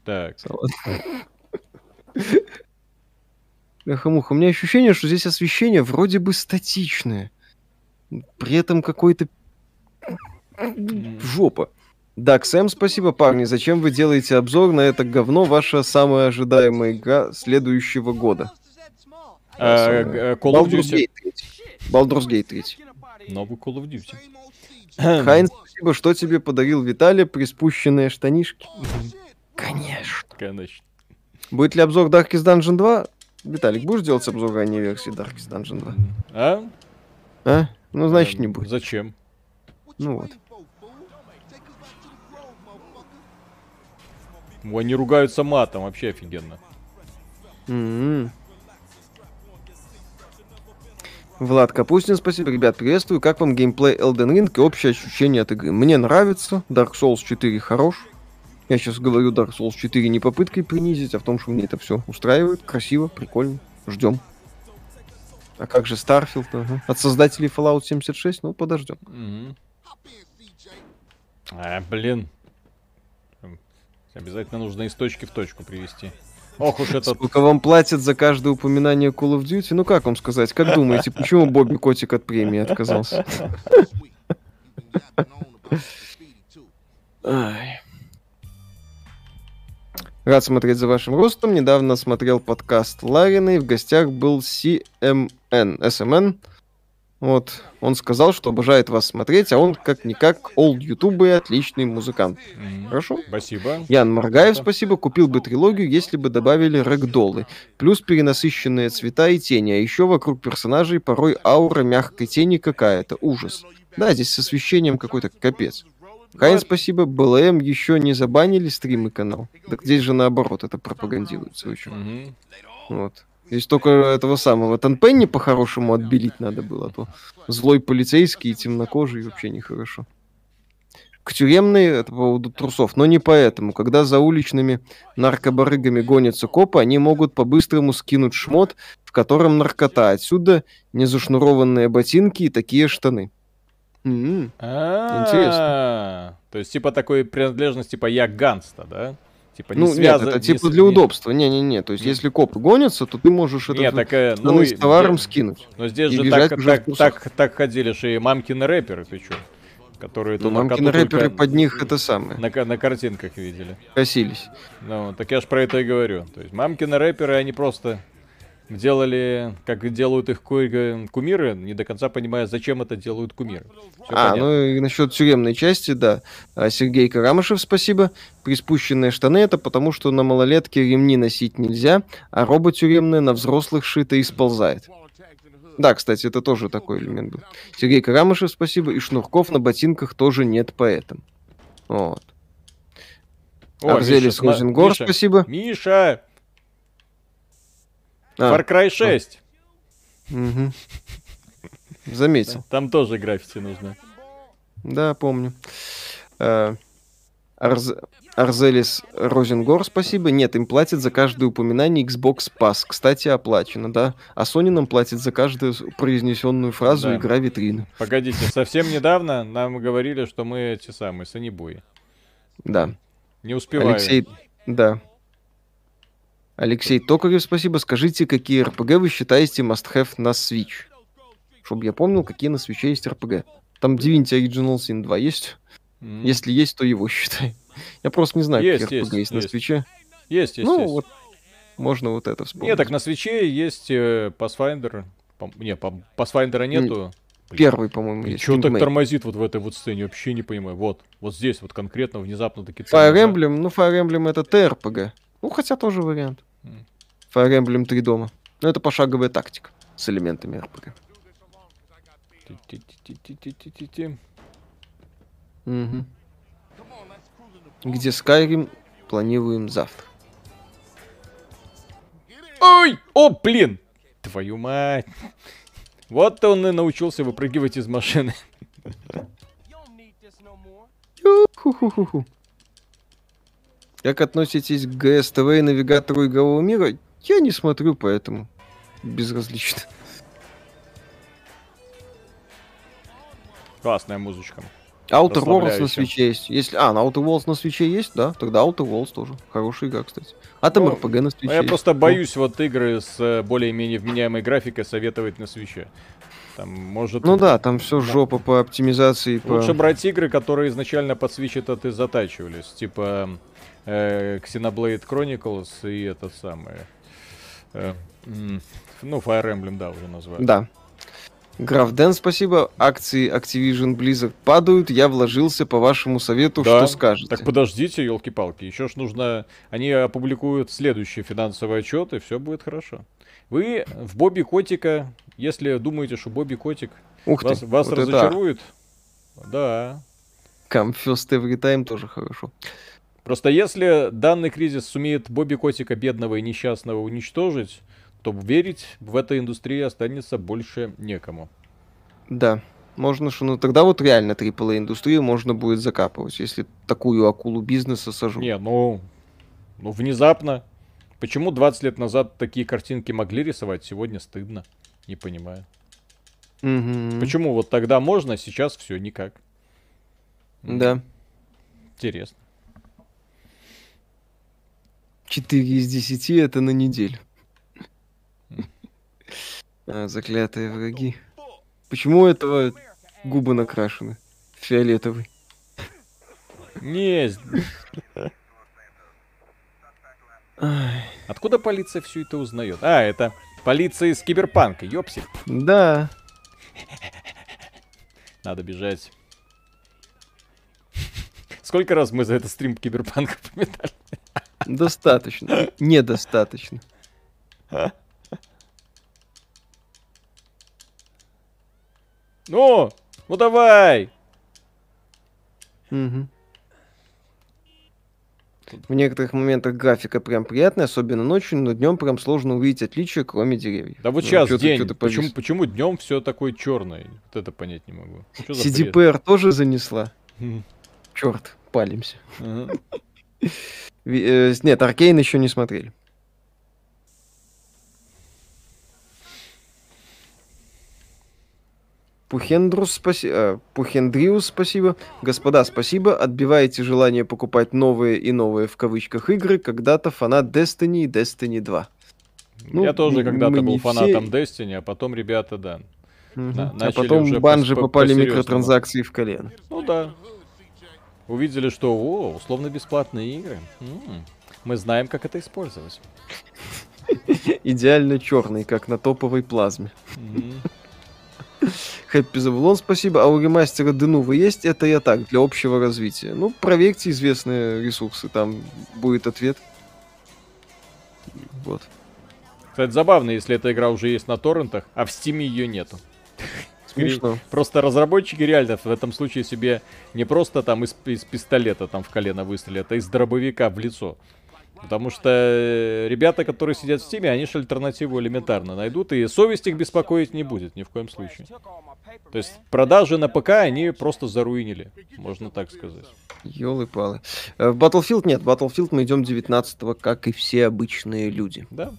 Так. Эхо-муха, у меня ощущение, что здесь освещение вроде бы статичное. При этом какой-то... Жопа. Да, Сэм, спасибо, парни. Зачем вы делаете обзор на это говно? Ваша самая ожидаемая игра следующего года. А, э, Call of Duty. Baldur's Gate 3. Новый Call of Duty. Хайнс, спасибо, что тебе подарил Виталий приспущенные штанишки. Конечно. Конечно. Будет ли обзор Darkest Dungeon 2? Виталик, будешь делать обзор ранней версии Darkest Dungeon 2? А? А? Ну, значит, не будет. Зачем? Ну вот. Они ругаются матом, вообще офигенно. Mm-hmm. Влад Капустин, спасибо. Ребят, приветствую. Как вам геймплей Elden Ring и общее ощущение от игры? Мне нравится. Dark Souls 4 хорош. Я сейчас говорю Dark Souls 4 не попыткой принизить, а в том, что мне это все устраивает. Красиво, прикольно. Ждем. А как же Starfield? Ага. От создателей Fallout 76? Ну, подождем. Mm-hmm. А, блин. Обязательно нужно из точки в точку привести. Ох уж это... Сколько вам платят за каждое упоминание Call of Duty? Ну как вам сказать? Как думаете, почему Бобби Котик от премии отказался? Рад смотреть за вашим ростом. Недавно смотрел подкаст Ларина, и в гостях был CMN, SMN. Вот, он сказал, что обожает вас смотреть, а он как-никак олд ютуб и отличный музыкант. Mm-hmm. Хорошо? Спасибо. Ян Маргаев, спасибо. Купил бы трилогию, если бы добавили рэгдолы. Плюс перенасыщенные цвета и тени, а еще вокруг персонажей порой аура мягкой тени какая-то. Ужас. Да, здесь с освещением какой-то капец. Хайн, спасибо. БЛМ еще не забанили стрим и канал. Так здесь же наоборот это пропагандируется очень. Mm-hmm. Вот. Здесь только этого самого Танпенни по-хорошему отбелить надо было, а то злой полицейский и темнокожий вообще нехорошо. к тюремной это по поводу трусов, но не поэтому. Когда за уличными наркобарыгами гонятся копы, они могут по-быстрому скинуть шмот, в котором наркота. Отсюда незашнурованные ботинки и такие штаны. М-м. Интересно. То есть типа такой принадлежность, типа я ганста, да? Типа, не ну, связ... нет, это типа не... для удобства. Не-не-не, то есть если копы гонятся, то ты можешь это нет, так, э, ну, с товаром где... скинуть. Но здесь же так, так, так, так ходили же и мамкины рэперы, ты чё? Которые ну, мамкины рэперы под них это самое. На, на картинках видели. Косились. Ну, так я ж про это и говорю. То есть мамкины рэперы, они просто делали, как делают их кумиры, не до конца понимая, зачем это делают кумиры. Все а, понятно. ну и насчет тюремной части, да. А, Сергей Карамышев, спасибо. Приспущенные штаны это потому, что на малолетке ремни носить нельзя, а роба тюремная на взрослых шита и сползает. Да, кстати, это тоже такой элемент был. Сергей Карамышев, спасибо. И шнурков на ботинках тоже нет поэтому. Вот. О, Арзелис Розенгор, спасибо. Миша, а, Far Cry 6. Угу. Заметил. Там тоже граффити нужно. Да, помню. Э, Арз... Арзелис Розенгор, спасибо. Нет, им платят за каждое упоминание Xbox Pass. Кстати, оплачено, да. А Sony нам платит за каждую произнесенную фразу да. игра витрины. Погодите, совсем недавно нам говорили, что мы эти самые санибуи. Да. Не успеваю. Алексей, да. Алексей Токарев, спасибо. Скажите, какие РПГ вы считаете must-have на Switch? Чтобы я помнил, какие на Switch есть РПГ. Там Divinity Original Sin 2 есть? Mm. Если есть, то его считай. Я просто не знаю, есть, какие есть, RPG есть, есть на Switch. Есть, есть, ну, есть. вот можно вот это вспомнить. Нет, так на свече есть э, Pathfinder. По, не, по, Pathfinder нету. Первый, по-моему, есть. Что так тормозит вот в этой вот сцене? Вообще не понимаю. Вот, вот здесь вот конкретно, внезапно такие Fire Emblem, ну Fire Emblem это TRPG. Ну, хотя тоже вариант. Fire Emblem 3 дома. Ну, это пошаговая тактика с элементами. Угу. Где Skyrim планируем завтра. Ой! О, блин! Твою мать! Вот он и научился выпрыгивать из машины. Как относитесь к ГСТВ и навигатору игрового мира? Я не смотрю, поэтому безразлично. Классная музычка. Outer Worlds на свече есть. Если... А, на Outer Worlds на свече есть, да? Тогда Outer Worlds тоже. Хорошая игра, кстати. А там ну, RPG на свече ну, Я есть. просто боюсь вот игры с э, более-менее вменяемой графикой советовать на свече. Там может... Ну да, там все жопа по оптимизации. Лучше по... брать игры, которые изначально под свич этот и затачивались. Типа э, Xenoblade Chronicles и этот самый... Э, ну, Fire Emblem, да, уже назвали. Да. Граф Дэн, спасибо. Акции Activision Blizzard падают. Я вложился по вашему совету. Да. Что скажете? Так подождите, елки-палки. Еще ж нужно... Они опубликуют следующий финансовый отчет, и все будет хорошо. Вы в Бобби Котика, если думаете, что Бобби Котик Ух вас, ты, вас вот разочарует, это... да. Come first every time тоже хорошо. Просто если данный кризис сумеет Бобби Котика бедного и несчастного уничтожить, то верить в этой индустрии останется больше некому. Да. Можно, что ну тогда вот реально AAA индустрию можно будет закапывать, если такую акулу бизнеса сажу. Не, ну, ну внезапно. Почему 20 лет назад такие картинки могли рисовать, сегодня стыдно? Не понимаю. Угу. Почему вот тогда можно, а сейчас все никак? Да. Интересно. 4 из 10 это на неделю. А, заклятые враги. Почему у этого губы накрашены? Фиолетовый. Не. Откуда полиция все это узнает? А, это полиция из киберпанка, ёпси. Да. Надо бежать. Сколько раз мы за это стрим киберпанка пометали? Достаточно. Недостаточно. Ну, ну давай. Угу. В некоторых моментах графика прям приятная, особенно ночью, но днем прям сложно увидеть отличия, кроме деревьев. Да вот ну, сейчас день. Почему, почему днем все такое черное? Вот это понять не могу. CDPR тоже занесла. Черт, палимся. Э, нет, Аркейн еще не смотрели. Пухендрус, спасибо. Э, Пухендриус, спасибо. Господа, спасибо. Отбиваете желание покупать новые и новые в кавычках игры. Когда-то фанат Destiny и Destiny 2. Ну, Я тоже когда-то был фанатом все... Destiny, а потом ребята, да. Угу. На, а потом банжи попали микротранзакции в колено. Ну да. Увидели, что о, условно бесплатные игры. М-м, мы знаем, как это использовать. Идеально черный, как на топовой плазме. Хэппи Завулон, спасибо. А у ремастера Денува есть? Это я так, для общего развития. Ну, проверьте известные ресурсы, там будет ответ. Вот. Кстати, забавно, если эта игра уже есть на торрентах, а в стиме ее нету. Смешно. Просто разработчики реально в этом случае себе не просто там из, из пистолета там в колено выстрелят, а из дробовика в лицо. Потому что э, ребята, которые сидят в стиме, они же альтернативу элементарно найдут, и совесть их беспокоить не будет ни в коем случае. То есть продажи на ПК они просто заруинили, можно так сказать. Ёлы-палы. Э, в Battlefield нет, в Battlefield мы идем 19-го, как и все обычные люди. Да.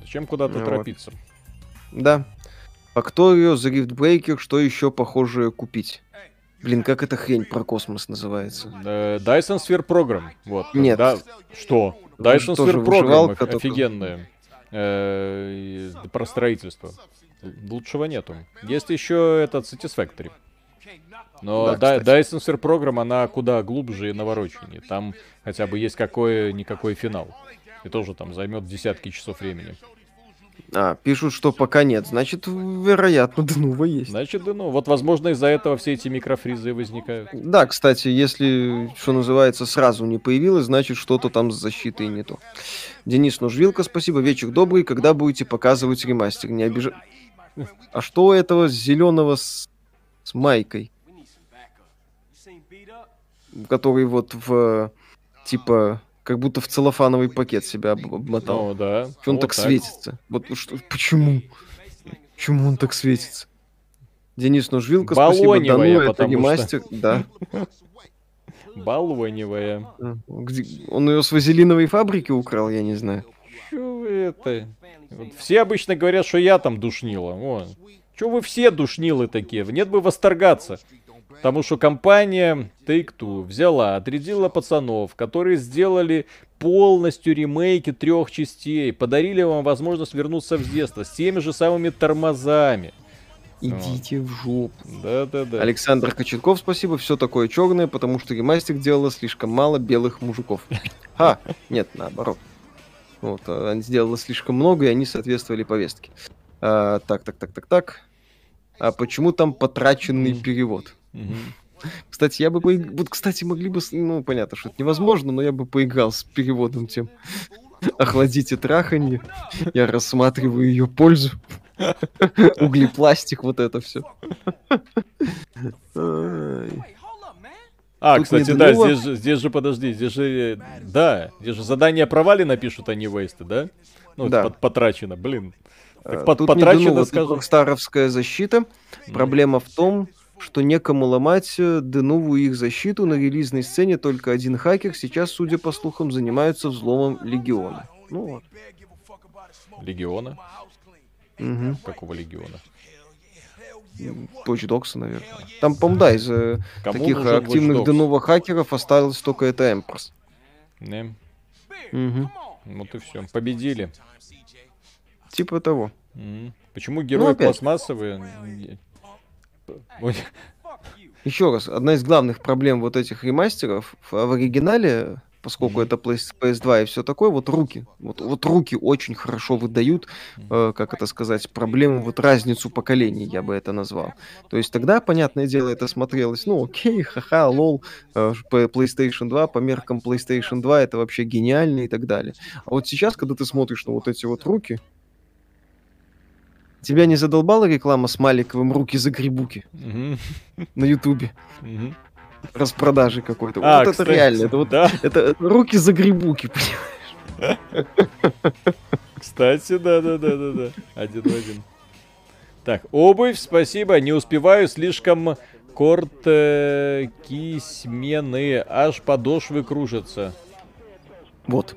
Зачем куда-то ну, торопиться? Да. Факторио, Breaker, что еще похожее купить? Блин, как эта хрень про космос называется? Uh, Dyson Sphere Program. Вот. Нет. Да, что? Dyson Sphere Program офигенная. Э, про строительство. Лучшего нету. Есть еще этот Satisfactory. Но да, Dyson Sphere Program, она куда глубже и навороченнее. Там хотя бы есть какой-никакой финал. И тоже там займет десятки часов времени. А, пишут, что пока нет. Значит, вероятно, Денува есть. Значит, Денува. Вот, возможно, из-за этого все эти микрофризы возникают. Да, кстати, если, что называется, сразу не появилось, значит, что-то там с защитой не то. Денис Нужвилка, спасибо. Вечер добрый. Когда будете показывать ремастер? Не обижай. А что у этого зеленого с, с майкой? Который вот в типа как будто в целлофановый пакет себя обмотал. Ну, да. Что он вот так, так светится? Вот что, почему? Почему он так светится? Денис Нужвилка, спасибо. Да, ну, это не мастер, да. Балоневая. Где... Он ее с вазелиновой фабрики украл, я не знаю. Чё это? Вот все обычно говорят, что я там душнила. О. Чё вы все душнилы такие? Нет бы восторгаться. Потому что компания Take-Two взяла, отрядила пацанов, которые сделали полностью ремейки трех частей, подарили вам возможность вернуться в детство с теми же самыми тормозами. Идите вот. в жопу. Да-да-да. Александр Кочетков, спасибо. Все такое черное, потому что ремастер делала слишком мало белых мужиков. Ха! Нет, наоборот. Вот, а, они сделали слишком много, и они соответствовали повестке. А, так, так, так, так, так. А почему там потраченный перевод? Кстати, я бы поиг... Вот, кстати, могли бы... Ну, понятно, что это невозможно, но я бы поиграл с переводом тем. Охладите траханье. Я рассматриваю ее пользу. Углепластик, вот это все. А, Тут кстати, да, здесь же, здесь же, подожди, здесь же, да, здесь же задание провали напишут, а не вейсты, да? Ну, да. Под, потрачено, блин. Так, под, Тут потрачено, скажем. Старовская защита. Проблема в том, что некому ломать э, Денуву их защиту. На релизной сцене только один хакер. Сейчас, судя по слухам, занимаются взломом Легиона. Ну вот. Легиона? Угу. Какого Легиона? Watch Dogs, наверное. Там, по-моему, да, из э, таких активных Денува хакеров осталось только это Эмпрес. Не. Угу. Вот и все. Победили. Типа того. Почему герои ну, пластмассовые? Еще раз, одна из главных проблем вот этих ремастеров в оригинале, поскольку это PS2 и все такое, вот руки, вот, вот руки очень хорошо выдают, э, как это сказать, проблему, вот разницу поколений, я бы это назвал. То есть тогда, понятное дело, это смотрелось, ну окей, ха-ха, лол, э, PlayStation 2, по меркам PlayStation 2 это вообще гениально и так далее. А вот сейчас, когда ты смотришь на вот эти вот руки, Тебя не задолбала реклама с Маликовым «Руки за грибуки» на Ютубе? Распродажи какой-то. А, вот кстати, это реально. Это, вот, да? это «Руки за грибуки», понимаешь? Кстати, да-да-да-да-да. Один в один. Так, обувь, спасибо. Не успеваю, слишком Рекорд э, кисьмены, аж подошвы кружатся. Вот.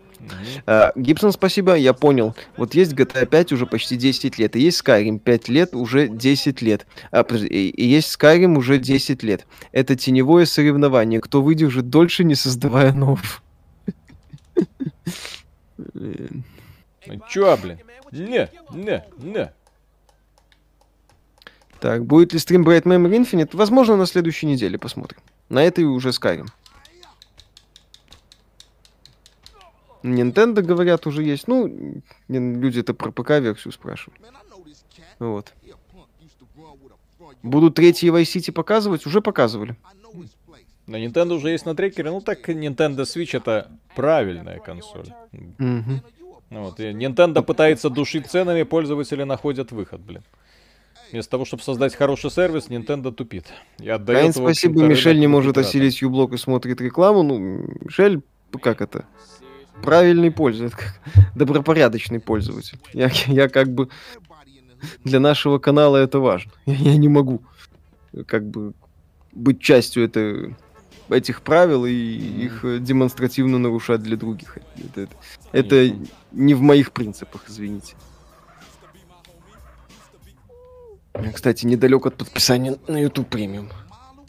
Uh, Гибсон, спасибо, я понял. Вот есть GTA 5 уже почти 10 лет, и есть Skyrim 5 лет, уже 10 лет. А, подожди, и, и есть Skyrim уже 10 лет. Это теневое соревнование. Кто выдержит дольше, не создавая новых. Чё, блин? Не, не, не. Так, будет ли стрим Bright Memory Infinite? Возможно, на следующей неделе посмотрим. На этой уже Skyrim. Nintendo, говорят, уже есть. Ну, люди это про ПК-версию спрашивают. Вот. Будут третьи Vice City показывать? Уже показывали. На Nintendo уже есть на трекере. Ну так Nintendo Switch это правильная консоль. Угу. Вот. И Nintendo пытается душить ценами, пользователи находят выход, блин. Вместо того, чтобы создать хороший сервис, Nintendo тупит. И отдает спасибо, Мишель не может осилить юблок и смотрит рекламу. Ну, Мишель, как это? Правильный пользователь, добропорядочный пользователь. Я, я как бы для нашего канала это важно. Я, я не могу как бы быть частью это, этих правил и их демонстративно нарушать для других. Это, это, это не в моих принципах, извините. Я, кстати, недалек от подписания на YouTube премиум.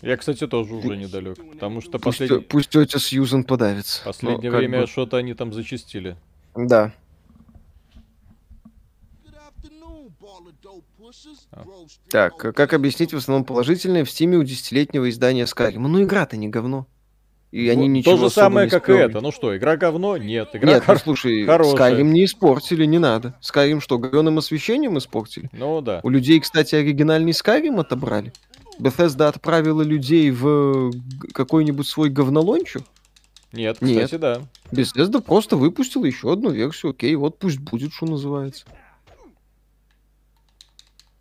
Я, кстати, тоже уже недалек, потому что пусть, послед... пусть тетя Сьюзен подавится. Последнее Но, время бы... что-то они там зачистили. Да. А. Так, как объяснить в основном положительное в стиме у десятилетнего издания Skyrim? Ну, игра-то не говно. И они вот, ничего То же самое, как и это. Ну что, игра говно? Нет. Игра Нет, хор- ну, слушай, хорошая. Skyrim не испортили, не надо. Skyrim что, говеным освещением испортили? Ну да. У людей, кстати, оригинальный Skyrim отобрали. Bethesda отправила людей в какой-нибудь свой говнолончу? Нет, Нет, кстати, да. Bethesda просто выпустила еще одну версию. Окей, вот пусть будет, что называется.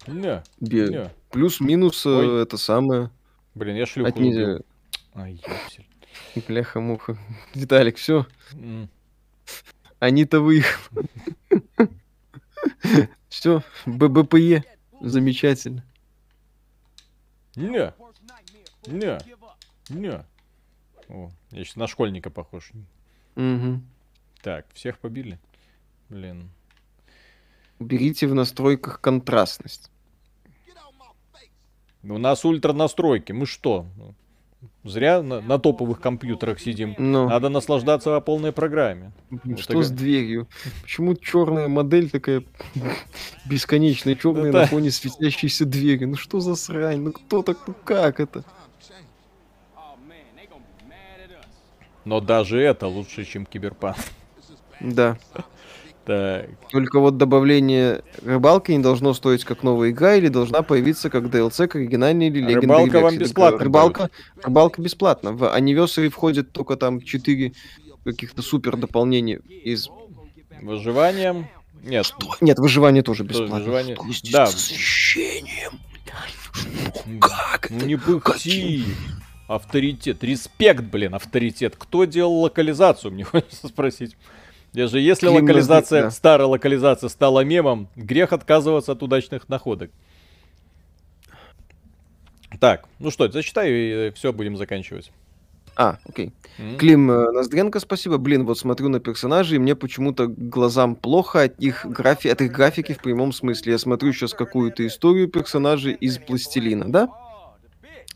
Не, Бе... не. Плюс-минус э, это самое. Блин, я шлюху Отни... убил. Ай, ёпсель. Бляха-муха. Виталик, все. Mm. Они-то вы Все, ББПЕ. Замечательно. Не. Не. Не. О, я сейчас на школьника похож. Угу. Так, всех побили. Блин. Уберите в настройках контрастность. У нас ультра настройки. Мы что? Зря на, на топовых компьютерах сидим. Но. Ну. Надо наслаждаться по полной программе. Что вот с дверью? Почему черная модель такая бесконечная черная на фоне светящейся двери? Ну что за срань? Ну кто так? Ну как это? Но даже это лучше, чем киберпанк. Да. Так. Только вот добавление рыбалки не должно стоить как новая игра или должна появиться как DLC к оригинальной или легендарной Рыбалка вам бесплатно. Рыбалка, рыбалка бесплатно. В Anniversary входит только там 4 каких-то супер дополнения из... Выживанием? Нет. Что? Нет, выживание тоже бесплатно. Выживание... да. с освещением? Ну, как это? Не пыхти. Авторитет. Респект, блин, авторитет. Кто делал локализацию, мне хочется спросить. Даже если Клим локализация, да. старая локализация стала мемом, грех отказываться от удачных находок. Так, ну что, зачитаю и все, будем заканчивать. А, окей. Mm-hmm. Клим э, Ноздренко, спасибо. Блин, вот смотрю на персонажей, и мне почему-то глазам плохо от их, графи... от их графики в прямом смысле. Я смотрю сейчас какую-то историю персонажей из пластилина, да?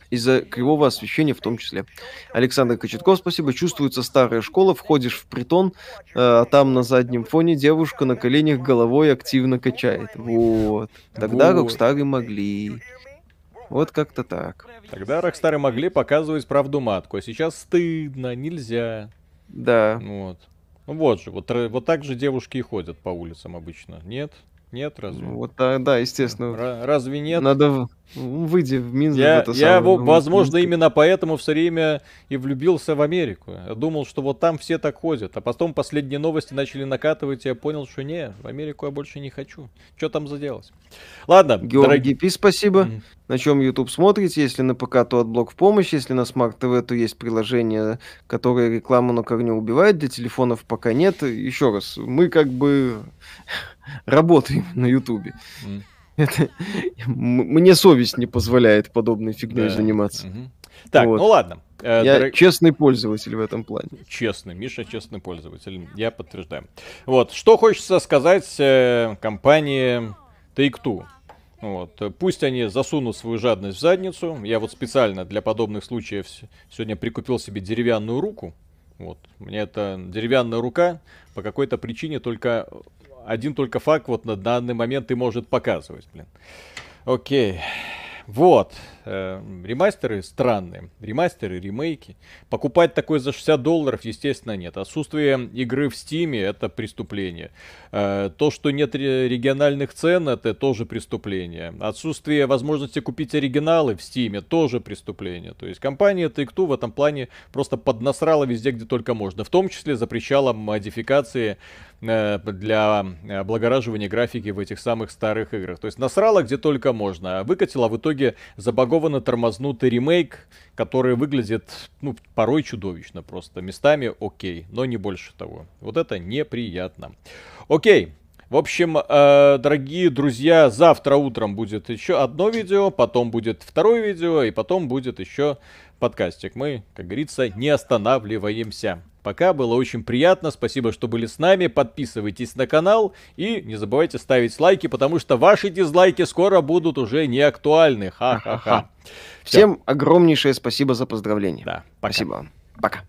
Из-за кривого освещения в том числе. Александр Кочетков, спасибо. Чувствуется старая школа, входишь в притон, э, а там на заднем фоне девушка на коленях головой активно качает. Вот. Тогда вот. Рокстары могли. Вот как-то так. Тогда Рокстары могли показывать правду матку, а сейчас стыдно, нельзя. Да. Вот. Ну вот же, вот, вот так же девушки и ходят по улицам обычно, нет? Нет, разве? Вот да, да, естественно. Р- разве нет? Надо выйти в Минск. Я, это я самое, возможно, Минск. именно поэтому все время и влюбился в Америку. Я думал, что вот там все так ходят. А потом последние новости начали накатывать, и я понял, что не, в Америку я больше не хочу. Что там заделать? Ладно, Георгий дорогие... Пи, спасибо. На чем YouTube смотрите? Если на ПК, то AdBlock в помощь. Если на Smart TV, то есть приложение, которое рекламу на корню убивает. Для телефонов пока нет. Еще раз, мы как бы работаем на. Это, мне совесть не позволяет подобной фигней да. заниматься. Угу. Так, вот. ну ладно. Э, я дорог... честный пользователь в этом плане. Честный, Миша честный пользователь, я подтверждаю. Вот, что хочется сказать э, компании Take-Two. Вот. Пусть они засунут свою жадность в задницу. Я вот специально для подобных случаев сегодня прикупил себе деревянную руку. Вот. У меня эта деревянная рука по какой-то причине только один только факт вот на данный момент и может показывать, блин. Окей. Вот. Э, ремастеры странные. Ремастеры, ремейки. Покупать такой за 60 долларов, естественно, нет. Отсутствие игры в Стиме это преступление. Э, то, что нет региональных цен, это тоже преступление. Отсутствие возможности купить оригиналы в Стиме тоже преступление. То есть компания Take-Two в этом плане просто поднасрала везде, где только можно. В том числе запрещала модификации э, для облагораживания графики в этих самых старых играх. То есть насрала где только можно, а выкатила в итоге забагованную забагованно тормознутый ремейк, который выглядит, ну, порой чудовищно просто. Местами окей, но не больше того. Вот это неприятно. Окей. В общем, э, дорогие друзья, завтра утром будет еще одно видео, потом будет второе видео, и потом будет еще подкастик. Мы, как говорится, не останавливаемся. Пока было очень приятно. Спасибо, что были с нами. Подписывайтесь на канал и не забывайте ставить лайки, потому что ваши дизлайки скоро будут уже не актуальны. Ха-ха-ха. Всем огромнейшее спасибо за поздравления. Да, пока. Спасибо. Пока.